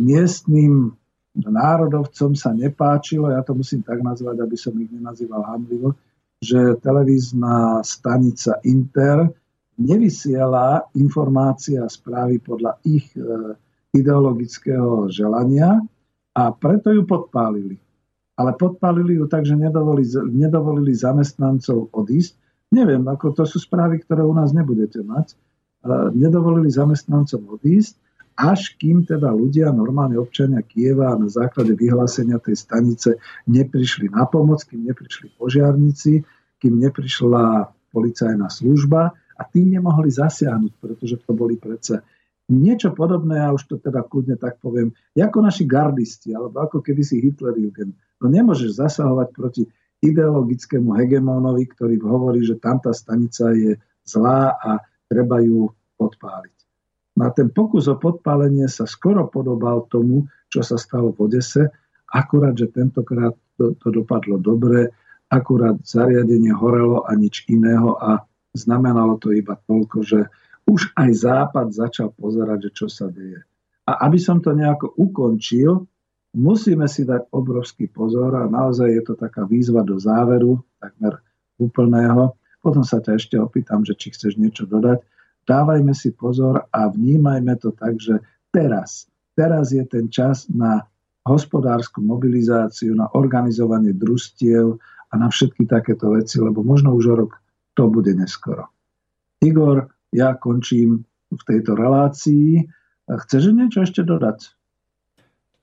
miestným národovcom sa nepáčilo, ja to musím tak nazvať, aby som ich nenazýval hamlivo, že televízna stanica Inter nevysiela informácie a správy podľa ich e, ideologického želania a preto ju podpálili. Ale podpálili ju tak, že nedovolili, nedovolili zamestnancov odísť. Neviem, ako to sú správy, ktoré u nás nebudete mať. Nedovolili zamestnancov odísť až kým teda ľudia, normálne občania Kieva na základe vyhlásenia tej stanice neprišli na pomoc, kým neprišli požiarníci, kým neprišla policajná služba a tí nemohli zasiahnuť, pretože to boli predsa niečo podobné, ja už to teda kľudne tak poviem, ako naši gardisti, alebo ako kedysi Hitlerjugend. No nemôžeš zasahovať proti ideologickému hegemónovi, ktorý hovorí, že tamtá stanica je zlá a treba ju podpáliť. Na ten pokus o podpálenie sa skoro podobal tomu, čo sa stalo v Odese, akurát, že tentokrát to, to dopadlo dobre, akurát zariadenie horelo a nič iného a znamenalo to iba toľko, že už aj Západ začal pozerať, že čo sa deje. A aby som to nejako ukončil, musíme si dať obrovský pozor a naozaj je to taká výzva do záveru, takmer úplného. Potom sa ťa ešte opýtam, že či chceš niečo dodať dávajme si pozor a vnímajme to tak, že teraz, teraz je ten čas na hospodárskú mobilizáciu, na organizovanie družstiev a na všetky takéto veci, lebo možno už o rok to bude neskoro. Igor, ja končím v tejto relácii. Chceš niečo ešte dodať?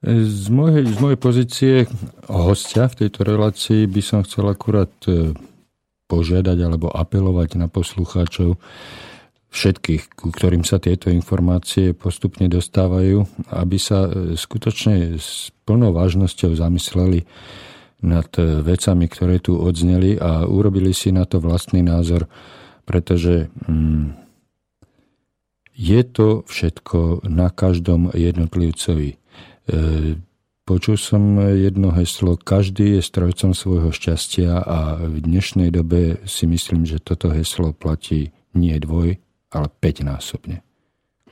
Z mojej, z mojej pozície hostia v tejto relácii by som chcel akurát e, požiadať alebo apelovať na poslucháčov, všetkých, ku ktorým sa tieto informácie postupne dostávajú, aby sa e, skutočne s plnou vážnosťou zamysleli nad e, vecami, ktoré tu odzneli a urobili si na to vlastný názor, pretože mm, je to všetko na každom jednotlivcovi. E, počul som jedno heslo, každý je strojcom svojho šťastia a v dnešnej dobe si myslím, že toto heslo platí nie dvoj, ale 5 násobne.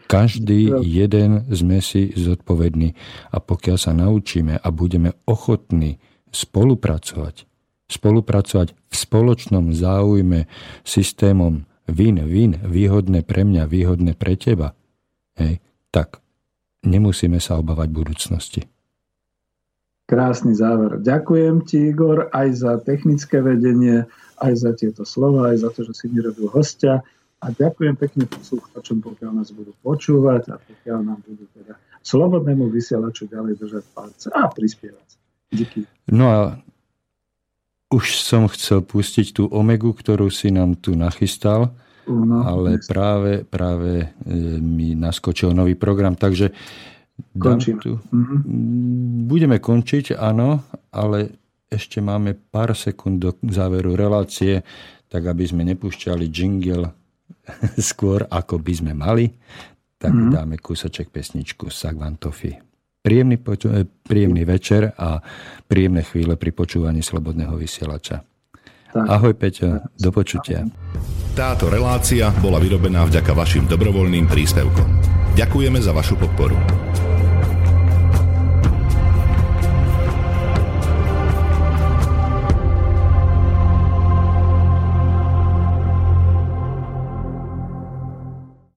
Každý jeden sme si zodpovední a pokiaľ sa naučíme a budeme ochotní spolupracovať, spolupracovať v spoločnom záujme systémom win-win, výhodné pre mňa, výhodné pre teba, hej, tak nemusíme sa obávať budúcnosti. Krásny záver. Ďakujem ti, Igor, aj za technické vedenie, aj za tieto slova, aj za to, že si mi robil hostia. A ďakujem pekne poslucháčom, pokiaľ nás budú počúvať a pokiaľ nám budú teda slobodnému vysielaču ďalej držať palce a prispievať. Díky. No a už som chcel pustiť tú omegu, ktorú si nám tu nachystal, no, ale dnes. práve, práve e, mi naskočil nový program, takže Končíme. Tu. Mm-hmm. Budeme končiť, áno, ale ešte máme pár sekúnd do záveru relácie, tak aby sme nepúšťali jingle skôr ako by sme mali, tak mm. dáme kúsoček pesničku Sagvantofi. Príjemný, poču- eh, príjemný večer a príjemné chvíle pri počúvaní Slobodného vysielača. Tak. Ahoj Peťo, do počutia. Táto relácia bola vyrobená vďaka vašim dobrovoľným príspevkom. Ďakujeme za vašu podporu.